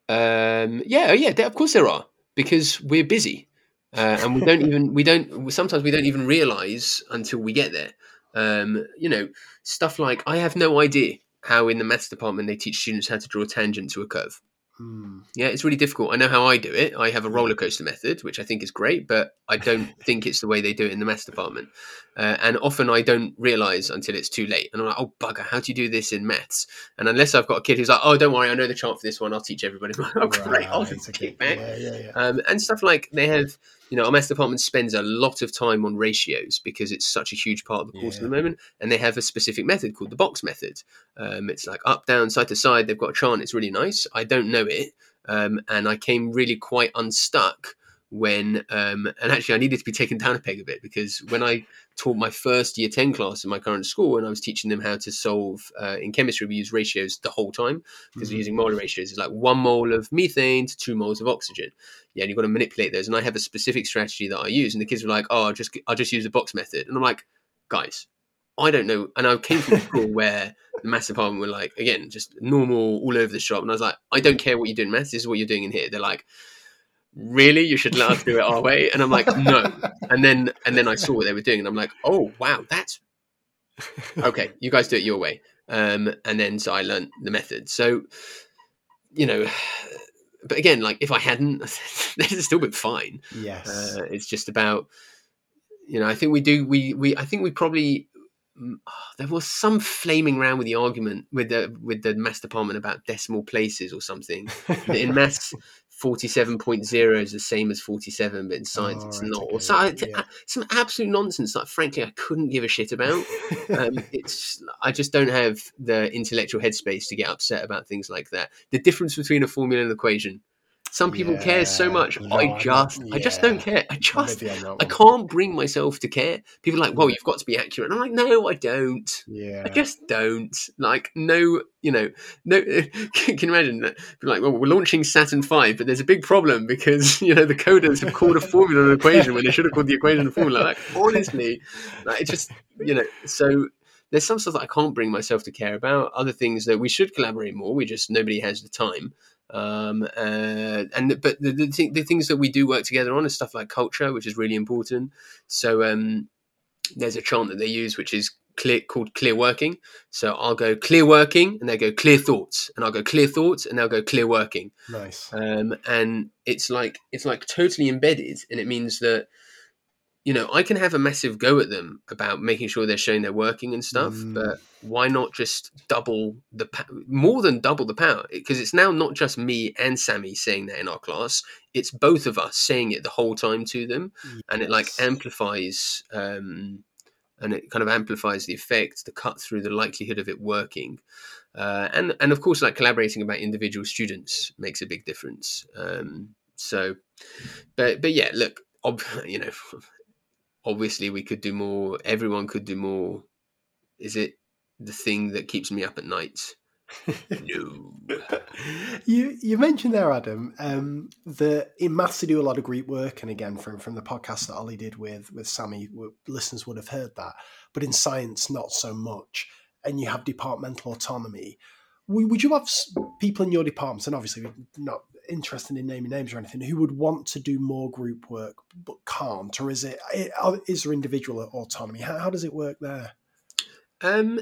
Um, yeah, oh, yeah, of course there are because we're busy, uh, and we don't *laughs* even we don't sometimes we don't even realize until we get there. Um, you know, stuff like I have no idea how in the maths department they teach students how to draw a tangent to a curve. Hmm. Yeah, it's really difficult. I know how I do it. I have a roller coaster method, which I think is great, but I don't *laughs* think it's the way they do it in the maths department. Uh, and often I don't realize until it's too late. And I'm like, oh, bugger, how do you do this in maths? And unless I've got a kid who's like, oh, don't worry, I know the chart for this one, I'll teach everybody. I'm like, oh, great, I'll Right, just kick back. Yeah, yeah, yeah. Um, and stuff like they have, you know, our maths department spends a lot of time on ratios because it's such a huge part of the course at the moment. And they have a specific method called the box method. Um, it's like up, down, side to side. They've got a chart. It's really nice. I don't know it, um, and I came really quite unstuck when, um, and actually I needed to be taken down a peg a bit because when I taught my first year ten class in my current school, and I was teaching them how to solve uh, in chemistry, we use ratios the whole time because we're Mhm. using molar ratios. It's like one mole of methane to two moles of oxygen. Yeah, and you've got to manipulate those. And I have a specific strategy that I use, and the kids were like, "Oh, I'll just I'll just use the box method," and I'm like, guys. I don't know. And I came from a school *laughs* where the maths department were like, again, just normal all over the shop. And I was like, I don't care what you do in maths. This is what you're doing in here. They're like, really? You should let us do it our way. And I'm like, no. *laughs* And then and then I saw what they were doing, and I'm like, oh wow, that's *laughs* okay. You guys do it your way. Um, and then so I learned the method. So you know, but again, like if I hadn't, *laughs* this has still been fine. Yes. Uh, it's just about, you know, I think we do. We we I think we probably mm, there was some flaming around with the argument with the with the maths department about decimal places or something. In maths, forty seven point zero is the same as forty seven, but in science Oh, it's right, not. okay, so, I- yeah. some absolute nonsense that frankly I couldn't give a shit about. *laughs* Um, it's I just don't have the intellectual headspace to get upset about things like that. The difference between a formula and an equation. Some people care so much. no, I just, I just don't care. I just, with you on that I can't bring myself to care. People are like, well, you've got to be accurate. And I'm like, no, I don't. Yeah. I just don't. Like, no, you know, no. *laughs* Can you imagine? that? Like, well, we're launching Saturn V, but there's a big problem because *laughs* you know the coders have called a *laughs* formula an equation when they should have called the equation a formula. Like, honestly, like, it's just you know. So there's some stuff that I can't bring myself to care about. Other things that we should collaborate more. We just nobody has the time. Um, uh, and but the, the, th- the things that we do work together on is stuff like culture, which is really important. So um, there's a chant that they use, which is clear called clear working. So I'll go clear working, and they go clear thoughts, and I'll go clear thoughts, and they'll go clear working. Nice. Um, and it's like it's like totally embedded, and it means that you know I can have a massive go at them about making sure they're showing they're working and stuff, Mm. but why not just double the more than double the power? Because it's now not just me and Sammy saying that in our class; it's both of us saying it the whole time to them, and it like amplifies. Um, and it kind of amplifies the effect, the cut through, the likelihood of it working, uh, and and of course, like collaborating about individual students makes a big difference. Um, so, but but yeah, look, ob- *laughs* you know, obviously we could do more. Everyone could do more. Is it the thing that keeps me up at night? *laughs* No. you you mentioned there, Adam, um, that in maths they do a lot of group work, and again from from the podcast that Ollie did with with Sammy, listeners would have heard that. But in science, not so much, and you have departmental autonomy. Would you have people in your departments, and obviously not interested in naming names or anything, who would want to do more group work but can't, or is it is there individual autonomy? How, how does it work there? Um,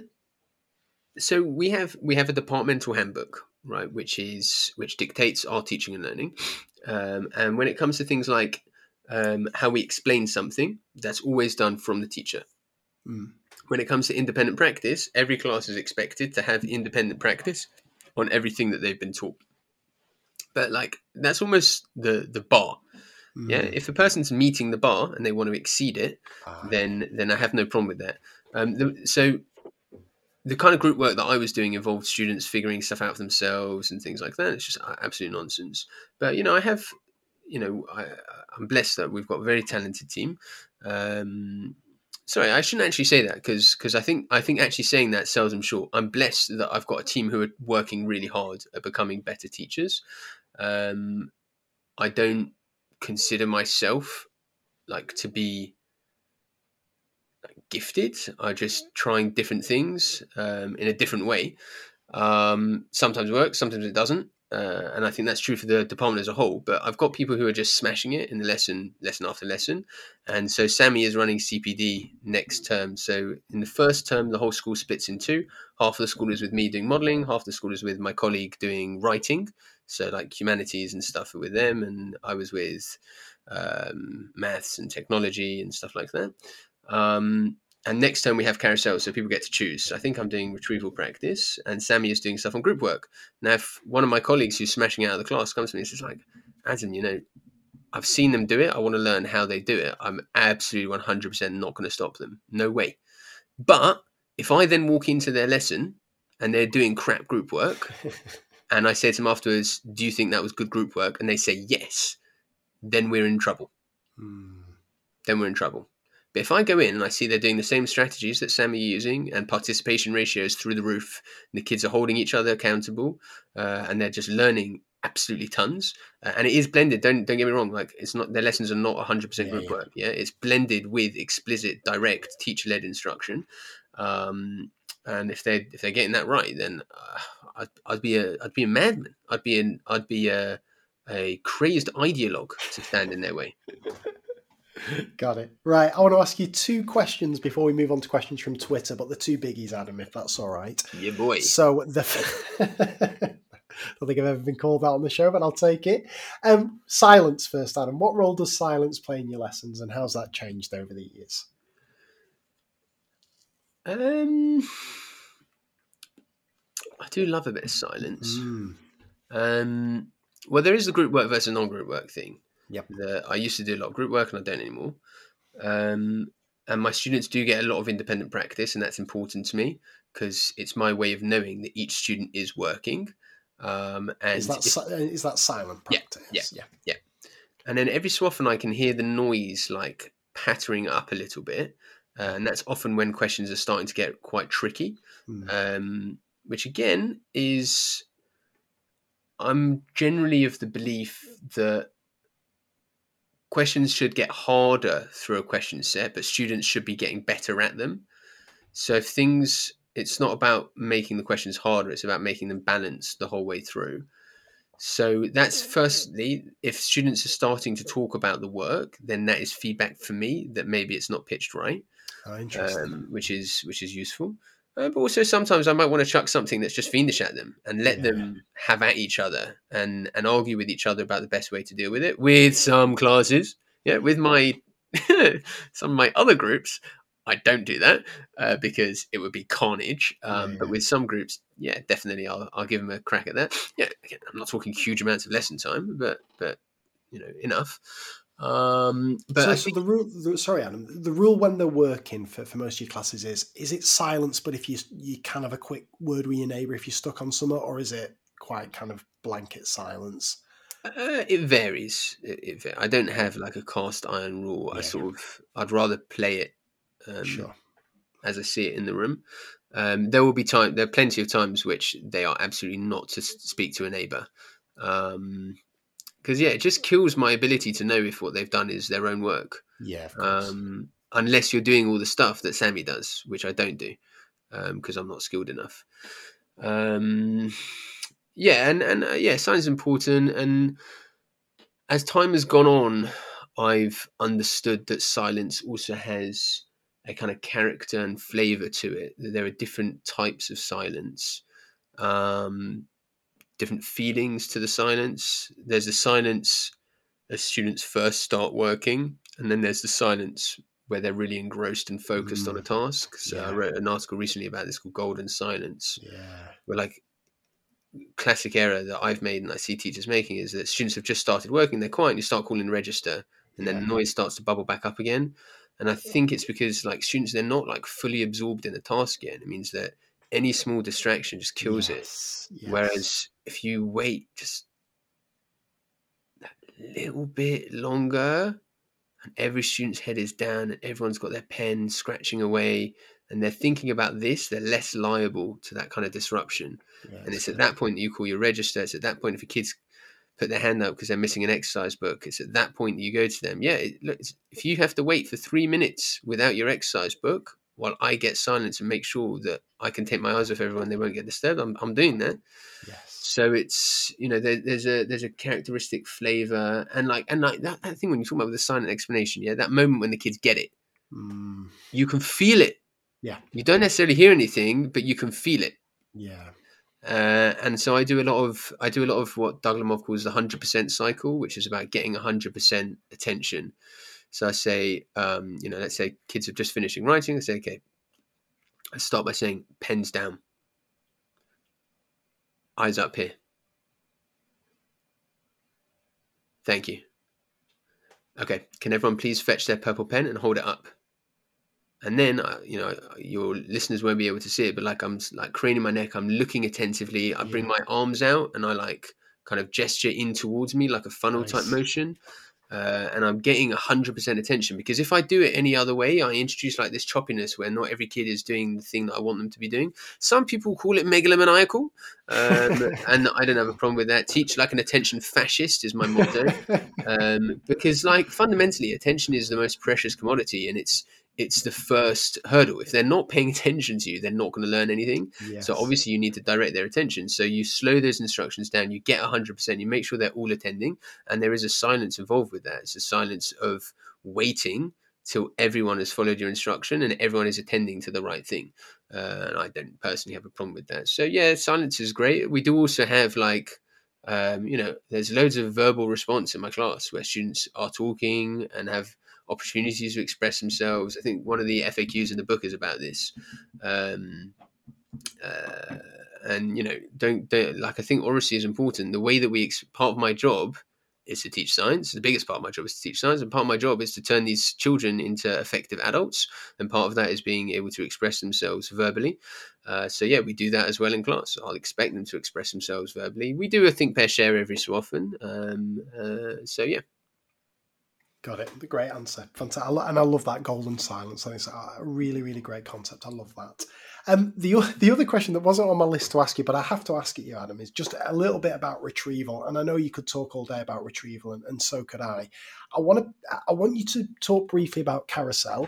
so we have we have a departmental handbook, right, which is which dictates our teaching and learning. Um, and when it comes to things like um, how we explain something, that's always done from the teacher. Mm. When it comes to independent practice, every class is expected to have independent practice on everything that they've been taught. But like that's almost the the bar. Yeah, Mm. if a person's meeting the bar and they want to exceed it, Ah, then then I have no problem with that. Um, the, so the kind of group work that I was doing involved students figuring stuff out for themselves and things like that. It's just absolute nonsense. But you know, I have, you know, I, I'm blessed that we've got a very talented team. Um, sorry, I shouldn't actually say that because because I think I think actually saying that sells them short. I'm blessed that I've got a team who are working really hard at becoming better teachers. Um, I don't consider myself like to be gifted. I just trying different things um, in a different way. Um, sometimes works, sometimes it doesn't, uh, and I think that's true for the department as a whole. But I've got people who are just smashing it in the lesson, lesson after lesson, and so Sammy is running CPD next term. So in the first term, the whole school splits in two. Half of the school is with me doing modelling, half the school is with my colleague doing writing. So like humanities and stuff with them, and I was with um, maths and technology and stuff like that. Um, and next term we have carousel, so people get to choose. I think I'm doing retrieval practice, and Sammy is doing stuff on group work. Now, if one of my colleagues who's smashing out of the class comes to me and says, like, Adam, you know, I've seen them do it. I want to learn how they do it. I'm absolutely 100% not going to stop them. No way. But if I then walk into their lesson and they're doing crap group work, *laughs* and I say to them afterwards, Do you think that was good group work? And they say yes, then we're in trouble. Mm. Then we're in trouble. But if I go in and I see they're doing the same strategies that Sam are using and participation ratios through the roof, and the kids are holding each other accountable, uh, and they're just learning absolutely tons, uh, and it is blended. Don't don't get me wrong. Like it's not their lessons are not 100 percent Yeah, group yeah. work. Yeah, it's blended with explicit, direct teacher led instruction. Um, and if they if they're getting that right, then uh, I'd, I'd be a I'd be a madman. I'd be an I'd be a a crazed ideologue to stand in their way. *laughs* Got it. Right. I want to ask you two questions before we move on to questions from Twitter, but the two biggies, Adam, if that's all right. Yeah, boy. So the I *laughs* don't think I've ever been called out on the show, but I'll take it. Um, silence first, Adam. What role does silence play in your lessons, and how's that changed over the years? Um, I do love a bit of silence. Mm. Um, well, there is the group work versus non-group work thing. Yep. I used to do a lot of group work, and I don't anymore. Um, and my students do get a lot of independent practice, and that's important to me because it's my way of knowing that each student is working. Um, and Is that if- si- is that silent practice? Yeah, practice? yeah. yeah. and then every so often I can hear the noise like pattering up a little bit, uh, and that's often when questions are starting to get quite tricky. Mm. Um, which again is, I'm generally of the belief that questions should get harder through a question set, but students should be getting better at them. So if things, it's not about making the questions harder; it's about making them balanced the whole way through. So that's firstly, if students are starting to talk about the work, then that is feedback for me that maybe it's not pitched right, Oh, um, which is which is useful. Uh, but also sometimes I might want to chuck something that's just fiendish at them and let Yeah. them have at each other and and argue with each other about the best way to deal with it. With some classes, yeah, with my *laughs* some of my other groups, I don't do that uh, because it would be carnage. Um, Yeah, But with some groups, yeah, definitely, I'll I'll give them a crack at that. Yeah, again, I'm not talking huge amounts of lesson time, but but you know enough. Um, but so, I so the rule, the, sorry, Adam. The rule when they're working for, for most of your classes is is it silence, but if you you can have a quick word with your neighbour if you're stuck on something, or is it quite kind of blanket silence? Uh, it varies. It, it, I don't have like a cast iron rule. I sort of I'd rather play it um, sure. as I see it in the room. Um, there will be time. There are plenty of times which they are absolutely not to speak to a neighbour, because yeah, it just kills my ability to know if what they've done is their own work. Yeah, of. Um, unless you're doing all the stuff that Sammy does, which I don't do because I'm not skilled enough. Um, yeah, and and uh, yeah, science is important. And as time has gone on, I've understood that silence also has a kind of character and flavor to it. That there are different types of silence, um, different feelings to the silence. There's the silence as students first start working, and then there's the silence where they're really engrossed and focused on a mm. task. So I wrote an article recently about this called Golden Silence, yeah, where like classic error that I've made and I see teachers making is that students have just started working, they're quiet, and you start calling register, and then Yeah. noise starts to bubble back up again. And I think it's because like students they're not like fully absorbed in the task yet. It means that any small distraction just kills it. Yes, yes. Whereas if you wait just that little bit longer and every student's head is down and everyone's got their pen scratching away and they're thinking about this, they're less liable to that kind of disruption. Yeah, And it's at that point that you call your register. It's at that point if your kids put their hand up because they're missing an exercise book, it's at that point that you go to them. Yeah, it, look, if you have to wait for three minutes without your exercise book while I get silence and make sure that I can take my eyes off everyone, they won't get disturbed. I'm, I'm doing that. yes. So it's you know there, there's a there's a characteristic flavor and like and like that, that thing when you talk about the silent explanation, yeah, that moment when the kids get it, Mm, you can feel it. Yeah. You don't necessarily hear anything, but you can feel it. yeah. Uh, and so I do a lot of I do a lot of what Doug calls the hundred percent cycle, which is about getting hundred percent attention. So I say, um, you know, let's say kids are just finishing writing. I say, okay, I start by saying pens down, eyes up here. Thank you. Okay, can everyone please fetch their purple pen and hold it up? And then, uh, you know, your listeners won't be able to see it, but like I'm like craning my neck, I'm looking attentively. I bring my arms out and I like kind of gesture in towards me like a funnel type motion. Uh, and I'm getting 100% attention because if I do it any other way, I introduce like this choppiness where not every kid is doing the thing that I want them to be doing. Some people call it megalomaniacal, um, *laughs* and I don't have a problem with that. Teach like an attention fascist is my motto *laughs* um, because like fundamentally attention is the most precious commodity and it's it's the first hurdle. If they're not paying attention to you they're not going to learn anything. Yes. so obviously you need to direct their attention. So you slow those instructions down you get 100% you make sure they're all attending and there is a silence involved with that. It's a silence of waiting till everyone has followed your instruction and everyone is attending to the right thing. Uh, and i don't personally have a problem with that. So yeah silence is great. We do also have like um, you know, there's loads of verbal response in my class where students are talking and have opportunities to express themselves. I think one of the FAQs in the book is about this. Um, uh, and you know, don't, don't like. I think oracy is important. The way that we ex- part of my job is to teach science. The biggest part of my job is to teach science, and part of my job is to turn these children into effective adults. And part of that is being able to express themselves verbally. Uh, so yeah, we do that as well in class. I'll expect them to express themselves verbally. We do a think, pair, share every so often. Um, uh, so yeah, Got it. The great answer. Fantastic. And I love that golden silence. I think it's a really, really great concept. I love that. Um, the, the other question that wasn't on my list to ask you, but I have to ask it you, Adam, is just a little bit about retrieval. And I know you could talk all day about retrieval, and, and so could I. I want to. I want you to talk briefly about carousel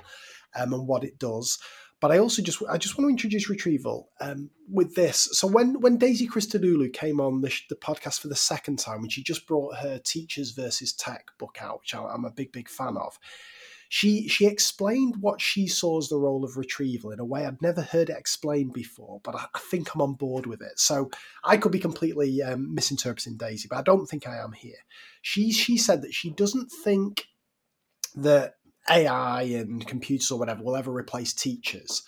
um, and what it does. But I also just I just want to introduce retrieval um, with this. So when when Daisy Christodoulou came on the, the podcast for the second time, when she just brought her Teachers versus Tech book out, which I'm a big big fan of, she she explained what she saw as the role of retrieval in a way I'd never heard it explained before, but I, I think I'm on board with it. So I could be completely um, misinterpreting Daisy, but I don't think I am here. She she said that she doesn't think that AI and computers or whatever will ever replace teachers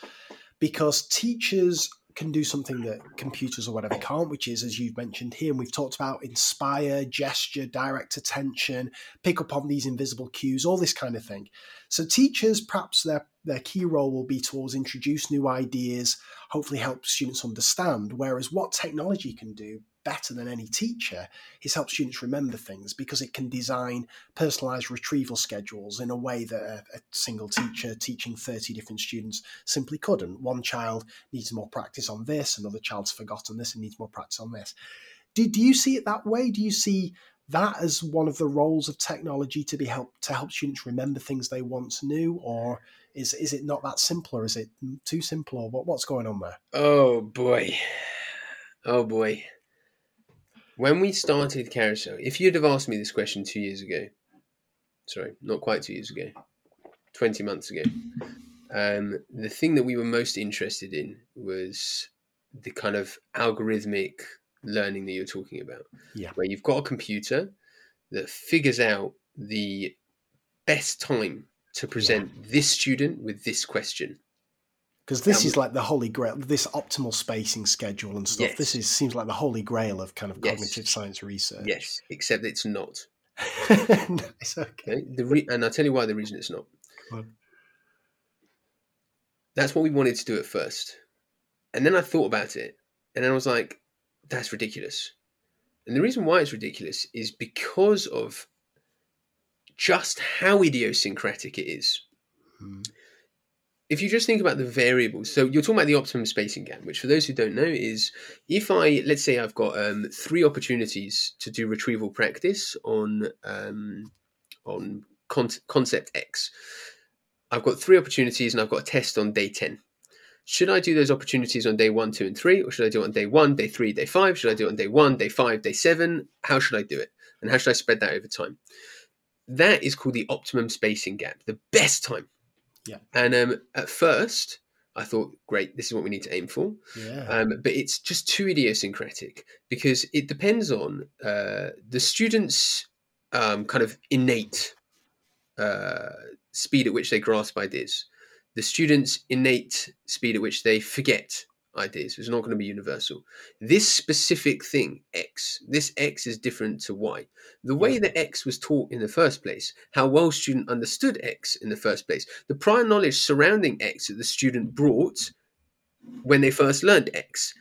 because teachers can do something that computers or whatever can't, which is, as you've mentioned here, and we've talked about inspire, gesture, direct attention, pick up on these invisible cues, all this kind of thing. So teachers, perhaps their their key role will be towards introduce new ideas, hopefully help students understand. Whereas what technology can do better than any teacher is help students remember things because it can design personalized retrieval schedules in a way that a, a, single teacher teaching 30 different students simply couldn't. One child needs more practice on this, another child's forgotten this and needs more practice on this. Do, do you see it that way? Do you see that as one of the roles of technology to be help to help students remember things they once knew, or is is it not that simple, or is it too simple, or what, what's going on there? Oh boy, oh boy. When we started Carousel, if you'd have asked me this question two years ago, sorry, not quite two years ago, 20 months ago, um, the thing that we were most interested in was the kind of algorithmic learning that you're talking about. Yeah. Where you've got a computer that figures out the best time to present yeah. this student with this question because this is like the holy grail this optimal spacing schedule and stuff yes. this is seems like the holy grail of kind of yes. cognitive science research yes except it's not *laughs* nice, okay. re- and i'll tell you why the reason it's not that's what we wanted to do at first and then i thought about it and then i was like that's ridiculous and the reason why it's ridiculous is because of just how idiosyncratic it is hmm if you just think about the variables, so you're talking about the optimum spacing gap, which for those who don't know is if I, let's say I've got um, three opportunities to do retrieval practice on um, on con- concept X. I've got three opportunities and I've got a test on day 10. Should I do those opportunities on day one, two, and three, or should I do it on day one, day three, day five? Should I do it on day one, day five, day seven? How should I do it? And how should I spread that over time? That is called the optimum spacing gap, the best time yeah. And um, at first, I thought, great, this is what we need to aim for. Yeah. Um, but it's just too idiosyncratic because it depends on uh, the student's um, kind of innate uh, speed at which they grasp ideas, the student's innate speed at which they forget ideas. is not going to be universal. This specific thing, X, this X is different to Y. The way that X was taught in the first place, how well student understood X in the first place, the prior knowledge surrounding X that the student brought when they first learned X,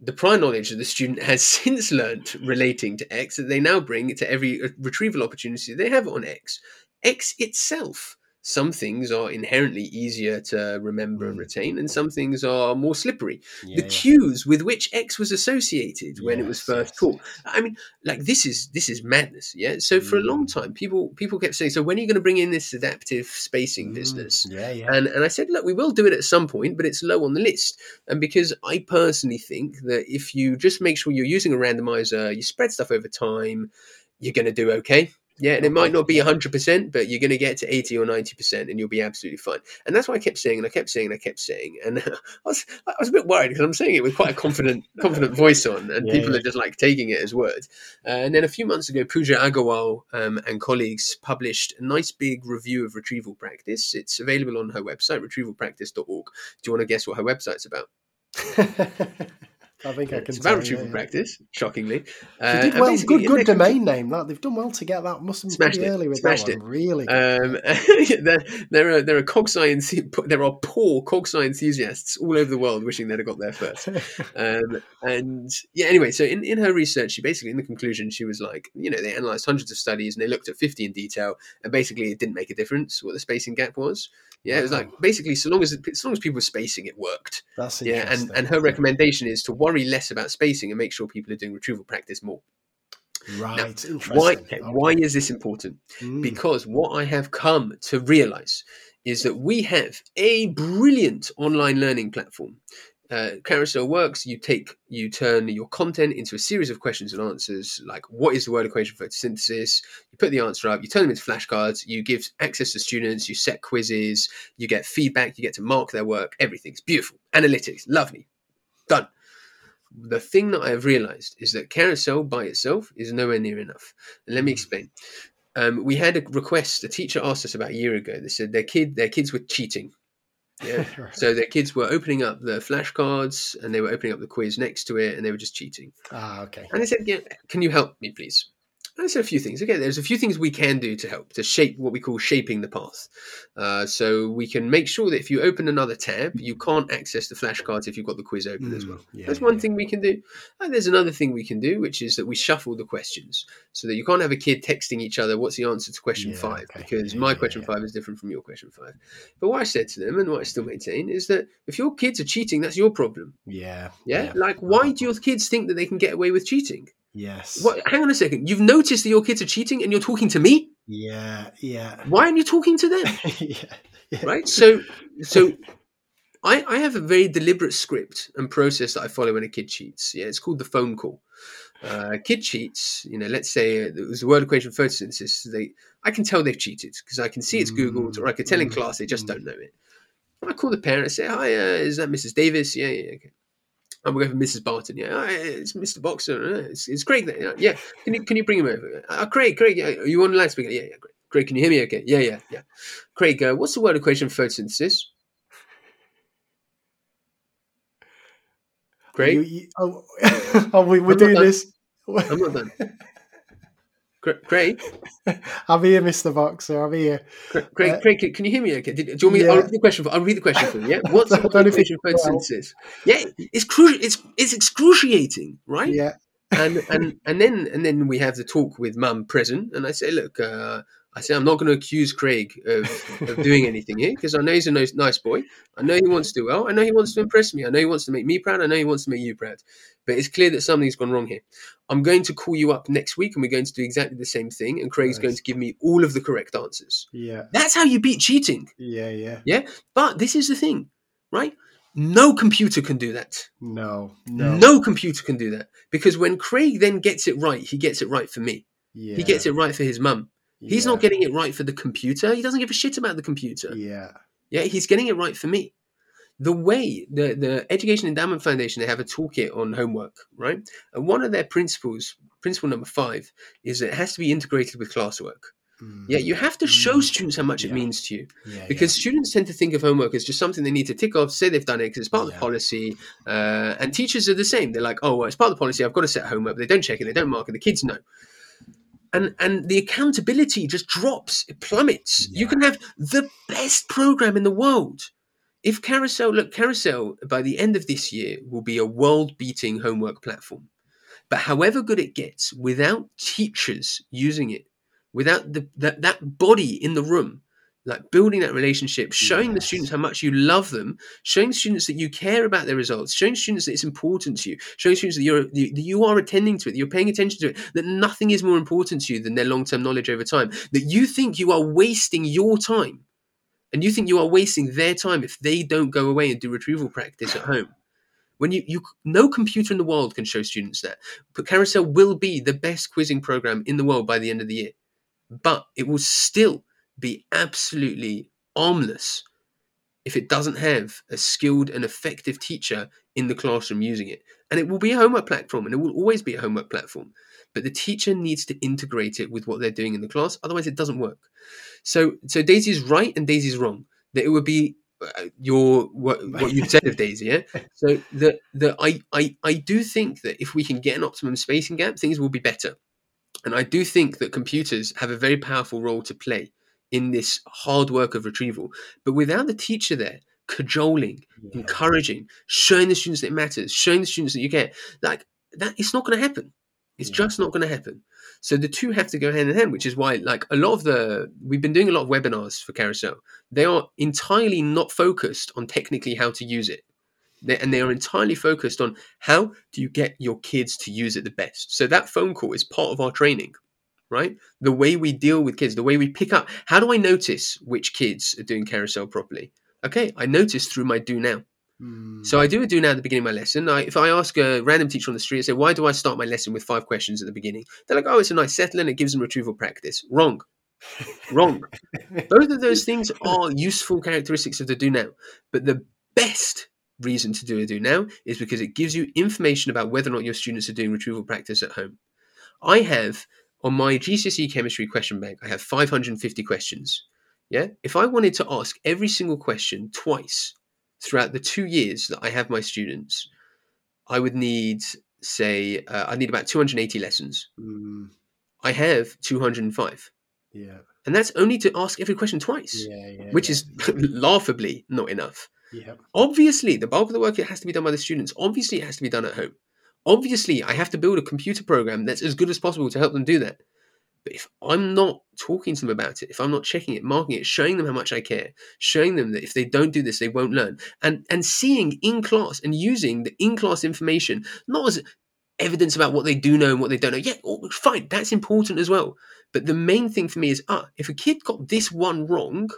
the prior knowledge that the student has *laughs* since learned relating to X that they now bring to every uh, retrieval opportunity they have on X. X itself some things are inherently easier to remember and mm. retain, and some things are more slippery. Yeah, the yeah. cues with which X was associated when yes, it was first yes, taught. Yes. I mean, like this is this is madness. Yeah. So for a long mm. time, people people kept saying, "So when are you going to bring in this adaptive spacing mm. business?" Yeah, yeah. And and I said, "Look, we will do it at some point, but it's low on the list." And because I personally think that if you just make sure you're using a randomizer, you spread stuff over time, you're going to do okay. Yeah, and it might not be 100%, but you're going to get to 80 or 90% and you'll be absolutely fine. And that's why I kept saying, and I kept saying, and I kept saying. And *laughs* I was, I was a bit worried because I'm saying it with quite a confident *laughs* confident voice on, and yeah, people yeah. are just like taking it as word. Uh, and then a few months ago, Pooja Agarwal um, and colleagues published a nice big review of retrieval practice. It's available on her website, retrievalpractice.org. Do you want to guess what her website's about? *laughs* I think I can. It's about retrieval practice, shockingly. Uh, did well. Good, good domain name. That they've done well to get that. Must have been pretty it, early with that one. It. Really. Um, *laughs* there, there are there are CogSci *laughs* there are poor CogSci enthusiasts all over the world wishing they'd have got there first. *laughs* um, and yeah, anyway, so in, in her research, she basically in the conclusion she was like, you know, they analysed hundreds of studies and they looked at fifty in detail, and basically it didn't make a difference what the spacing gap was. Yeah, it was like basically so long as as long as people were spacing, it worked. That's yeah, and and her recommendation is to worry less about spacing and make sure people are doing retrieval practice more. Right. Now, why okay. why is this important? Mm. Because what I have come to realize is that we have a brilliant online learning platform. Uh, Carousel works. You take, you turn your content into a series of questions and answers. Like, what is the word equation for photosynthesis? You put the answer up. You turn them into flashcards. You give access to students. You set quizzes. You get feedback. You get to mark their work. Everything's beautiful. Analytics, lovely, done. The thing that I have realized is that Carousel by itself is nowhere near enough. And let me explain. Um, we had a request. A teacher asked us about a year ago. They said their kid, their kids were cheating. Yeah. *laughs* so their kids were opening up the flashcards and they were opening up the quiz next to it, and they were just cheating. Ah, okay. And I said, yeah, "Can you help me, please?" I said a few things. Okay, there's a few things we can do to help to shape what we call shaping the path. Uh, so we can make sure that if you open another tab, you can't access the flashcards if you've got the quiz open as Mm, well. yeah, That's one yeah. thing we can do. And there's another thing we can do, which is that we shuffle the questions so that you can't have a kid texting each other, what's the answer to question Yeah, five? okay. Because my question five is different from your question five. But what I said to them and what I still maintain is that if your kids are cheating, that's your problem. Yeah. Yeah. Like, why do your kids think that they can get away with cheating? Yes. What? Hang on a second. You've noticed that your kids are cheating and you're talking to me? Yeah. Yeah. Why aren't you talking to them? *laughs* yeah. yeah. right so so I, I have a very deliberate script and process that I follow when a kid cheats. Yeah, it's called the phone call. Uh, kid cheats, you know, let's say uh, it was a word equation for photosynthesis. They, I can tell they've cheated because I can see it's Googled, or I could tell in Mm, class they just mm. don't know it. I call the parent. I say, "Hi, uh, is that Mrs. Davis? Yeah, yeah, okay." I'm going for Mrs. Barton. Yeah, "Hi, it's Mr. Boxer. It's, it's Craig. There. Yeah. Can you can you bring him over? Uh, Craig, Craig. Yeah, are you on the loudspeaker? Yeah, yeah, Craig. Craig, can you hear me? Okay. Yeah, yeah, yeah. Craig, uh, what's the word equation for photosynthesis? Craig, You- you- oh, *laughs* oh, we, we're I'm doing done. this. I'm not done. *laughs* Cra- Craig, *laughs* I'm here, Mr. Boxer. I'm here. Craig, Uh, Craig, can- you hear me? Okay. Did, do you want me? I'll Yeah. repeat the question. For, I'll read the question for you. Yeah. *laughs* What's the I don't word know equation for photosynthesis? Yeah, it's crucial. It's it's excruciating, right? Yeah. and and and then and then we have the talk with mum present, and I say, look, uh, I say I'm not going to accuse Craig of, of doing anything here because I know he's a nice, nice boy. I know he wants to do well. I know he wants to impress me. I know he wants to make me proud. I know he wants to make you proud. But it's clear that something's gone wrong here. I'm going to call you up next week, and we're going to do exactly the same thing. And Craig's going to give me all of the correct answers. Yeah. That's how you beat cheating. Yeah, yeah. Yeah. But this is the thing, right? No computer can do that. No. No. No. computer can do that because when Craig then gets it right, he gets it right for me. Yeah. He gets it right for his mum. He's yeah. not getting it right for the computer. He doesn't give a shit about the computer. Yeah. Yeah, he's getting it right for me. The way the the Education Endowment Foundation they have a toolkit on homework, right? And one of their principles, principle number five, is it has to be integrated with classwork. Mm. Yeah, you have to show Mm. students how much it means to you Yeah. because students tend to think of homework as just something they need to tick off, say they've done it because it's part of the policy. Uh, and teachers are the same. They're like, oh, well, it's part of the policy. I've got to set homework. They don't check it. They don't mark it. The kids know. And and the accountability just drops. It plummets. You can have the best program in the world. If Carousel, look, Carousel by the end of this year will be a world-beating homework platform. But however good it gets, without teachers using it, without the that, that body in the room, like building that relationship, showing the students how much you love them, showing students that you care about their results, showing students that it's important to you, showing students that you're that you are attending to it, that you're paying attention to it, that nothing is more important to you than their long-term knowledge over time, that you think you are wasting your time, and you think you are wasting their time if they don't go away and do retrieval practice at home. When you, you no computer in the world can show students that. But Carousel will be the best quizzing program in the world by the end of the year. But it will still be absolutely armless if it doesn't have a skilled and effective teacher in the classroom using it. And it will be a homework platform and it will always be a homework platform. But the teacher needs to integrate it with what they're doing in the class, otherwise it doesn't work. So so Daisy's right and Daisy's wrong. That it would be uh, your what, what you said of Daisy, yeah. *laughs* So the the I, I I do think that if we can get an optimum spacing gap, things will be better. And I do think that computers have a very powerful role to play in this hard work of retrieval. But without the teacher there cajoling, Yeah. encouraging, showing the students that it matters, showing the students that you get, like that, it's not going to happen. It's Yeah. just not going to happen. So the two have to go hand in hand, which is why, like a lot of the, we've been doing a lot of webinars for Carousel. They are entirely not focused on technically how to use it. They, and they are entirely focused on how do you get your kids to use it the best. So that phone call is part of our training, right? The way we deal with kids, the way we pick up. How do I notice which kids are doing carousel properly? Okay, I notice through my do now. Mm. So I do a do now at the beginning of my lesson. I, if I ask a random teacher on the street, I say, why do I start my lesson with five questions at the beginning? They're like, oh, it's a nice settling. It gives them retrieval practice. Wrong. Wrong. *laughs* Both of those things are useful characteristics of the do now. But the best reason to do a do now is because it gives you information about whether or not your students are doing retrieval practice at home. I have on my GCSE chemistry question bank, I have 550 questions. Yeah. If I wanted to ask every single question twice throughout the two years that I have my students, I would need, say, uh, I need about 280 lessons. Mm. I have 205. Yeah. And that's only to ask every question twice, Yeah. Yeah. which yeah. is *laughs* laughably not enough. Yeah. Obviously, the bulk of the work it has to be done by the students. Obviously, it has to be done at home. Obviously, I have to build a computer program that's as good as possible to help them do that. But if I'm not talking to them about it, if I'm not checking it, marking it, showing them how much I care, showing them that if they don't do this, they won't learn, and and seeing in class and using the in class information not as evidence about what they do know and what they don't know. Yeah, oh, fine, that's important as well. But the main thing for me is, ah, if a kid got this one wrong,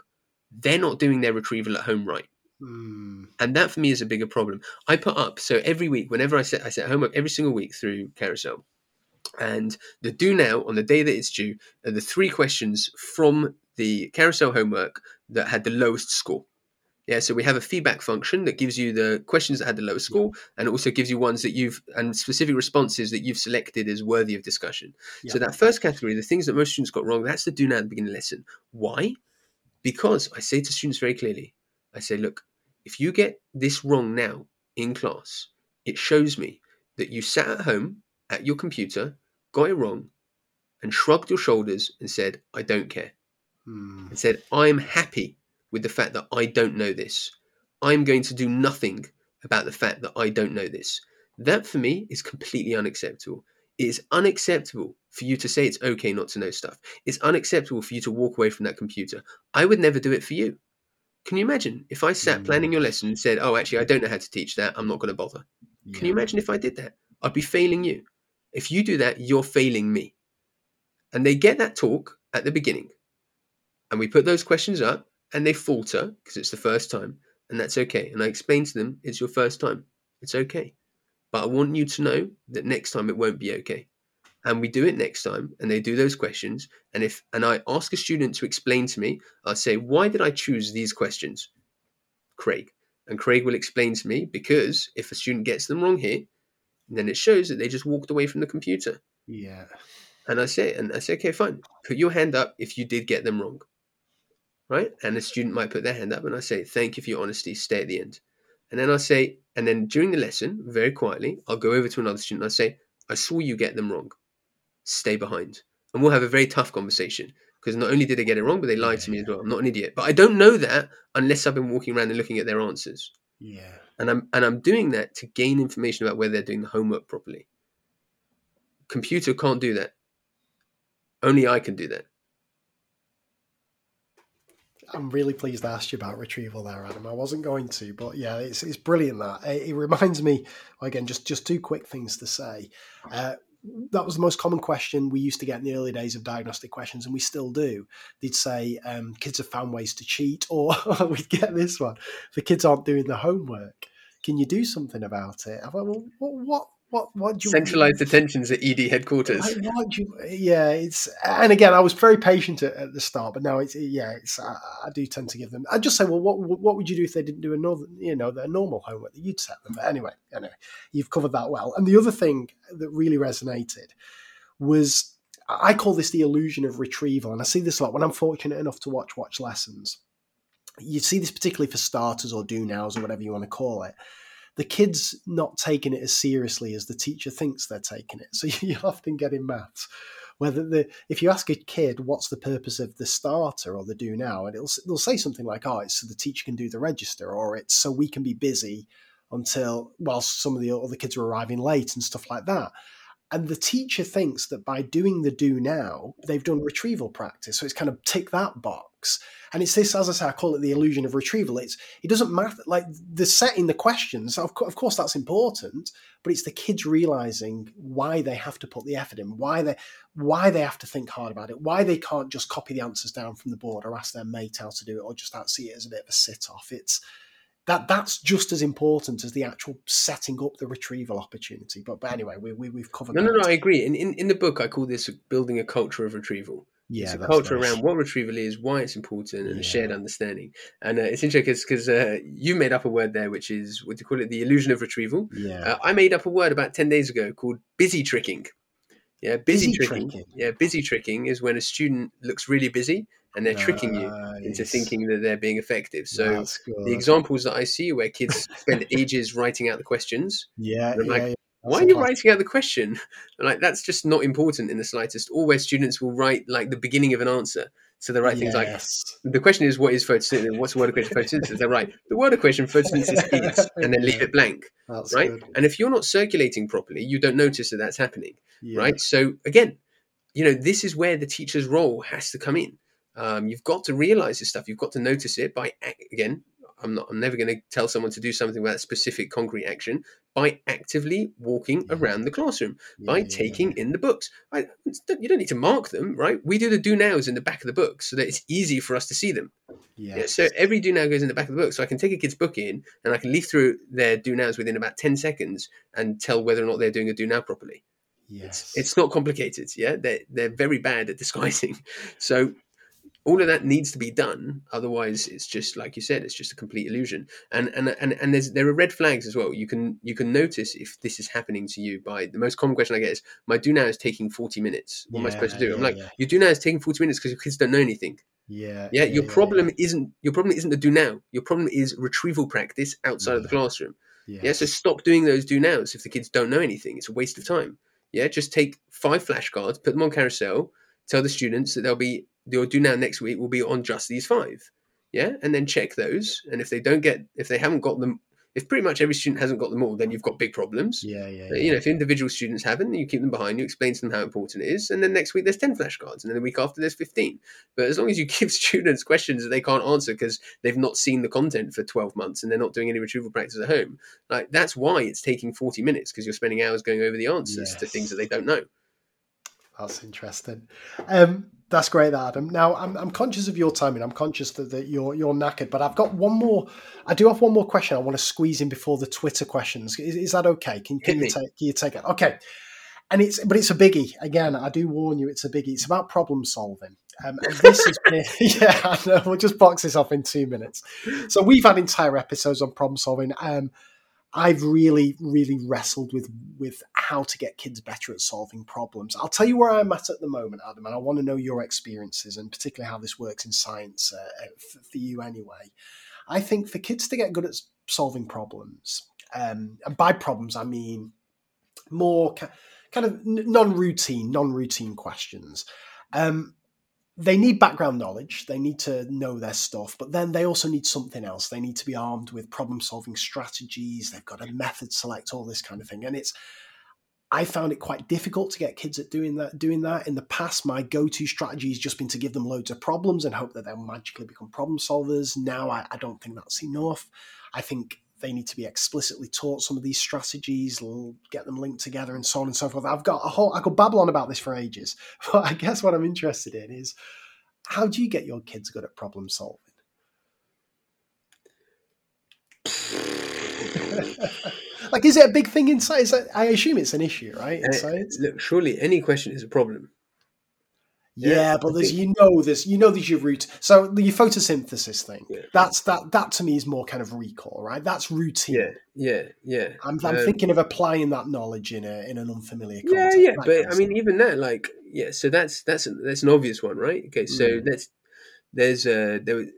they're not doing their retrieval at home right. Mm. And that for me is a bigger problem. I put up so every week, whenever I set I set homework every single week through Carousel, and the do now on the day that it's due are the three questions from the Carousel homework that had the lowest score. Yeah, so we have a feedback function that gives you the questions that had the lowest score, and it also gives you ones that you've and specific responses that you've selected as worthy of discussion. So that first category, the things that most students got wrong, that's the do now at the beginning of the lesson. Why? Because I say to students very clearly, I say, look, if you get this wrong now in class, it shows me that you sat at home at your computer, got it wrong, and shrugged your shoulders and said, I don't care. Mm. And said, I'm happy with the fact that I don't know this. I'm going to do nothing about the fact that I don't know this. That for me is completely unacceptable. It is unacceptable for you to say it's okay not to know stuff. It's unacceptable for you to walk away from that computer. I would never do it for you. Can you imagine if I sat Mm. planning your lesson and said, Oh, actually, I don't know how to teach that. I'm not going to bother. Can you imagine if I did that? I'd be failing you. If you do that, you're failing me. And they get that talk at the beginning. And we put those questions up and they falter because it's the first time. And that's okay. And I explain to them, it's your first time. It's okay. But I want you to know that next time it won't be okay. And we do it next time and they do those questions. And if and I ask a student to explain to me, I'll say, why did I choose these questions? Craig. And Craig will explain to me because if a student gets them wrong here, then it shows that they just walked away from the computer. Yeah. And I say, and I say, okay, fine. Put your hand up if you did get them wrong. Right? And a student might put their hand up and I say, thank you for your honesty, stay at the end. And then I say, and then during the lesson, very quietly, I'll go over to another student and I say, I saw you get them wrong. Stay behind. And we'll have a very tough conversation. Because not only did they get it wrong, but they lied to me as well. I'm not an idiot. But I don't know that unless I've been walking around and looking at their answers. Yeah. And I'm and I'm doing that to gain information about whether they're doing the homework properly. Computer can't do that. Only I can do that. I'm really pleased I asked you about retrieval there, Adam. I wasn't going to, but yeah, it's it's brilliant that it, it reminds me again. Just just two quick things to say. Uh, that was the most common question we used to get in the early days of diagnostic questions, and we still do. They'd say um, kids have found ways to cheat, *laughs* or *laughs* we'd get this one: the kids aren't doing the homework. Can you do something about it? I thought, well, what what what what do you Centralized attentions at Eedi headquarters. Like, what do you, yeah, it's and again, I was very patient at, at the start, but now it's yeah, it's I, I do tend to give them. I just say, well, what what would you do if they didn't do a normal, you know, their normal homework that you'd set them? But anyway, anyway, you've covered that well. And the other thing that really resonated was I call this the illusion of retrieval, and I see this a lot when I'm fortunate enough to watch watch lessons. You see this particularly for starters or do nows or whatever you want to call it the kid's not taking it as seriously as the teacher thinks they're taking it. *laughs* So you often get in maths whether the if you ask a kid what's the purpose of the starter or the do now, and it'll they'll say something like, "Oh, it's so the teacher can do the register," or "It's so we can be busy until whilst some of the other kids are arriving late and stuff like that." And the teacher thinks that by doing the do now, they've done retrieval practice. So it's kind of tick that box. And it's this, as I say, I call it the illusion of retrieval. It's it doesn't matter like the setting the questions. Of, co- of course, that's important, but it's the kids realizing why they have to put the effort in, why they why they have to think hard about it, why they can't just copy the answers down from the board or ask their mate how to do it, or just see it as a bit of a sit off. It's that that's just as important as the actual setting up the retrieval opportunity. But but anyway, we, we have covered. No, that. no, no. I agree. In, in in the book, I call this building a culture of retrieval. Yeah, it's a culture nice. around what retrieval is, why it's important, and Yeah. a shared understanding. And uh, it's interesting because uh, you made up a word there, which is what do you call it? The illusion of retrieval. Yeah, Uh, I made up a word about ten days ago called busy tricking. Yeah, busy, Busy tricking. tricking. Yeah, busy tricking is when a student looks really busy and they're tricking you into thinking that they're being effective. So the examples that I see where kids spend *laughs* ages writing out the questions. yeah, yeah, like, yeah. Why are you writing out the question? *laughs* Like that's just not important in the slightest. Or where students will write like the beginning of an answer. So they write things like the question is what is photosynthesis? What's the word equation photosynthesis? They're right. The word equation photosynthesis is, *laughs* and then leave it blank, That's right? good. And if you're not circulating properly, you don't notice that that's happening Yeah. right? So again, you know, this is where the teacher's role has to come in. Um, you've got to realize this stuff. You've got to notice it by again. I'm not. I'm never going to tell someone to do something without specific concrete action by actively walking Yeah. around the classroom Yeah, by yeah, taking in the books. I, you don't need to mark them, right? We do the do nows in the back of the book so that it's easy for us to see them. Yeah. Yeah, so every do now goes in the back of the book, so I can take a kid's book in and I can leaf through their do nows within about ten seconds and tell whether or not they're doing a do now properly. yes. It's not complicated. Yeah, they're they're very bad at disguising. *laughs* So all of that needs to be done. Otherwise, it's just like you said, it's just a complete illusion. And and and and there's there are red flags as well. You can you can notice if this is happening to you by the most common question I get is my do now is taking forty minutes. What am I supposed to do? I'm Yeah, like yeah. your do now is taking forty minutes because your kids don't know anything. yeah. Yeah, your problem isn't your problem isn't the do now. Your problem is retrieval practice outside of the mm. classroom. Yeah. Yeah, so stop doing those do nows if the kids don't know anything. It's a waste of time. Yeah, just take five flashcards, put them on carousel, tell the students that they'll be your do now next week will be on just these five. Yeah, and then check those. And if they don't get, if they haven't got them, if pretty much every student hasn't got them all, then you've got big problems. Yeah, yeah. Uh, You know, if individual students haven't, you keep them behind, you explain to them how important it is, and then next week there's 10 flashcards, and then the week after there's 15. But as long as you *laughs* give students questions that they can't answer because they've not seen the content for 12 months and they're not doing any retrieval practice at home, like that's why it's taking 40 minutes because you're spending hours going over the answers to things that they don't know. That's interesting. Um, that's great, Adam. Now, I'm, I'm conscious of your timing. I'm conscious that, that you're you're knackered, but I've got one more. I do have one more question. I want to squeeze in before the Twitter questions. Is, is that okay? Can, can you take can you take it? Okay. And it's but it's a biggie. Again, I do warn you, it's a biggie. It's about problem solving. Um, and this has been, *laughs* yeah, I know. We'll just box this off in two minutes. So we've had entire episodes on problem solving. Um, I've really, really wrestled with with how to get kids better at solving problems. I'll tell you where I'm at at the moment, Adam, and I want to know your experiences and particularly how this works in science uh, uh, for, for you anyway. I think for kids to get good at solving problems, um, and by problems I mean more ca- kind of non-routine, non-routine questions. Um, they need background knowledge. They need to know their stuff, but then they also need something else. They need to be armed with problem solving strategies. They've got a method select, all this kind of thing. And it's, I found it quite difficult to get kids at doing that. Doing that in the past, my go-to strategy has just been to give them loads of problems and hope that they'll magically become problem solvers. Now, I, I don't think that's enough. I think they need to be explicitly taught some of these strategies, get them linked together, and so on and so forth. I've got a whole, I could babble on about this for ages, *laughs* but I guess what I'm interested in is how do you get your kids good at problem solving? *laughs* *laughs* like, is it a big thing in science? I assume it's an issue, right? In Uh, science, Look, surely any question is a problem. yeah, yeah, but there's you know there's you know there's your root. So the photosynthesis thing. Yeah. That's that that to me is more kind of recall, right? That's routine. Yeah, yeah, yeah. I'm, I'm Um, thinking of applying that knowledge in a in an unfamiliar yeah context. yeah that but i mean even that like yeah so that's that's that's an obvious one right okay so Mm. that's there's uh there was-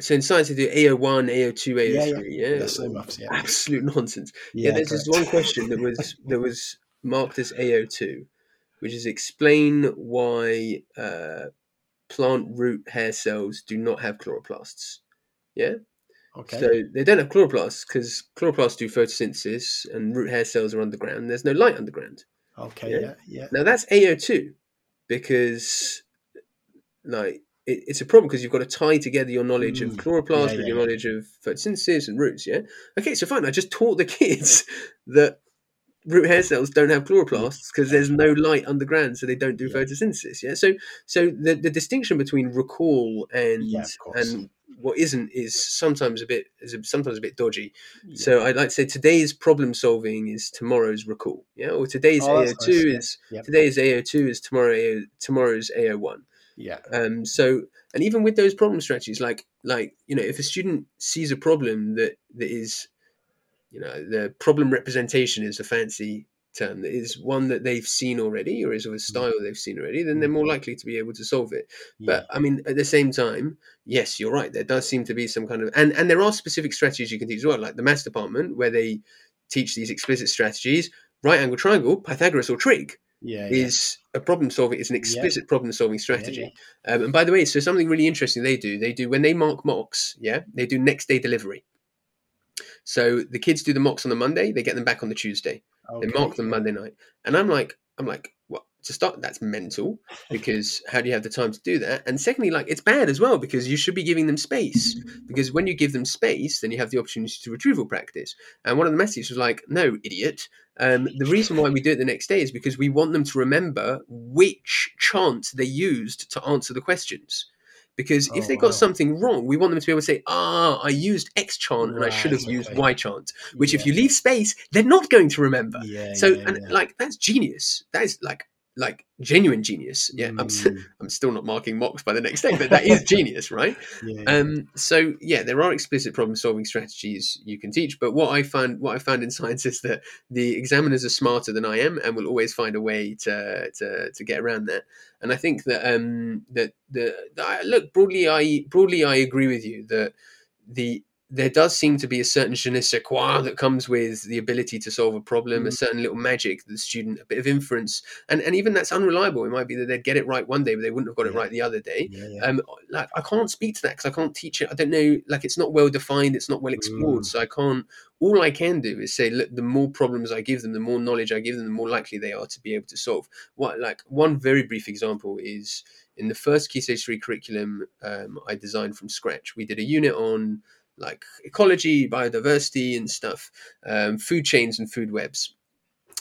so in science they do AO1, AO2, AO3, Yeah, yeah, yeah. Yeah, so yeah. absolute nonsense. Yeah, there's this one question that was *laughs* that was marked as AO2, which is explain why uh, plant root hair cells do not have chloroplasts. Yeah, okay. so they don't have chloroplasts because chloroplasts do photosynthesis and root hair cells are underground. There's no light underground. Okay, Yeah. yeah, yeah. Now that's AO2 because like it, it's a problem because you've got to tie together your knowledge of Mm. chloroplast Yeah, with yeah, your yeah. knowledge of photosynthesis and roots. Yeah. Okay, so fine. I just taught the *laughs* kids that root hair cells don't have chloroplasts because there's no light underground, so they don't do photosynthesis. Yeah. So so the, the distinction between recall and and what isn't is sometimes a bit is a, sometimes a bit dodgy. So I'd like to say today's problem solving is tomorrow's recall. Yeah. Or today's oh, AO2 nice, is Yep. today's AO2 is tomorrow AO, tomorrow's AO1. Yeah, Um, so, and even with those problem strategies, like like you know, if a student sees a problem that that is, you know, the problem representation is a fancy term that is one that they've seen already or is of a style they've seen already, then they're more likely to be able to solve it. yeah. But I mean, at the same time, yes, you're right. There does seem to be some kind of and and there are specific strategies you can teach as well, like the maths department where they teach these explicit strategies. Right angle triangle, Pythagoras or trig yeah, yeah. is a problem solving. It's an explicit problem solving strategy. yeah. Um, and by the way, so something really interesting they do, they do when they mark mocks, yeah, they do next day delivery. So the kids do the mocks on the Monday, they get them back on the Tuesday. Okay, They mark them. Monday night. And I'm like, I'm like? To start, that's mental because how do you have the time to do that? And secondly, like it's bad as well because you should be giving them space because when you give them space, then you have the opportunity to retrieval practice. And one of the messages was like, no, idiot. Um, the reason why we do it the next day is because we want them to remember which chant they used to answer the questions. Because if Oh, they got wow. something wrong, we want them to be able to say, ah, I used X chant and I should have Right, used. Y chant. Which, if you leave space, they're not going to remember. yeah, So, yeah, and yeah. like, that's genius. That is like, like genuine genius. Yeah, I'm, Mm, *laughs* I'm still not marking mocks by the next day, but that is *laughs* genius, right? yeah, Um, so yeah, there are explicit problem solving strategies you can teach, but what I found what I found in *laughs* science is that the examiners are smarter than I am and will always find a way to to, to get around that. And I think that um that the, the I- look broadly I broadly I agree with you that the there does seem to be a certain je ne sais quoi that comes with the ability to solve a problem, a Mm. certain little magic the student, a bit of inference, and, and even that's unreliable. It might be that they'd get it right one day, but they wouldn't have got it right the other day yeah, yeah. um like i can't speak to that because i can't teach it i don't know like it's not well defined it's not well explored Mm. so i can't all i can do is say look the more problems i give them the more knowledge i give them the more likely they are to be able to solve what like one very brief example is in the first key stage 3 curriculum um, i designed from scratch we did a unit on like ecology biodiversity and stuff um, food chains and food webs.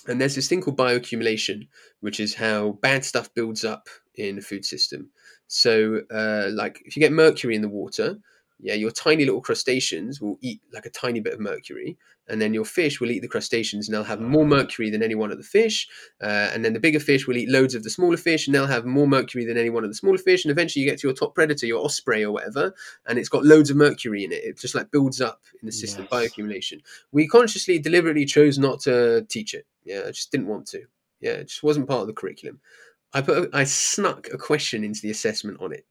And there's this thing called bioaccumulation which is how bad stuff builds up in a food system. So, uh, like, if you get mercury in the water, yeah, your tiny little crustaceans will eat like a tiny bit of mercury, and then your fish will eat the crustaceans, and they'll have more mercury than any one of the fish. Uh, and then the bigger fish will eat loads of the smaller fish, and they'll have more mercury than any one of the smaller fish. And eventually, you get to your top predator, your osprey or whatever, and it's got loads of mercury in it. It just like builds up in the system, Yes. bioaccumulation. We consciously, deliberately chose not to teach it. Yeah, I just didn't want to. Yeah, it just wasn't part of the curriculum. I put, a, I snuck a question into the assessment on it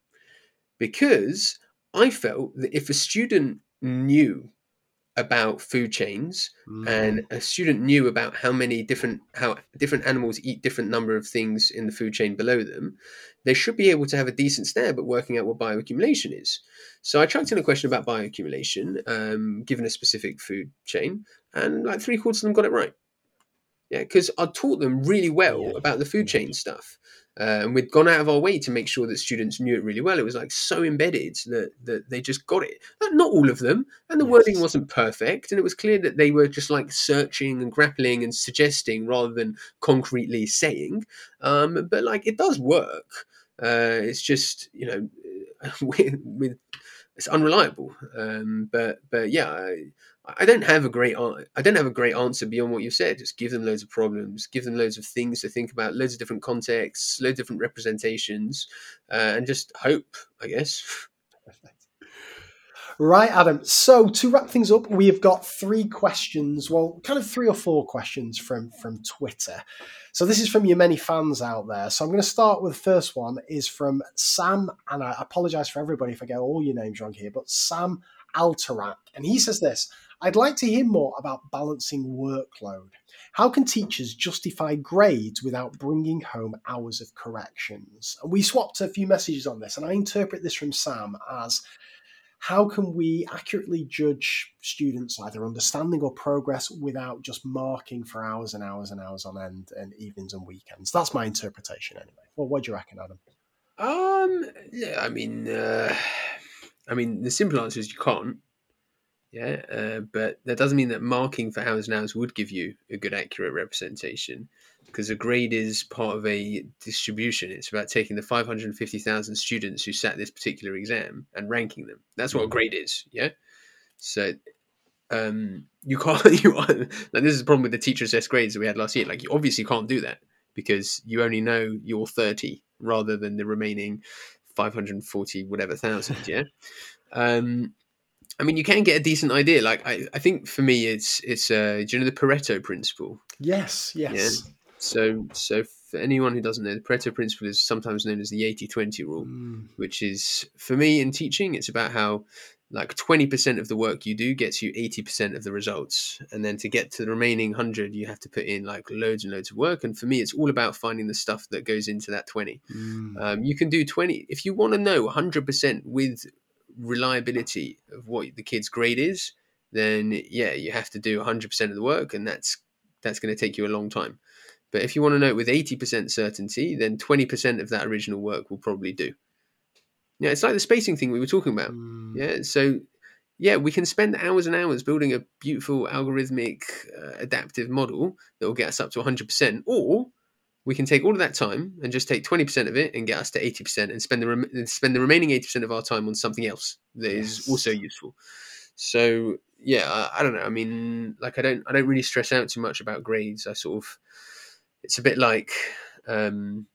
because I felt that if a student knew about food chains Mm, and a student knew about how many different how different animals eat different number of things in the food chain below them they should be able to have a decent stab at working out what bioaccumulation is. So i chucked in a question about bioaccumulation um, given a specific food chain and like three quarters of them got it right. Yeah because i taught them really well Yeah. about the food chain stuff uh, and we'd gone out of our way to make sure that students knew it really well. It was like so embedded that that they just got it. Not- all of them, and the wording wasn't perfect, and it was clear that they were just like searching and grappling and suggesting rather than concretely saying. Um, but like it does work. Uh, it's just you know *laughs* with, with it's unreliable. Um, but but yeah. I, I don't have a great I don't have a great answer beyond what you said. Just give them loads of problems, give them loads of things to think about, loads of different contexts, loads of different representations, uh, and just hope, I guess. *laughs* Right, Adam. So to wrap things up, we have got three questions. Well, kind of three or four questions from from Twitter. So this is from your many fans out there. So I'm going to start with the first one is from Sam, and I apologise for everybody if I get all your names wrong here, but Sam Alterac, and he says this: I'd like to hear more about balancing workload. How can teachers justify grades without bringing home hours of corrections? And we swapped a few messages on this, and I interpret this from Sam as how can we accurately judge students either understanding or progress without just marking for hours and hours and hours on end and evenings and weekends? That's my interpretation anyway. Well, what do you reckon, Adam? Um, yeah, I mean, uh, I mean, the simple answer is you can't. Yeah, uh, but that doesn't mean that marking for hours and hours would give you a good, accurate representation because a grade is part of a distribution. It's about taking the 550,000 students who sat this particular exam and ranking them. That's what a grade is. Yeah. So um, you can't, *laughs* you, like, this is the problem with the teacher assessed grades that we had last year. Like, you obviously can't do that because you only know your 30 rather than the remaining 540 whatever thousand. Yeah. Um, I mean, you can get a decent idea. Like, I, I think for me, it's it's uh, do you know the Pareto principle? Yes, yes. Yeah. So, so for anyone who doesn't know, the Pareto principle is sometimes known as the 80-20 rule, Mm, which is for me in teaching, it's about how like 20% of the work you do gets you 80% of the results. And then to get to the remaining 100, you have to put in like loads and loads of work. And for me, it's all about finding the stuff that goes into that 20. mm. Um, you can do 20 if you want to know 100% with reliability of what the kid's grade is then yeah you have to do 100% of the work and that's that's going to take you a long time but if you want to know it with 80% certainty then 20% of that original work will probably do yeah it's like the spacing thing we were talking about Mm. yeah so yeah we can spend hours and hours building a beautiful algorithmic uh, adaptive model that will get us up to 100% or we can take all of that time and just take 20% of it and get us to 80% and spend the rem- spend the remaining 80% of our time on something else that is Yes. also useful so yeah I, I don't know i mean like i don't i don't really stress out too much about grades i sort of it's a bit like um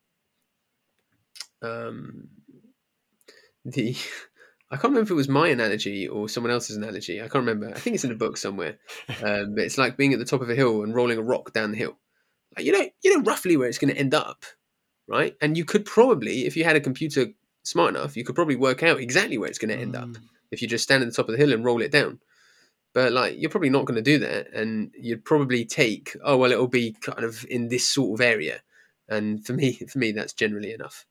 um the *laughs* I can't remember if it was my analogy or someone else's analogy. I can't remember. I think it's in a book somewhere. *laughs* Um, but it's like being at the top of a hill and rolling a rock down the hill. Like you know, you know roughly where it's going to end up, right? And you could probably, if you had a computer smart enough, you could probably work out exactly where it's going to end up Mm. if you just stand at the top of the hill and roll it down. But like you're probably not going to do that, and you'd probably take oh well, it'll be kind of in this sort of area. And for me, *laughs* for me, that's generally enough.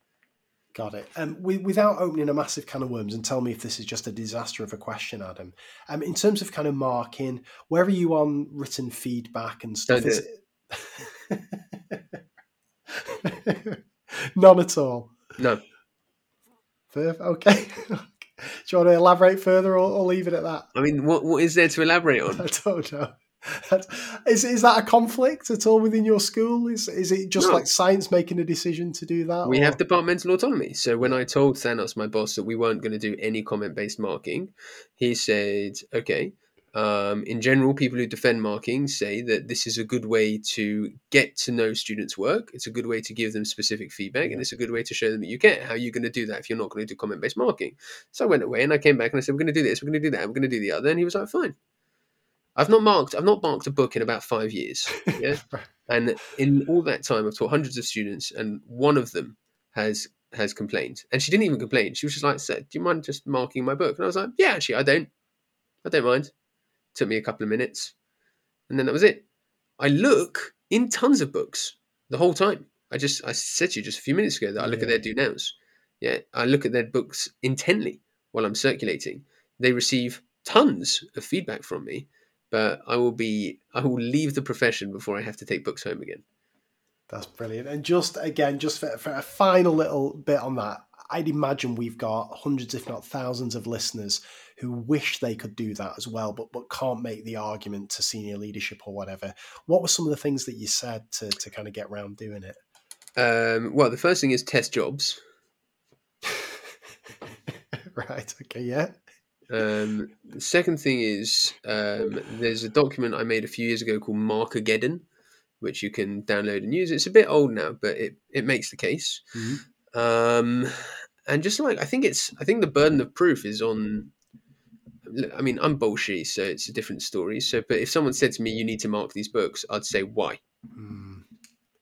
Got it. Um, wi- without opening a massive can of worms, and tell me if this is just a disaster of a question, Adam. Um, in terms of kind of marking, where are you on written feedback and stuff? Do Is it- *laughs* None at all. No, Perf- Okay. *laughs* Do you want to elaborate further, or, or leave it at that? I mean, what what is there to elaborate on? *laughs* I don't know. *laughs* Is is that a conflict at all within your school? Is is it just No. like science making a decision to do that? We or- have departmental autonomy. So when I told Thanos, my boss, that we weren't going to do any comment based marking, he said, okay. Um, in general, people who defend marking say that this is a good way to get to know students' work. It's a good way to give them specific feedback, and it's a good way to show them that you care. How are you going to do that if you're not going to do comment based marking? So I went away and I came back and I said, we're going to do this, we're going to do that, we're going to do the other. And he was like, fine. I've not marked. I've not marked a book in about five years. *laughs* Yeah, and in all that time, I've taught hundreds of students, and one of them has has complained. And she didn't even complain. She was just like, "So, "Do you mind just marking my book?" And I was like, "Yeah, actually, I don't. I don't mind." Took me a couple of minutes, and then that was it. I look in tons of books the whole time. I just I said to you just a few minutes ago that I look at their do nows. Yeah, I look at their books intently while I'm circulating. They receive tons of feedback from me, but I will be I will leave the profession before I have to take books home again. That's brilliant. And just again, just for, for a final little bit on that, I'd imagine we've got hundreds, if not thousands, of listeners who wish they could do that as well, but but can't make the argument to senior leadership or whatever. What were some of the things that you said to to kind of get around doing it? Um, well, the first thing is TES jobs. *laughs* right. Okay. Yeah. Um, the second thing is um, there's a document I made a few years ago called Markageddon, which you can download and use. It's a bit old now, but it, it makes the case. Mhm. Um, and just like I think it's I think the burden of proof is on. I mean, I'm Bolshi, so it's a different story. So, but if someone said to me, "You need to mark these books," I'd say, "Why?" Mm,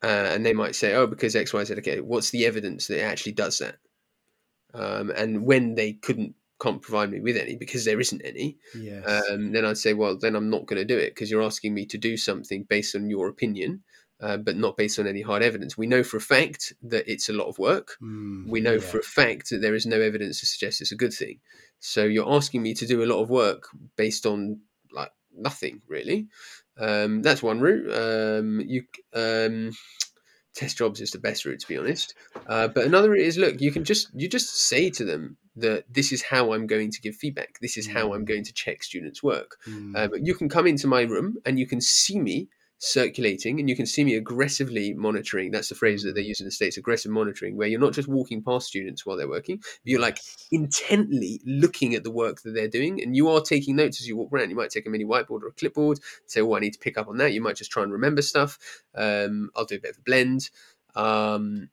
uh, and they might say, "Oh, because X, Y, Z." Okay, what's the evidence that it actually does that? Um, and when they couldn't can't provide me with any because there isn't any, yes. um, then I'd say, well, then I'm not going to do it because you're asking me to do something based on your opinion, uh, but not based on any hard evidence. We know for a fact that it's a lot of work. Mm, We know yeah. for a fact that there is no evidence to suggest it's a good thing. So you're asking me to do a lot of work based on like nothing really. Um, that's one route. Um, you um, TES jobs is the best route to be honest. Uh, but another is look, you can just you just say to them that this is how I'm going to give feedback. This is how I'm going to check students' work. Mm. Um, you can come into my room and you can see me circulating and you can see me aggressively monitoring that's the phrase that they use in the states aggressive monitoring where you're not just walking past students while they're working but you're like intently looking at the work that they're doing and you are taking notes as you walk around. You might take a mini whiteboard or a clipboard say oh i need to pick up on that. You might just try and remember stuff. Um, i'll do a bit of a blend. Um,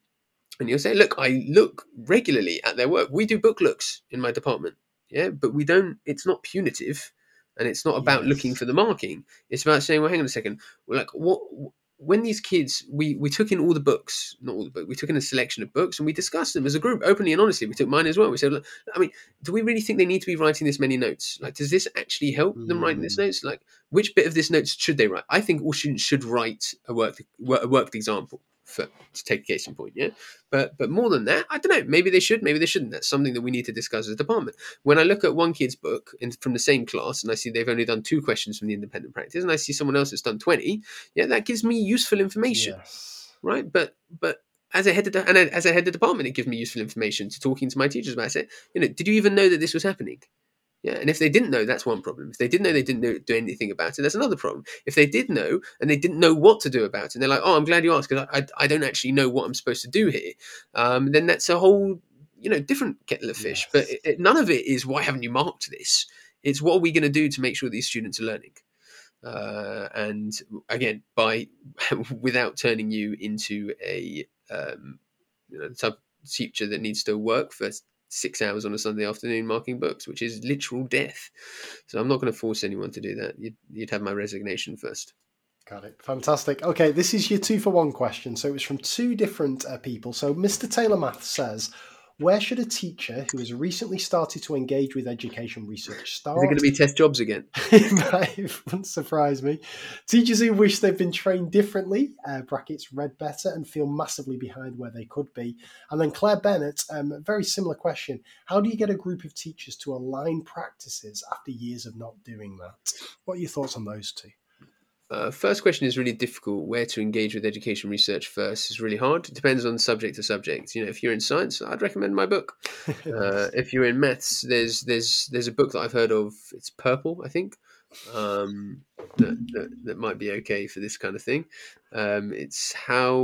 and you'll say look i look regularly at their work. We do book looks in my department yeah but we don't it's not punitive and it's not about Yes. looking for the marking. It's about saying well hang on a second. Like what when these kids we we took in all the books not all the books we took in a selection of books and we discussed them as a group openly and honestly. We took mine as well. We said look, i mean do we really think they need to be writing this many notes? Like does this actually help them writing this Mm. notes? Like which bit of this notes should they write? I think all students should write a work a worked example for to take a case in point yeah but but more than that i don't know maybe they should maybe they shouldn't that's something that we need to discuss as a department when I look at one kid's book in, from the same class and I see they've only done two questions from the independent practice and I see someone else that's done 20, yeah, that gives me useful information, Yes. right? But but as a head of the, and as a head of department, it gives me useful information to talking to my teachers about it. You know, did you even know that this was happening? Yeah, and if they didn't know, that's one problem. If they didn't know, they didn't know, do anything about it. That's another problem. If they did know and they didn't know what to do about it, and they're like, "Oh, I'm glad you asked because I, I, I don't actually know what I'm supposed to do here," um, then that's a whole you know different kettle of fish. But it, it- none of it is why haven't you marked this? It's what are we going to do to make sure these students are learning? Uh, and again, by *laughs* without turning you into a um, you know, type teacher that needs to work for six hours on a Sunday afternoon marking books, which is literal death. So I'm not going to force anyone to do that. You'd, you'd have my resignation first. Got it. Fantastic. Okay, this is your two for one question. So it was from two different uh, people. So Mr. Taylor Math says, where should a teacher who has recently started to engage with education research start? Is it going to be TES jobs again? *laughs* it wouldn't surprise me. Teachers who wish they've been trained differently, uh, brackets read better, and feel massively behind where they could be. And then Claire Bennett, um, a very similar question. How do you get a group of teachers to align practices after years of not doing that? What are your thoughts on those two? Uh, first question is really difficult. Where to engage with education research first is really hard. It depends on subject to subject. You know, if you're in science, I'd recommend my book. *laughs* Uh, if you're in maths, there's there's there's a book that I've heard of. It's purple, I think. Um, that, that that might be okay for this kind of thing. Um, it's how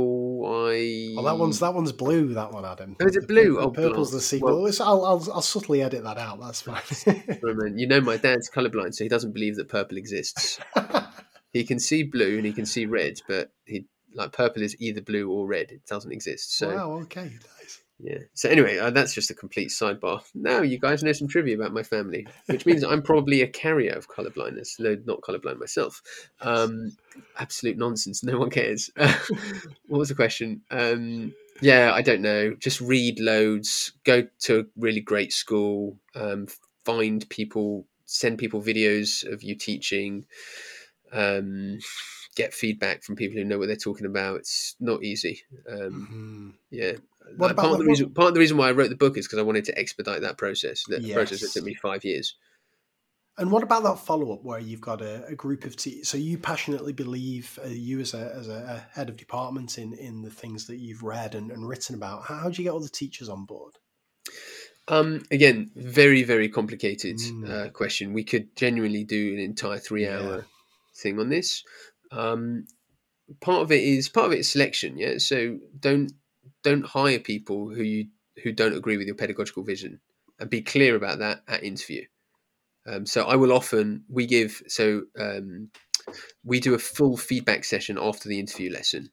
I. Well, that one's that one's blue. That one, Adam. Oh, is it blue? The Oh, purple's the sequel. Well- I'll, I'll I'll subtly edit that out. That's fine. *laughs* You know, my dad's colorblind, so he doesn't believe that purple exists. *laughs* he can see blue and he can see red, but he like purple is either blue or red. It doesn't exist. So wow. Okay. Nice. yeah. So anyway, uh, that's just a complete sidebar. Now you guys know some trivia about my family, which means I'm probably a carrier of color blindness, though not colorblind myself. Um, absolute nonsense. No one cares. *laughs* what was the question? Um, yeah, I don't know. Just read loads. Go to a really great school. Um, find people. Send people videos of you teaching. Um, get feedback from people who know what they're talking about. It's not easy. Um, Mhm. yeah. Like, part of the- reason? Part of the reason why I wrote the book is because I wanted to expedite that process. That process that took me five years. And what about that follow up where you've got a, a group of teachers? So you passionately believe uh, you as a as a, head of department in in the things that you've read and, and written about. How, how do you get all the teachers on board? Um, again, very very complicated Mm. uh, question. We could genuinely do an entire three hour thing on this. Um, part of it is part of it is selection. Yeah, so don't don't hire people who you who don't agree with your pedagogical vision, and be clear about that at interview. Um, so I will often we give so um, we do a full feedback session after the interview lesson.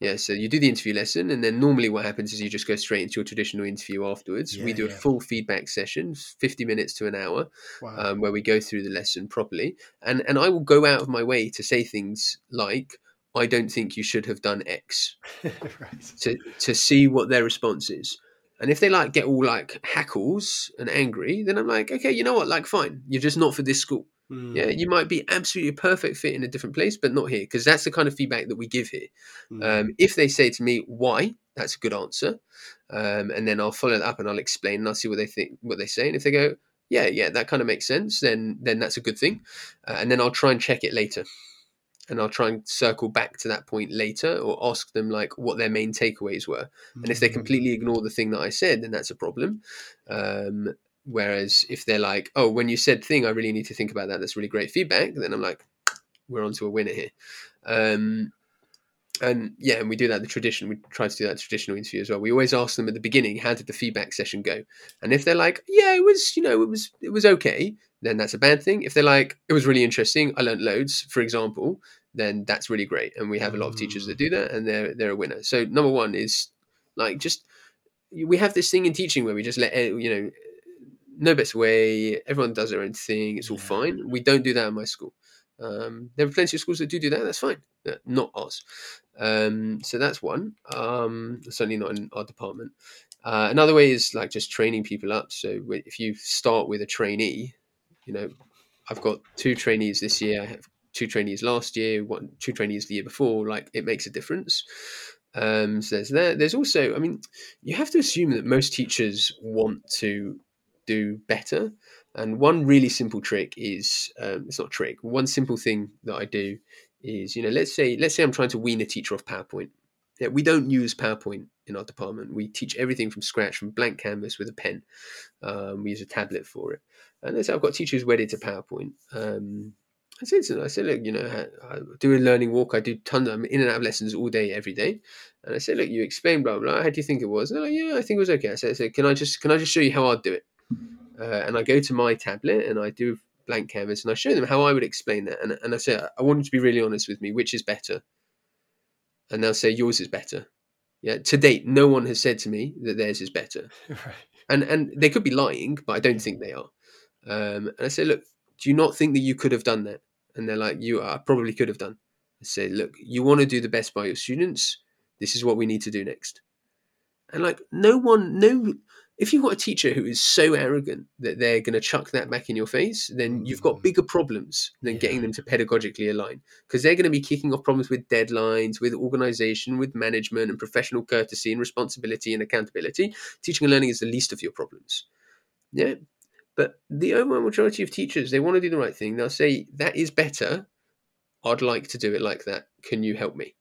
Yeah, so you do the interview lesson, and then normally what happens is you just go straight into your traditional interview afterwards. we Yeah, do a full feedback session, fifty minutes to an hour, Wow. um, where we go through the lesson properly, and and I will go out of my way to say things like, "I don't think you should have done X," *laughs* right. to to see what their response is. And if they like get all like hackles and angry, then I'm like, okay, you know what? Like, fine, you're just not for this school. Mm, Yeah, you might be absolutely perfect fit in a different place, but not here, because that's the kind of feedback that we give here. mm. Um, if they say to me why, that's a good answer, um, and then I'll follow that up and I'll explain and I'll see what they think, what they say. And if they go, yeah, yeah, that kind of makes sense, then then that's a good thing. Uh, and then I'll try and check it later. And I'll try and circle back to that point later or ask them like what their main takeaways were. And if they completely ignore the thing that I said, then that's a problem. Um, whereas if they're like, oh, when you said thing, I really need to think about that. That's really great feedback. Then I'm like, we're on to a winner here. Um, and yeah, and we do that the tradition. We try to do that traditional interview as well. We always ask them at the beginning, how did the feedback session go? And if they're like, yeah, it was, you know, it was, it was okay, then that's a bad thing. If they're like, it was really interesting, I learned loads, for example, then that's really great. And we have a lot of teachers that do that, and they're they're a winner. So number one is like just we have this thing in teaching where we just let eh, you know no best way. Everyone does their own thing. It's all Yeah. fine. We don't do that in my school. Um, there are plenty of schools that do do that. That's fine. Uh, not us. Um, so that's one. Um, certainly not in our department. Uh, another way is like just training people up. So if you start with a trainee, you know, I've got two trainees this year. I have two trainees last year. One, two trainees the year before. Like it makes a difference. Um, so there's that. There's also, I mean, you have to assume that most teachers want to do better. And one really simple trick is um, it's not a trick. One simple thing that I do is you know let's say let's say I'm trying to wean a teacher off PowerPoint. Yeah, we don't use PowerPoint in our department. We teach everything from scratch, from blank canvas with a pen. Um, we use a tablet for it. And let's say I've got teachers wedded to PowerPoint. Um, I said to them, I said, look, you know, I, do a learning walk. I do tons. I'm in and out of lessons all day, every day. And I said, look, you explain blah blah. How do you think it was? Like, yeah, I think it was okay. I said, I said, can I just can I just show you how I'd do it? Uh, and I go to my tablet and I do blank canvas and I show them how I would explain that. And, and I say, I want you to be really honest with me, which is better? And they'll say, yours is better. Yeah. To date, no one has said to me that theirs is better. *laughs* right. And and they could be lying, but I don't think they are. Um, and I say, look, do you not think that you could have done that? And they're like, you I probably could have done. I say, look, you want to do the best by your students. This is what we need to do next. And like, no one, no, if you've got a teacher who is so arrogant that they're going to chuck that back in your face, then you've got Mm. bigger problems than getting them to pedagogically align because they're going to be kicking off problems with deadlines, with organization, with management and professional courtesy and responsibility and accountability. Teaching and learning is the least of your problems. Yeah. But the overwhelming majority of teachers, they want to do the right thing. They'll say, that is better. I'd like to do it like that. Can you help me?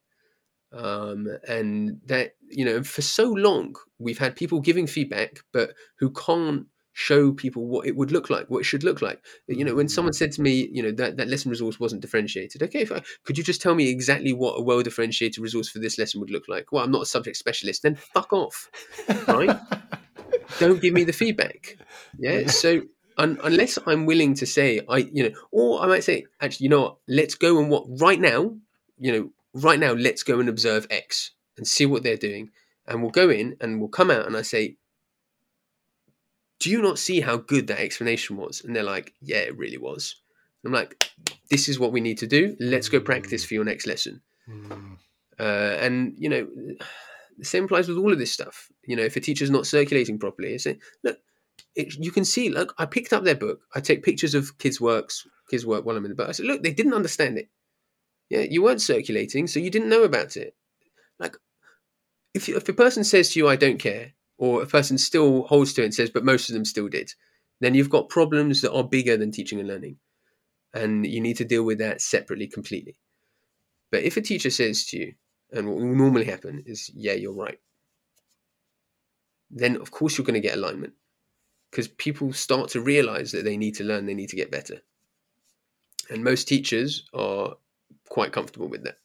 Um, and that, you know, for so long, we've had people giving feedback, but who can't show people what it would look like, what it should look like. You know, when someone said to me, you know, that, that lesson resource wasn't differentiated, okay, if I, could you just tell me exactly what a well differentiated resource for this lesson would look like? Well, I'm not a subject specialist, then fuck off. Right? *laughs* Don't give me the feedback. Yeah. Yeah. So un- unless I'm willing to say, I, you know, or I might say, actually, you know what, let's go and what, right now, you know, right now, let's go and observe X and see what they're doing. And we'll go in and we'll come out and I say, do you not see how good that explanation was? And they're like, yeah, it really was. I'm like, this is what we need to do. Let's go practice for your next lesson. Mm. Uh, and you know, the same applies with all of this stuff. You know, if a teacher's not circulating properly, I say, look, it, you can see. Look, I picked up their book. I take pictures of kids' works, kids' work while I'm in the book. I said, look, they didn't understand it. Yeah, you weren't circulating, so you didn't know about it. Like, if you, if a person says to you, "I don't care," or a person still holds to it and says, "But most of them still did," then you've got problems that are bigger than teaching and learning, and you need to deal with that separately, completely. But if a teacher says to you, and what will normally happen is, yeah, you're right, then of course you're going to get alignment because people start to realize that they need to learn, they need to get better. And most teachers are quite comfortable with that.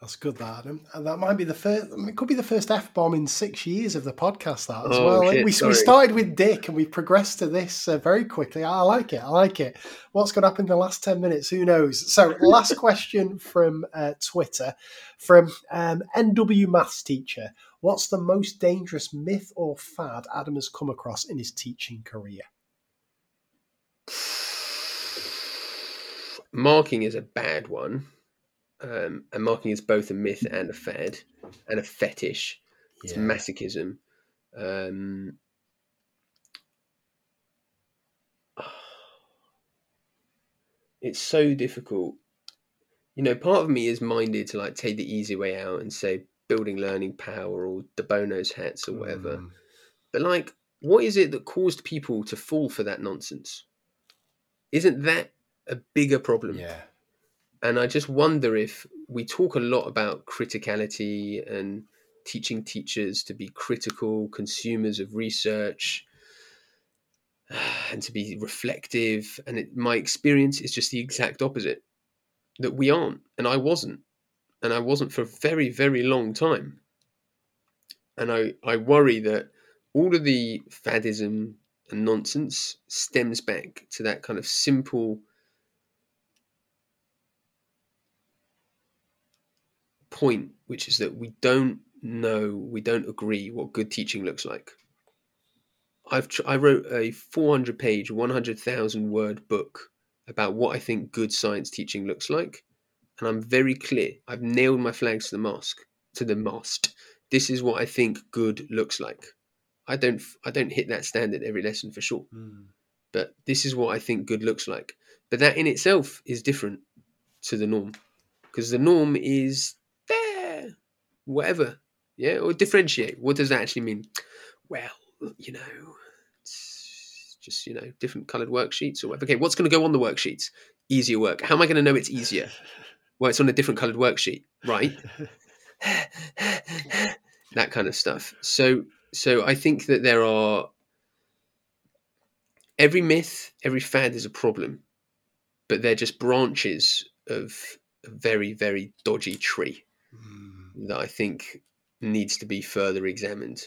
That's good, that Adam. And that might be the first. It could be the first f bomb in six years of the podcast. That as Oh, well. Shit, we, we started with Dick and we progressed to this uh, very quickly. I like it. I like it. What's going to happen in the last ten minutes? Who knows? So, *laughs* last question from uh, Twitter from um, NW Maths teacher. What's the most dangerous myth or fad Adam has come across in his teaching career? *sighs* *laughs* Marking is a bad one. Um, and marking is both a myth and a fad and a fetish. It's Yeah. masochism. Um, *sighs* it's so difficult. You know, part of me is minded to like take the easy way out and say building learning power or de Bono's hats or whatever. Mm. But like, what is it that caused people to fall for that nonsense? Isn't that a bigger problem? Yeah. And I just wonder if we talk a lot about criticality and teaching teachers to be critical consumers of research and to be reflective. And it, my experience is just the exact opposite that we aren't. And I wasn't. And I wasn't for a very, very long time. And I, I worry that all of the faddism and nonsense stems back to that kind of simple point, which is that we don't know, we don't agree what good teaching looks like. I've tr- I wrote a 400 page, 100,000 word book about what I think good science teaching looks like, and I'm very clear. I've nailed my flags to the mosque, to the mast. This is what I think good looks like. I don't I don't hit that standard every lesson for sure, Mm. but this is what I think good looks like. But that in itself is different to the norm because the norm is whatever, yeah, or differentiate. What does that actually mean? Well, you know, it's just you know different coloured worksheets or whatever. Okay, what's going to go on the worksheets? Easier work. How am I going to know it's easier? Well, it's on a different coloured worksheet, right? *laughs* that kind of stuff. So, so I think that there are every myth, every fad is a problem, but they're just branches of a very, very dodgy tree. That I think needs to be further examined.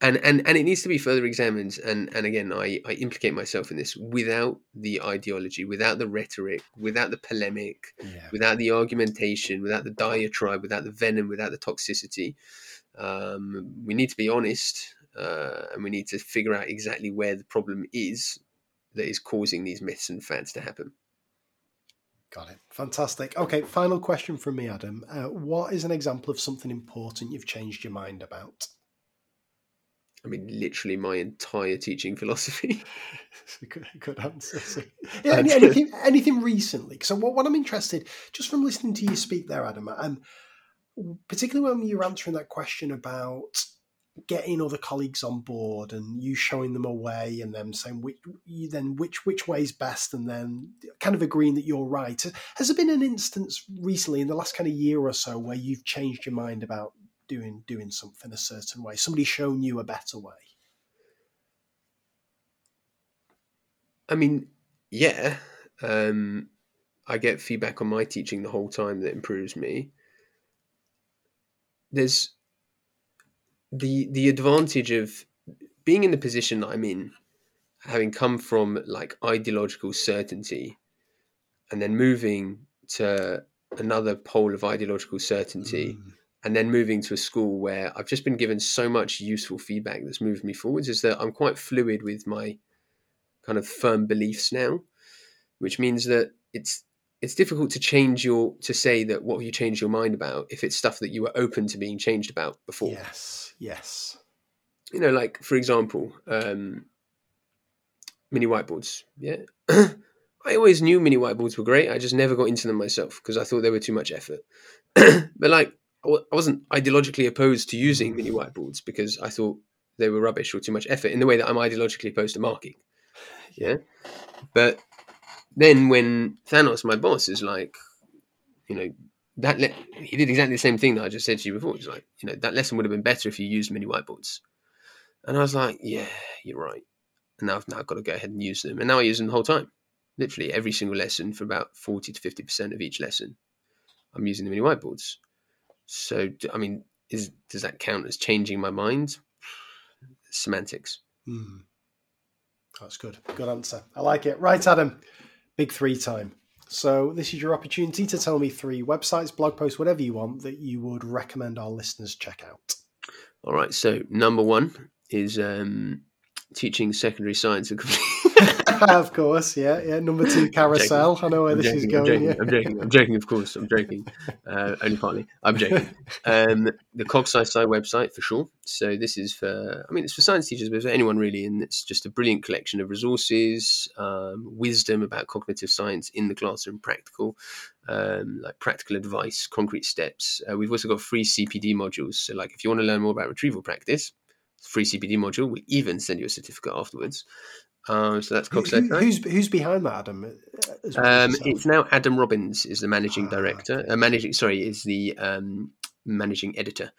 And, and, and it needs to be further examined. And, and again, I, I implicate myself in this without the ideology, without the rhetoric, without the polemic, Yeah. without the argumentation, without the diatribe, without the venom, without the toxicity. Um, we need to be honest uh, and we need to figure out exactly where the problem is that is causing these myths and fads to happen. Got it. Fantastic. Okay, final question from me, Adam. Uh, what is an example of something important you've changed your mind about? I mean, literally my entire teaching philosophy. *laughs* good, good answer. So- *laughs* yeah, any, anything, anything recently? So, what, what I'm interested, just from listening to you speak there, Adam, um, particularly when you were answering that question about getting other colleagues on board and you showing them a way and them saying which then which which way is best and then kind of agreeing that you're right. Has there been an instance recently in the last kind of year or so where you've changed your mind about doing doing something a certain way? Somebody shown you a better way? I mean, yeah, um, I get feedback on my teaching the whole time that improves me. There's the the advantage of being in the position that I'm in, having come from like ideological certainty, and then moving to another pole of ideological certainty, Mm. and then moving to a school where I've just been given so much useful feedback that's moved me forwards is that I'm quite fluid with my kind of firm beliefs now, which means that it's it's difficult to change your to say that what have you changed your mind about if it's stuff that you were open to being changed about before. yes yes You know, like for example, um, mini whiteboards. Yeah, *clears throat* I always knew mini whiteboards were great. I just never got into them myself because I thought they were too much effort. *clears throat* but like, I I wasn't ideologically opposed to using mini whiteboards because I thought they were rubbish or too much effort in the way that I'm ideologically opposed to marking. Yeah. But then when Thanos, my boss, is like, you know, that le- he did exactly the same thing that I just said to you before. He's like, you know, that lesson would have been better if you used mini whiteboards. And I was like, yeah, you're right. And now I've now got to go ahead and use them. And now I use them the whole time. Literally every single lesson for about 40 to 50% of each lesson, I'm using the mini whiteboards. So, I mean, is does that count as changing my mind? Semantics. Hmm. That's good. Good answer. I like it. Right, Adam. Big three time. So this is your opportunity to tell me three websites, blog posts, whatever you want that you would recommend our listeners check out. All right. So number one is um, teaching secondary science. and complete- *laughs* of course, yeah, yeah. Number two, *laughs* carousel. I know where I'm this is joking, I'm going. joking, yeah. I'm joking. I'm joking. Of course, I'm joking. Uh, only partly. I'm joking. *laughs* Um, the CogSciSci website for sure. So this is for. I mean, it's for science teachers, but for anyone really, and it's just a brilliant collection of resources, um, wisdom about cognitive science in the classroom, practical, um, like practical advice, concrete steps. Uh, we've also got free CPD modules. So, like, if you want to learn more about retrieval practice, free CPD module. We even send you a certificate afterwards. Um, so that's Who, who- who's who's behind that, Adam? as well as Um, it's now Adam Robbins is the managing Ah, director. Uh, managing, sorry, is the um, managing editor.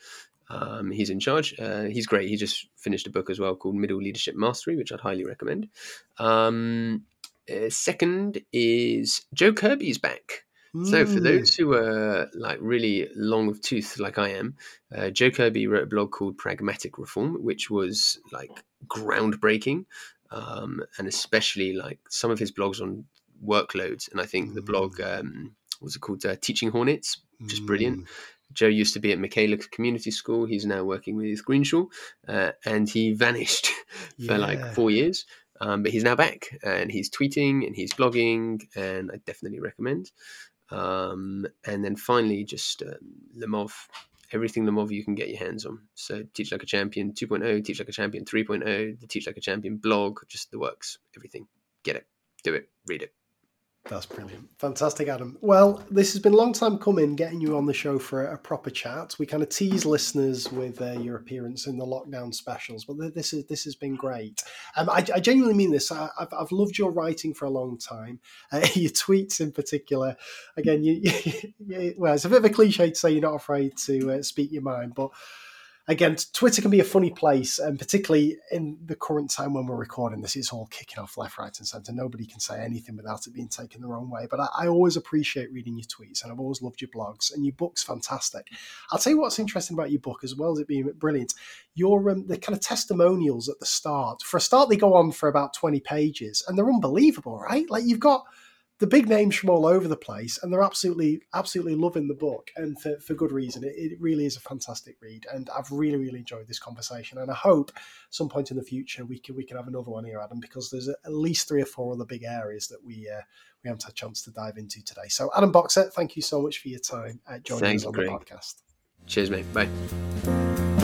Um, he's in charge. Uh, he's great. He just finished a book as well called Middle Leadership Mastery, which I'd highly recommend. Um, uh, second is Joe Kirby's back. So for Mm. those who are like really long of tooth, like I am, uh, Joe Kirby wrote a blog called Pragmatic Reform, which was like groundbreaking, um, and especially like some of his blogs on workloads. And I think the blog, um, what's it called, uh, Teaching Hornets, just brilliant. Mm. Joe used to be at Michaela Community School. He's now working with Greenshaw, uh, and he *laughs* vanished for like four years. Um, but he's now back, and he's tweeting and he's blogging, and I definitely recommend. Um, and then finally, just um, Lemov, everything Lemov you can get your hands on. So Teach Like a Champion 2.0, Teach Like a Champion 3.0, the Teach Like a Champion blog, just the works, everything. Get it, do it, read it. That's brilliant. Fantastic, Adam. Well, this has been a long time coming, getting you on the show for a, proper chat. We kind of tease listeners with uh, your appearance in the lockdown specials, but th- this is this has been great. Um, I, I genuinely mean this. I, I've, I've loved your writing for a long time. Uh, *laughs* your tweets, in particular. Again, *laughs* you, you, well, it's a bit of a cliche to say you're not afraid to uh, speak your mind, but again, Twitter can be a funny place, and particularly in the current time when we're recording this, it's all kicking off left, right, and centre. Nobody can say anything without it being taken the wrong way. But I, I always appreciate reading your tweets, and I've always loved your blogs, and your book's fantastic. I'll tell you what's interesting about your book, as well as it being brilliant. Your um, the kind of testimonials at the start. For a start, they go on for about twenty pages, and they're unbelievable, right? Like you've got the big names from all over the place, and they're absolutely, absolutely loving the book, and for, for good reason. It, it really is a fantastic read, and I've really, really enjoyed this conversation. And I hope some point in the future we can we can have another one here, Adam, because there's at least three or four other big areas that we uh, we haven't had a chance to dive into today. So, Adam Boxer, thank you so much for your time uh, joining Thank us on Greg. the podcast. Cheers, mate. Bye.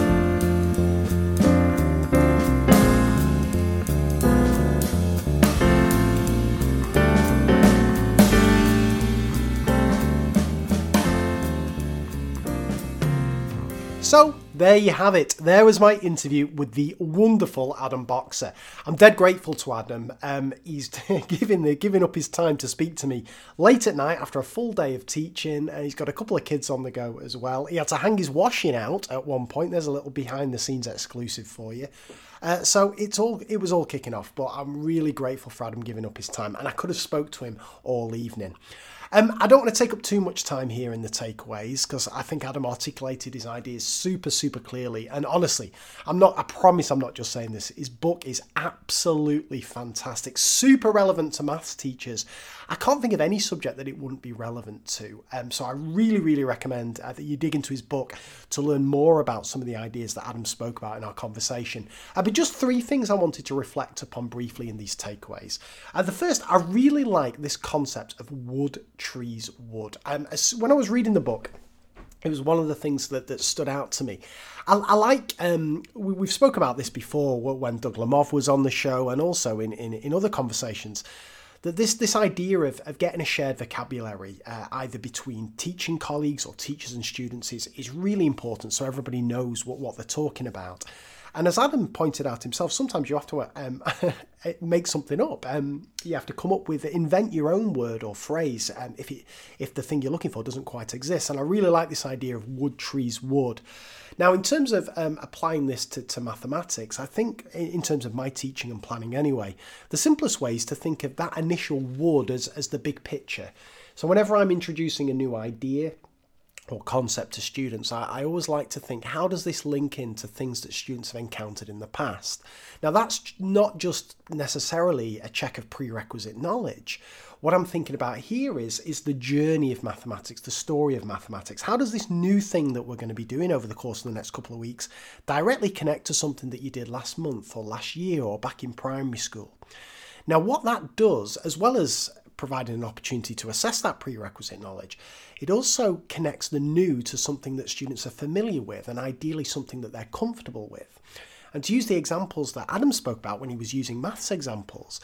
So there you have it. There was my interview with the wonderful Adam Boxer. I'm dead grateful to Adam. Um, he's *laughs* giving the giving up his time to speak to me late at night after a full day of teaching. And he's got a couple of kids on the go as well. He had to hang his washing out at one point. There's a little behind the scenes exclusive for you. Uh, so it's all it was all kicking off, but I'm really grateful for Adam giving up his time, and I could have spoke to him all evening. Um, I don't want to take up too much time here in the takeaways because I think Adam articulated his ideas super, super clearly. And honestly, I'm not, I promise I'm not just saying this. His book is absolutely fantastic, super relevant to maths teachers. I can't think of any subject that it wouldn't be relevant to. Um, so I really, really recommend uh, that you dig into his book to learn more about some of the ideas that Adam spoke about in our conversation. Uh, but just three things I wanted to reflect upon briefly in these takeaways. Uh, the first, I really like this concept of wood trees wood. Um, when I was reading the book, it was one of the things that, that stood out to me. I, I like, um, we, we've spoke about this before when Doug Lemov was on the show and also in, in, in other conversations, that this, this idea of, of getting a shared vocabulary, uh, either between teaching colleagues or teachers and students, is, is really important so everybody knows what, what they're talking about. And as Adam pointed out himself, sometimes you have to um, *laughs* make something up. Um, you have to come up with, invent your own word or phrase um, if it, if the thing you're looking for doesn't quite exist. And I really like this idea of wood trees wood. Now, in terms of um, applying this to, to mathematics, I think in terms of my teaching and planning anyway, the simplest way is to think of that initial wood as, as the big picture. So whenever I'm introducing a new idea, or concept to students, I, I, always like to think how does this link into things that students have encountered in the past? Now, that's not just necessarily a check of prerequisite knowledge. What I'm thinking about here is, is the journey of mathematics, the story of mathematics. How does this new thing that we're going to be doing over the course of the next couple of weeks directly connect to something that you did last month or last year or back in primary school? Now, what that does, as well as providing an opportunity to assess that prerequisite knowledge, it also connects the new to something that students are familiar with and ideally something that they're comfortable with. And to use the examples that Adam spoke about when he was using maths examples,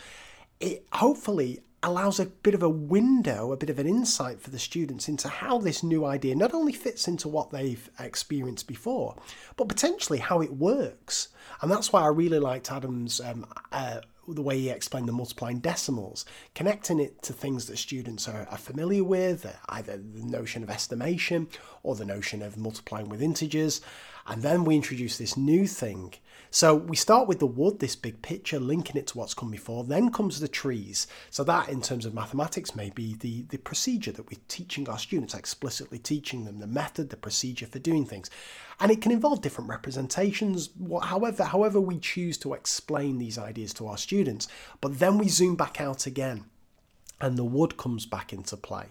it hopefully allows a bit of a window, a bit of an insight for the students into how this new idea not only fits into what they've experienced before, but potentially how it works. And that's why I really liked Adam's um, uh, the way he explained the multiplying decimals, connecting it to things that students are, are familiar with, uh, either the notion of estimation or the notion of multiplying with integers. And then we introduce this new thing. So we start with the wood, this big picture, linking it to what's come before. Then comes the trees. So that, in terms of mathematics, may be the, the procedure that we're teaching our students, explicitly teaching them the method, the procedure for doing things. And it can involve different representations, however, however we choose to explain these ideas to our students. But then we zoom back out again and the wood comes back into play.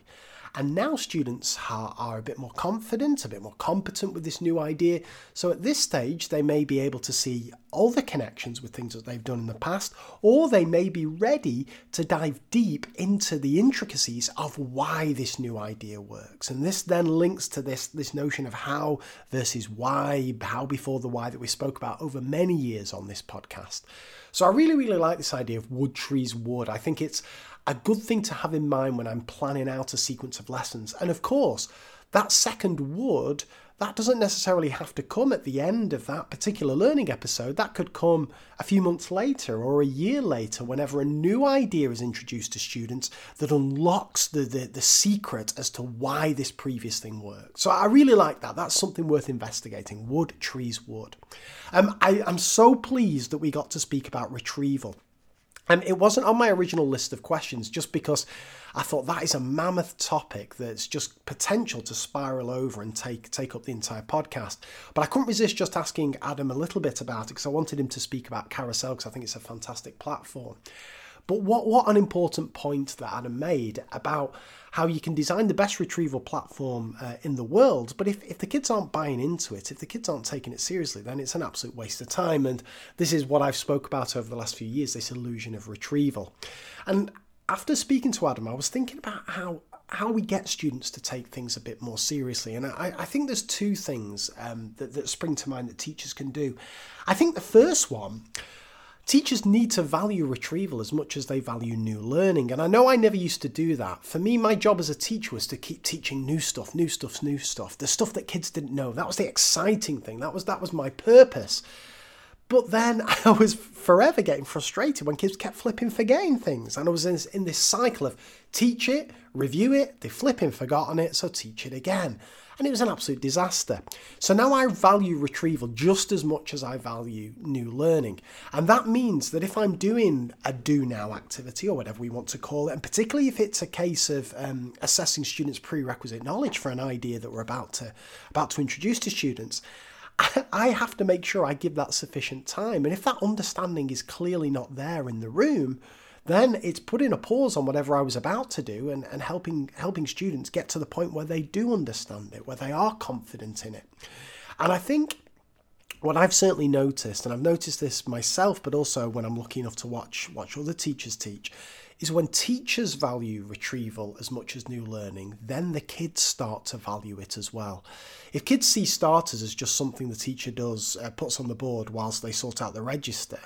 And now students are, are a bit more confident, a bit more competent with this new idea. So at this stage, they may be able to see all the connections with things that they've done in the past, or they may be ready to dive deep into the intricacies of why this new idea works. And this then links to this, this notion of how versus why, how before the why that we spoke about over many years on this podcast. So I really, really like this idea of wood trees wood. I think it's a good thing to have in mind when I'm planning out a sequence of lessons. And of course, that second would, that doesn't necessarily have to come at the end of that particular learning episode. That could come a few months later or a year later, whenever a new idea is introduced to students that unlocks the, the, the secret as to why this previous thing works. So I really like that. That's something worth investigating. Wood, trees, wood. Um, I, I'm so pleased that we got to speak about retrieval. And it wasn't on my original list of questions just because I thought that is a mammoth topic that's just potential to spiral over and take take up the entire podcast. But I couldn't resist just asking Adam a little bit about it because I wanted him to speak about Carousel because I think it's a fantastic platform. But what what an important point that Adam made about how you can design the best retrieval platform uh, in the world, but if, if the kids aren't buying into it, if the kids aren't taking it seriously, then it's an absolute waste of time. And this is what I've spoke about over the last few years, this illusion of retrieval. And after speaking to Adam, I was thinking about how how we get students to take things a bit more seriously. And I, I think there's two things um, that, that spring to mind that teachers can do. I think the first one Teachers need to value retrieval as much as they value new learning. And I know I never used to do that. For me, my job as a teacher was to keep teaching new stuff, new stuff, new stuff, the stuff that kids didn't know. That was the exciting thing. That was that was my purpose. But then *laughs* I was forever getting frustrated when kids kept flipping forgetting things. And I was in this, in this cycle of teach it, review it, they flipping forgotten it, so teach it again and it was an absolute disaster. So now I value retrieval just as much as I value new learning. And that means that if I'm doing a do now activity or whatever we want to call it, and particularly if it's a case of um, assessing students' prerequisite knowledge for an idea that we're about to about to introduce to students, *laughs* I have to make sure I give that sufficient time. And if that understanding is clearly not there in the room, then it's putting a pause on whatever I was about to do and, and helping helping students get to the point where they do understand it, where they are confident in it. And I think what I've certainly noticed, and I've noticed this myself, but also when I'm lucky enough to watch watch other teachers teach, is when teachers value retrieval as much as new learning, then the kids start to value it as well. If kids see starters as just something the teacher does, uh, puts on the board whilst they sort out the register,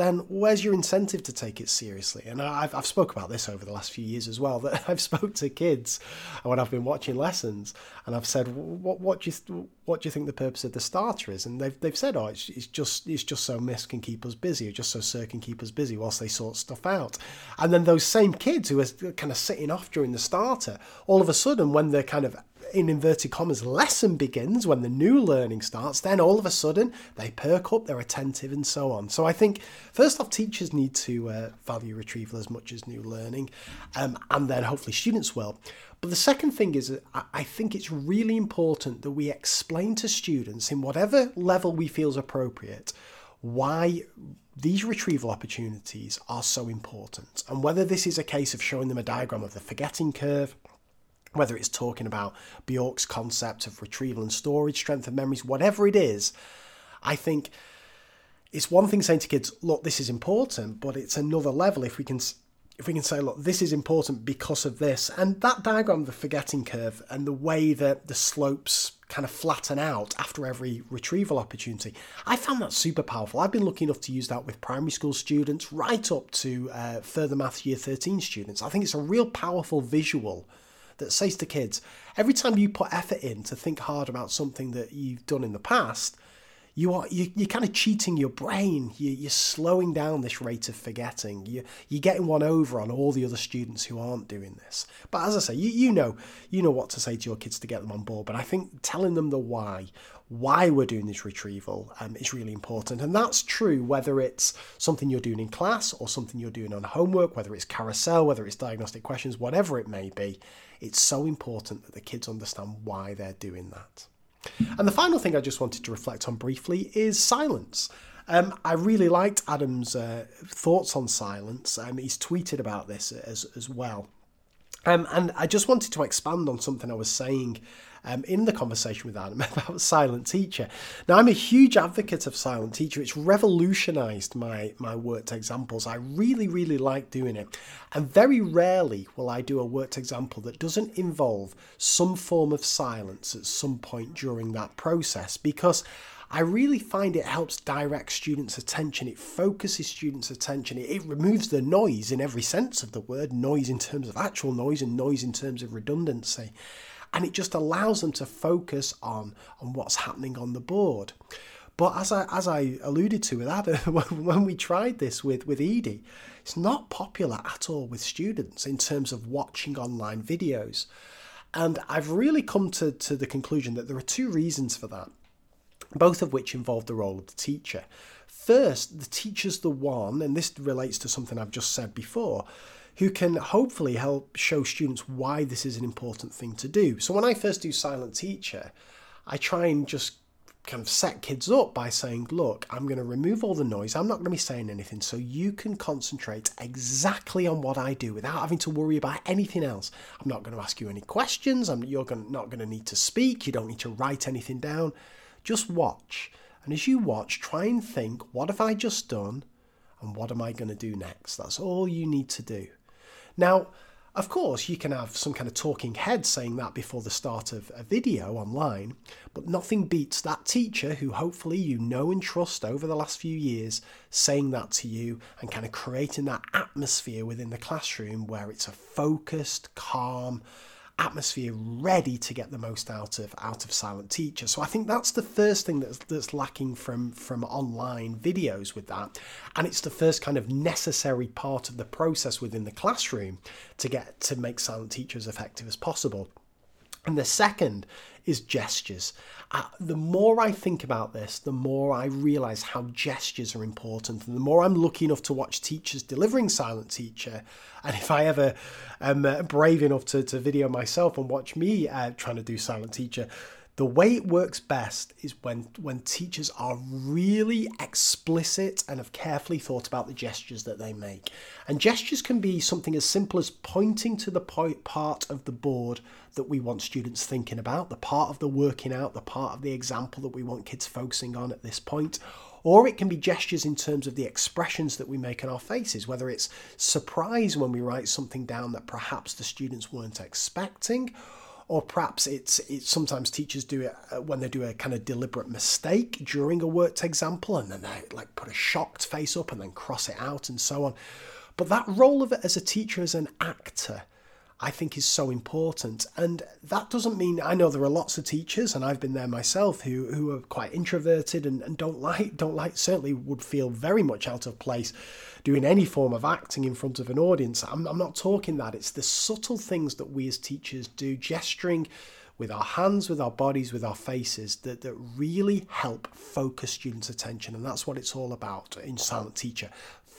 then where's your incentive to take it seriously? And I've, I've spoke about this over the last few years as well, that *laughs* I've spoke to kids when I've been watching lessons and I've said, what, what, do, you, what do you think the purpose of the starter is? And they've, they've said, oh, it's, it's just it's just so Miss can keep us busy, or just so Sir can keep us busy whilst they sort stuff out. And then those same kids who are kind of sitting off during the starter, all of a sudden when they're kind of in inverted commas, lesson begins, when the new learning starts, then all of a sudden they perk up, they're attentive, and so on. So I think, first off, teachers need to uh, value retrieval as much as new learning, um, and then hopefully students will. But the second thing is, I think it's really important that we explain to students, in whatever level we feel is appropriate, why these retrieval opportunities are so important. And whether this is a case of showing them a diagram of the forgetting curve, whether it's talking about Bjork's concept of retrieval and storage, strength of memories, whatever it is, I think it's one thing saying to kids, look, this is important, but it's another level if we can if we can say, look, this is important because of this, and that diagram of the forgetting curve and the way that the slopes kind of flatten out after every retrieval opportunity, I found that super powerful. I've been lucky enough to use that with primary school students right up to uh, further maths year 13 students. I think it's a real powerful visual that says to kids, every time you put effort in to think hard about something that you've done in the past, you are you, you're kind of cheating your brain. You, you're slowing down this rate of forgetting. You, you're getting one over on all the other students who aren't doing this. But as I say, you, you know you know what to say to your kids to get them on board. But I think telling them the why, why we're doing this retrieval, um, is really important. And that's true whether it's something you're doing in class or something you're doing on homework, whether it's carousel, whether it's diagnostic questions, whatever it may be. It's so important that the kids understand why they're doing that. And the final thing I just wanted to reflect on briefly is silence. Um, I really liked Adam's uh, thoughts on silence. Um, he's tweeted about this as, as well. Um, and I just wanted to expand on something I was saying um, in the conversation with Adam *laughs* about Silent Teacher. Now, I'm a huge advocate of Silent Teacher. It's revolutionized my, my worked examples. I really, really like doing it. And very rarely will I do a worked example that doesn't involve some form of silence at some point during that process because I really find it helps direct students' attention. It focuses students' attention. It, it, removes the noise in every sense of the word noise in terms of actual noise and noise in terms of redundancy and it just allows them to focus on on what's happening on the board. But as I as I alluded to with Adam, *laughs* when we tried this with with Eedi, it's not popular at all with students in terms of watching online videos. And I've really come to, to the conclusion that there are two reasons for that, both of which involve the role of the teacher. First, the teacher's the one, and this relates to something I've just said before, who can hopefully help show students why this is an important thing to do. So when I first do Silent Teacher, I try and just kind of set kids up by saying, look, I'm going to remove all the noise. I'm not going to be saying anything. So you can concentrate exactly on what I do without having to worry about anything else. I'm not going to ask you any questions. I'm, you're not going to need to speak. You don't need to write anything down. Just watch. And as you watch, try and think, what have I just done? And what am I going to do next? That's all you need to do. Now, of course, you can have some kind of talking head saying that before the start of a video online, but nothing beats that teacher who hopefully you know and trust over the last few years saying that to you and kind of creating that atmosphere within the classroom where it's a focused, calm, atmosphere ready to get the most out of out of silent teacher. So i think that's the first thing that's that's lacking from from online videos with that. And it's the first kind of necessary part of the process within the classroom to get to make silent teacher as effective as possible. And the second is gestures. Uh, the more I think about this, the more I realize how gestures are important. And the more I'm lucky enough to watch teachers delivering Silent Teacher, and if I ever am uh, brave enough to, to video myself and watch me uh, trying to do Silent Teacher, the way it works best is when when teachers are really explicit and have carefully thought about the gestures that they make. And gestures can be something as simple as pointing to the part of the board that we want students thinking about, the part of the working out, the part of the example that we want kids focusing on at this point. Or it can be gestures in terms of the expressions that we make on our faces, whether it's surprise when we write something down that perhaps the students weren't expecting, or perhaps it's, it's sometimes teachers do it uh, when they do a kind of deliberate mistake during a worked example and then they like put a shocked face up and then cross it out and so on but that role of it as a teacher as an actor I think is so important. And that doesn't mean I know there are lots of teachers, and I've been there myself, who who are quite introverted and, and don't *laughs* like don't like certainly would feel very much out of place doing any form of acting in front of an audience. I'm, I'm not talking that. It's the subtle things that we as teachers do, gesturing with our hands, with our bodies, with our faces that, that really help focus students' attention. And that's what it's all about in Silent Teacher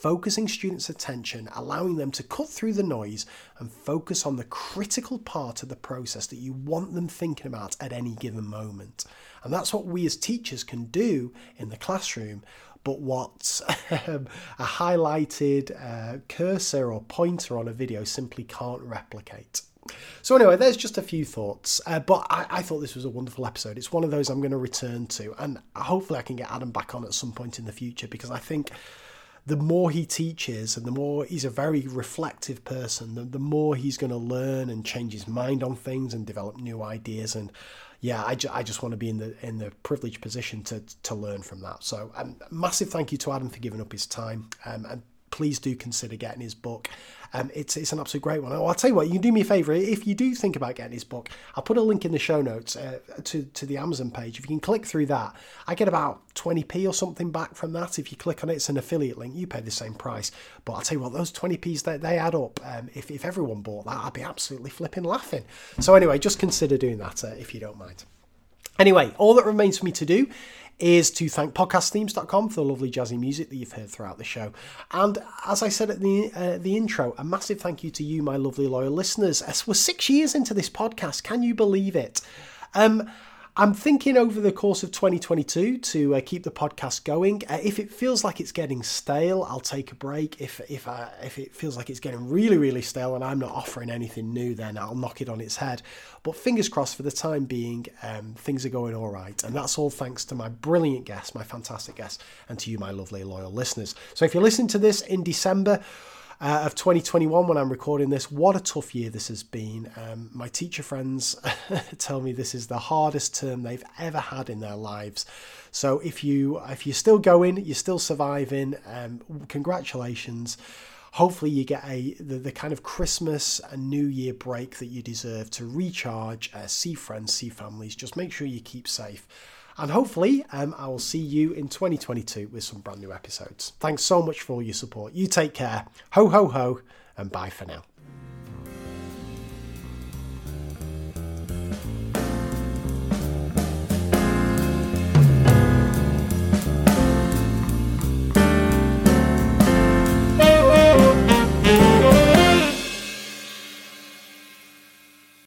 focusing students' attention, allowing them to cut through the noise and focus on the critical part of the process that you want them thinking about at any given moment. And that's what we as teachers can do in the classroom. But what a highlighted uh, cursor or pointer on a video simply can't replicate. So anyway, there's just a few thoughts, uh, but I, I, thought this was a wonderful episode. It's one of those I'm going to return to, and hopefully I can get Adam back on at some point in the future because I think the more he teaches and the more he's a very reflective person, the, the more he's going to learn and change his mind on things and develop new ideas. And yeah, I, ju- I just want to be in the in the privileged position to to learn from that. So, um, massive thank you to Adam for giving up his time. Um, and please do consider getting his book. Um, it's it's an absolute great one. I'll tell you what, you can do me a favour if you do think about getting his book. I'll put a link in the show notes uh, to to the Amazon page. If you can click through that, I get about twenty p or something back from that. If you click on it, it's an affiliate link. You pay the same price, but I'll tell you what, those twenty p's they, they add up. Um, if if everyone bought that, I'd be absolutely flipping laughing. So anyway, just consider doing that uh, if you don't mind. Anyway, all that remains for me to do is to thank podcastthemes.com for the lovely jazzy music that you've heard throughout the show. And as I said at the uh, the intro, a massive thank you to you, my lovely loyal listeners. As we're six years into this podcast, can you believe it? Um, I'm thinking over the course of 2022 to uh, keep the podcast going. Uh, if it feels like it's getting stale, I'll take a break. If if uh, if it feels like it's getting really really stale and I'm not offering anything new, then I'll knock it on its head. But fingers crossed for the time being, um, things are going all right, and that's all thanks to my brilliant guests, my fantastic guests, and to you, my lovely loyal listeners. So if you're listening to this in December uh, of 2021 when I'm recording this. What a tough year this has been. Um, my teacher friends *laughs* tell me this is the hardest term they've ever had in their lives. So if you if you're still going, you're still surviving. Um, congratulations. Hopefully you get a the, the kind of Christmas and New Year break that you deserve to recharge, uh, see friends, see families. Just make sure you keep safe. And hopefully, um, I will see you in 2022 with some brand new episodes. Thanks so much for all your support. You take care. Ho, ho, ho, and bye for now.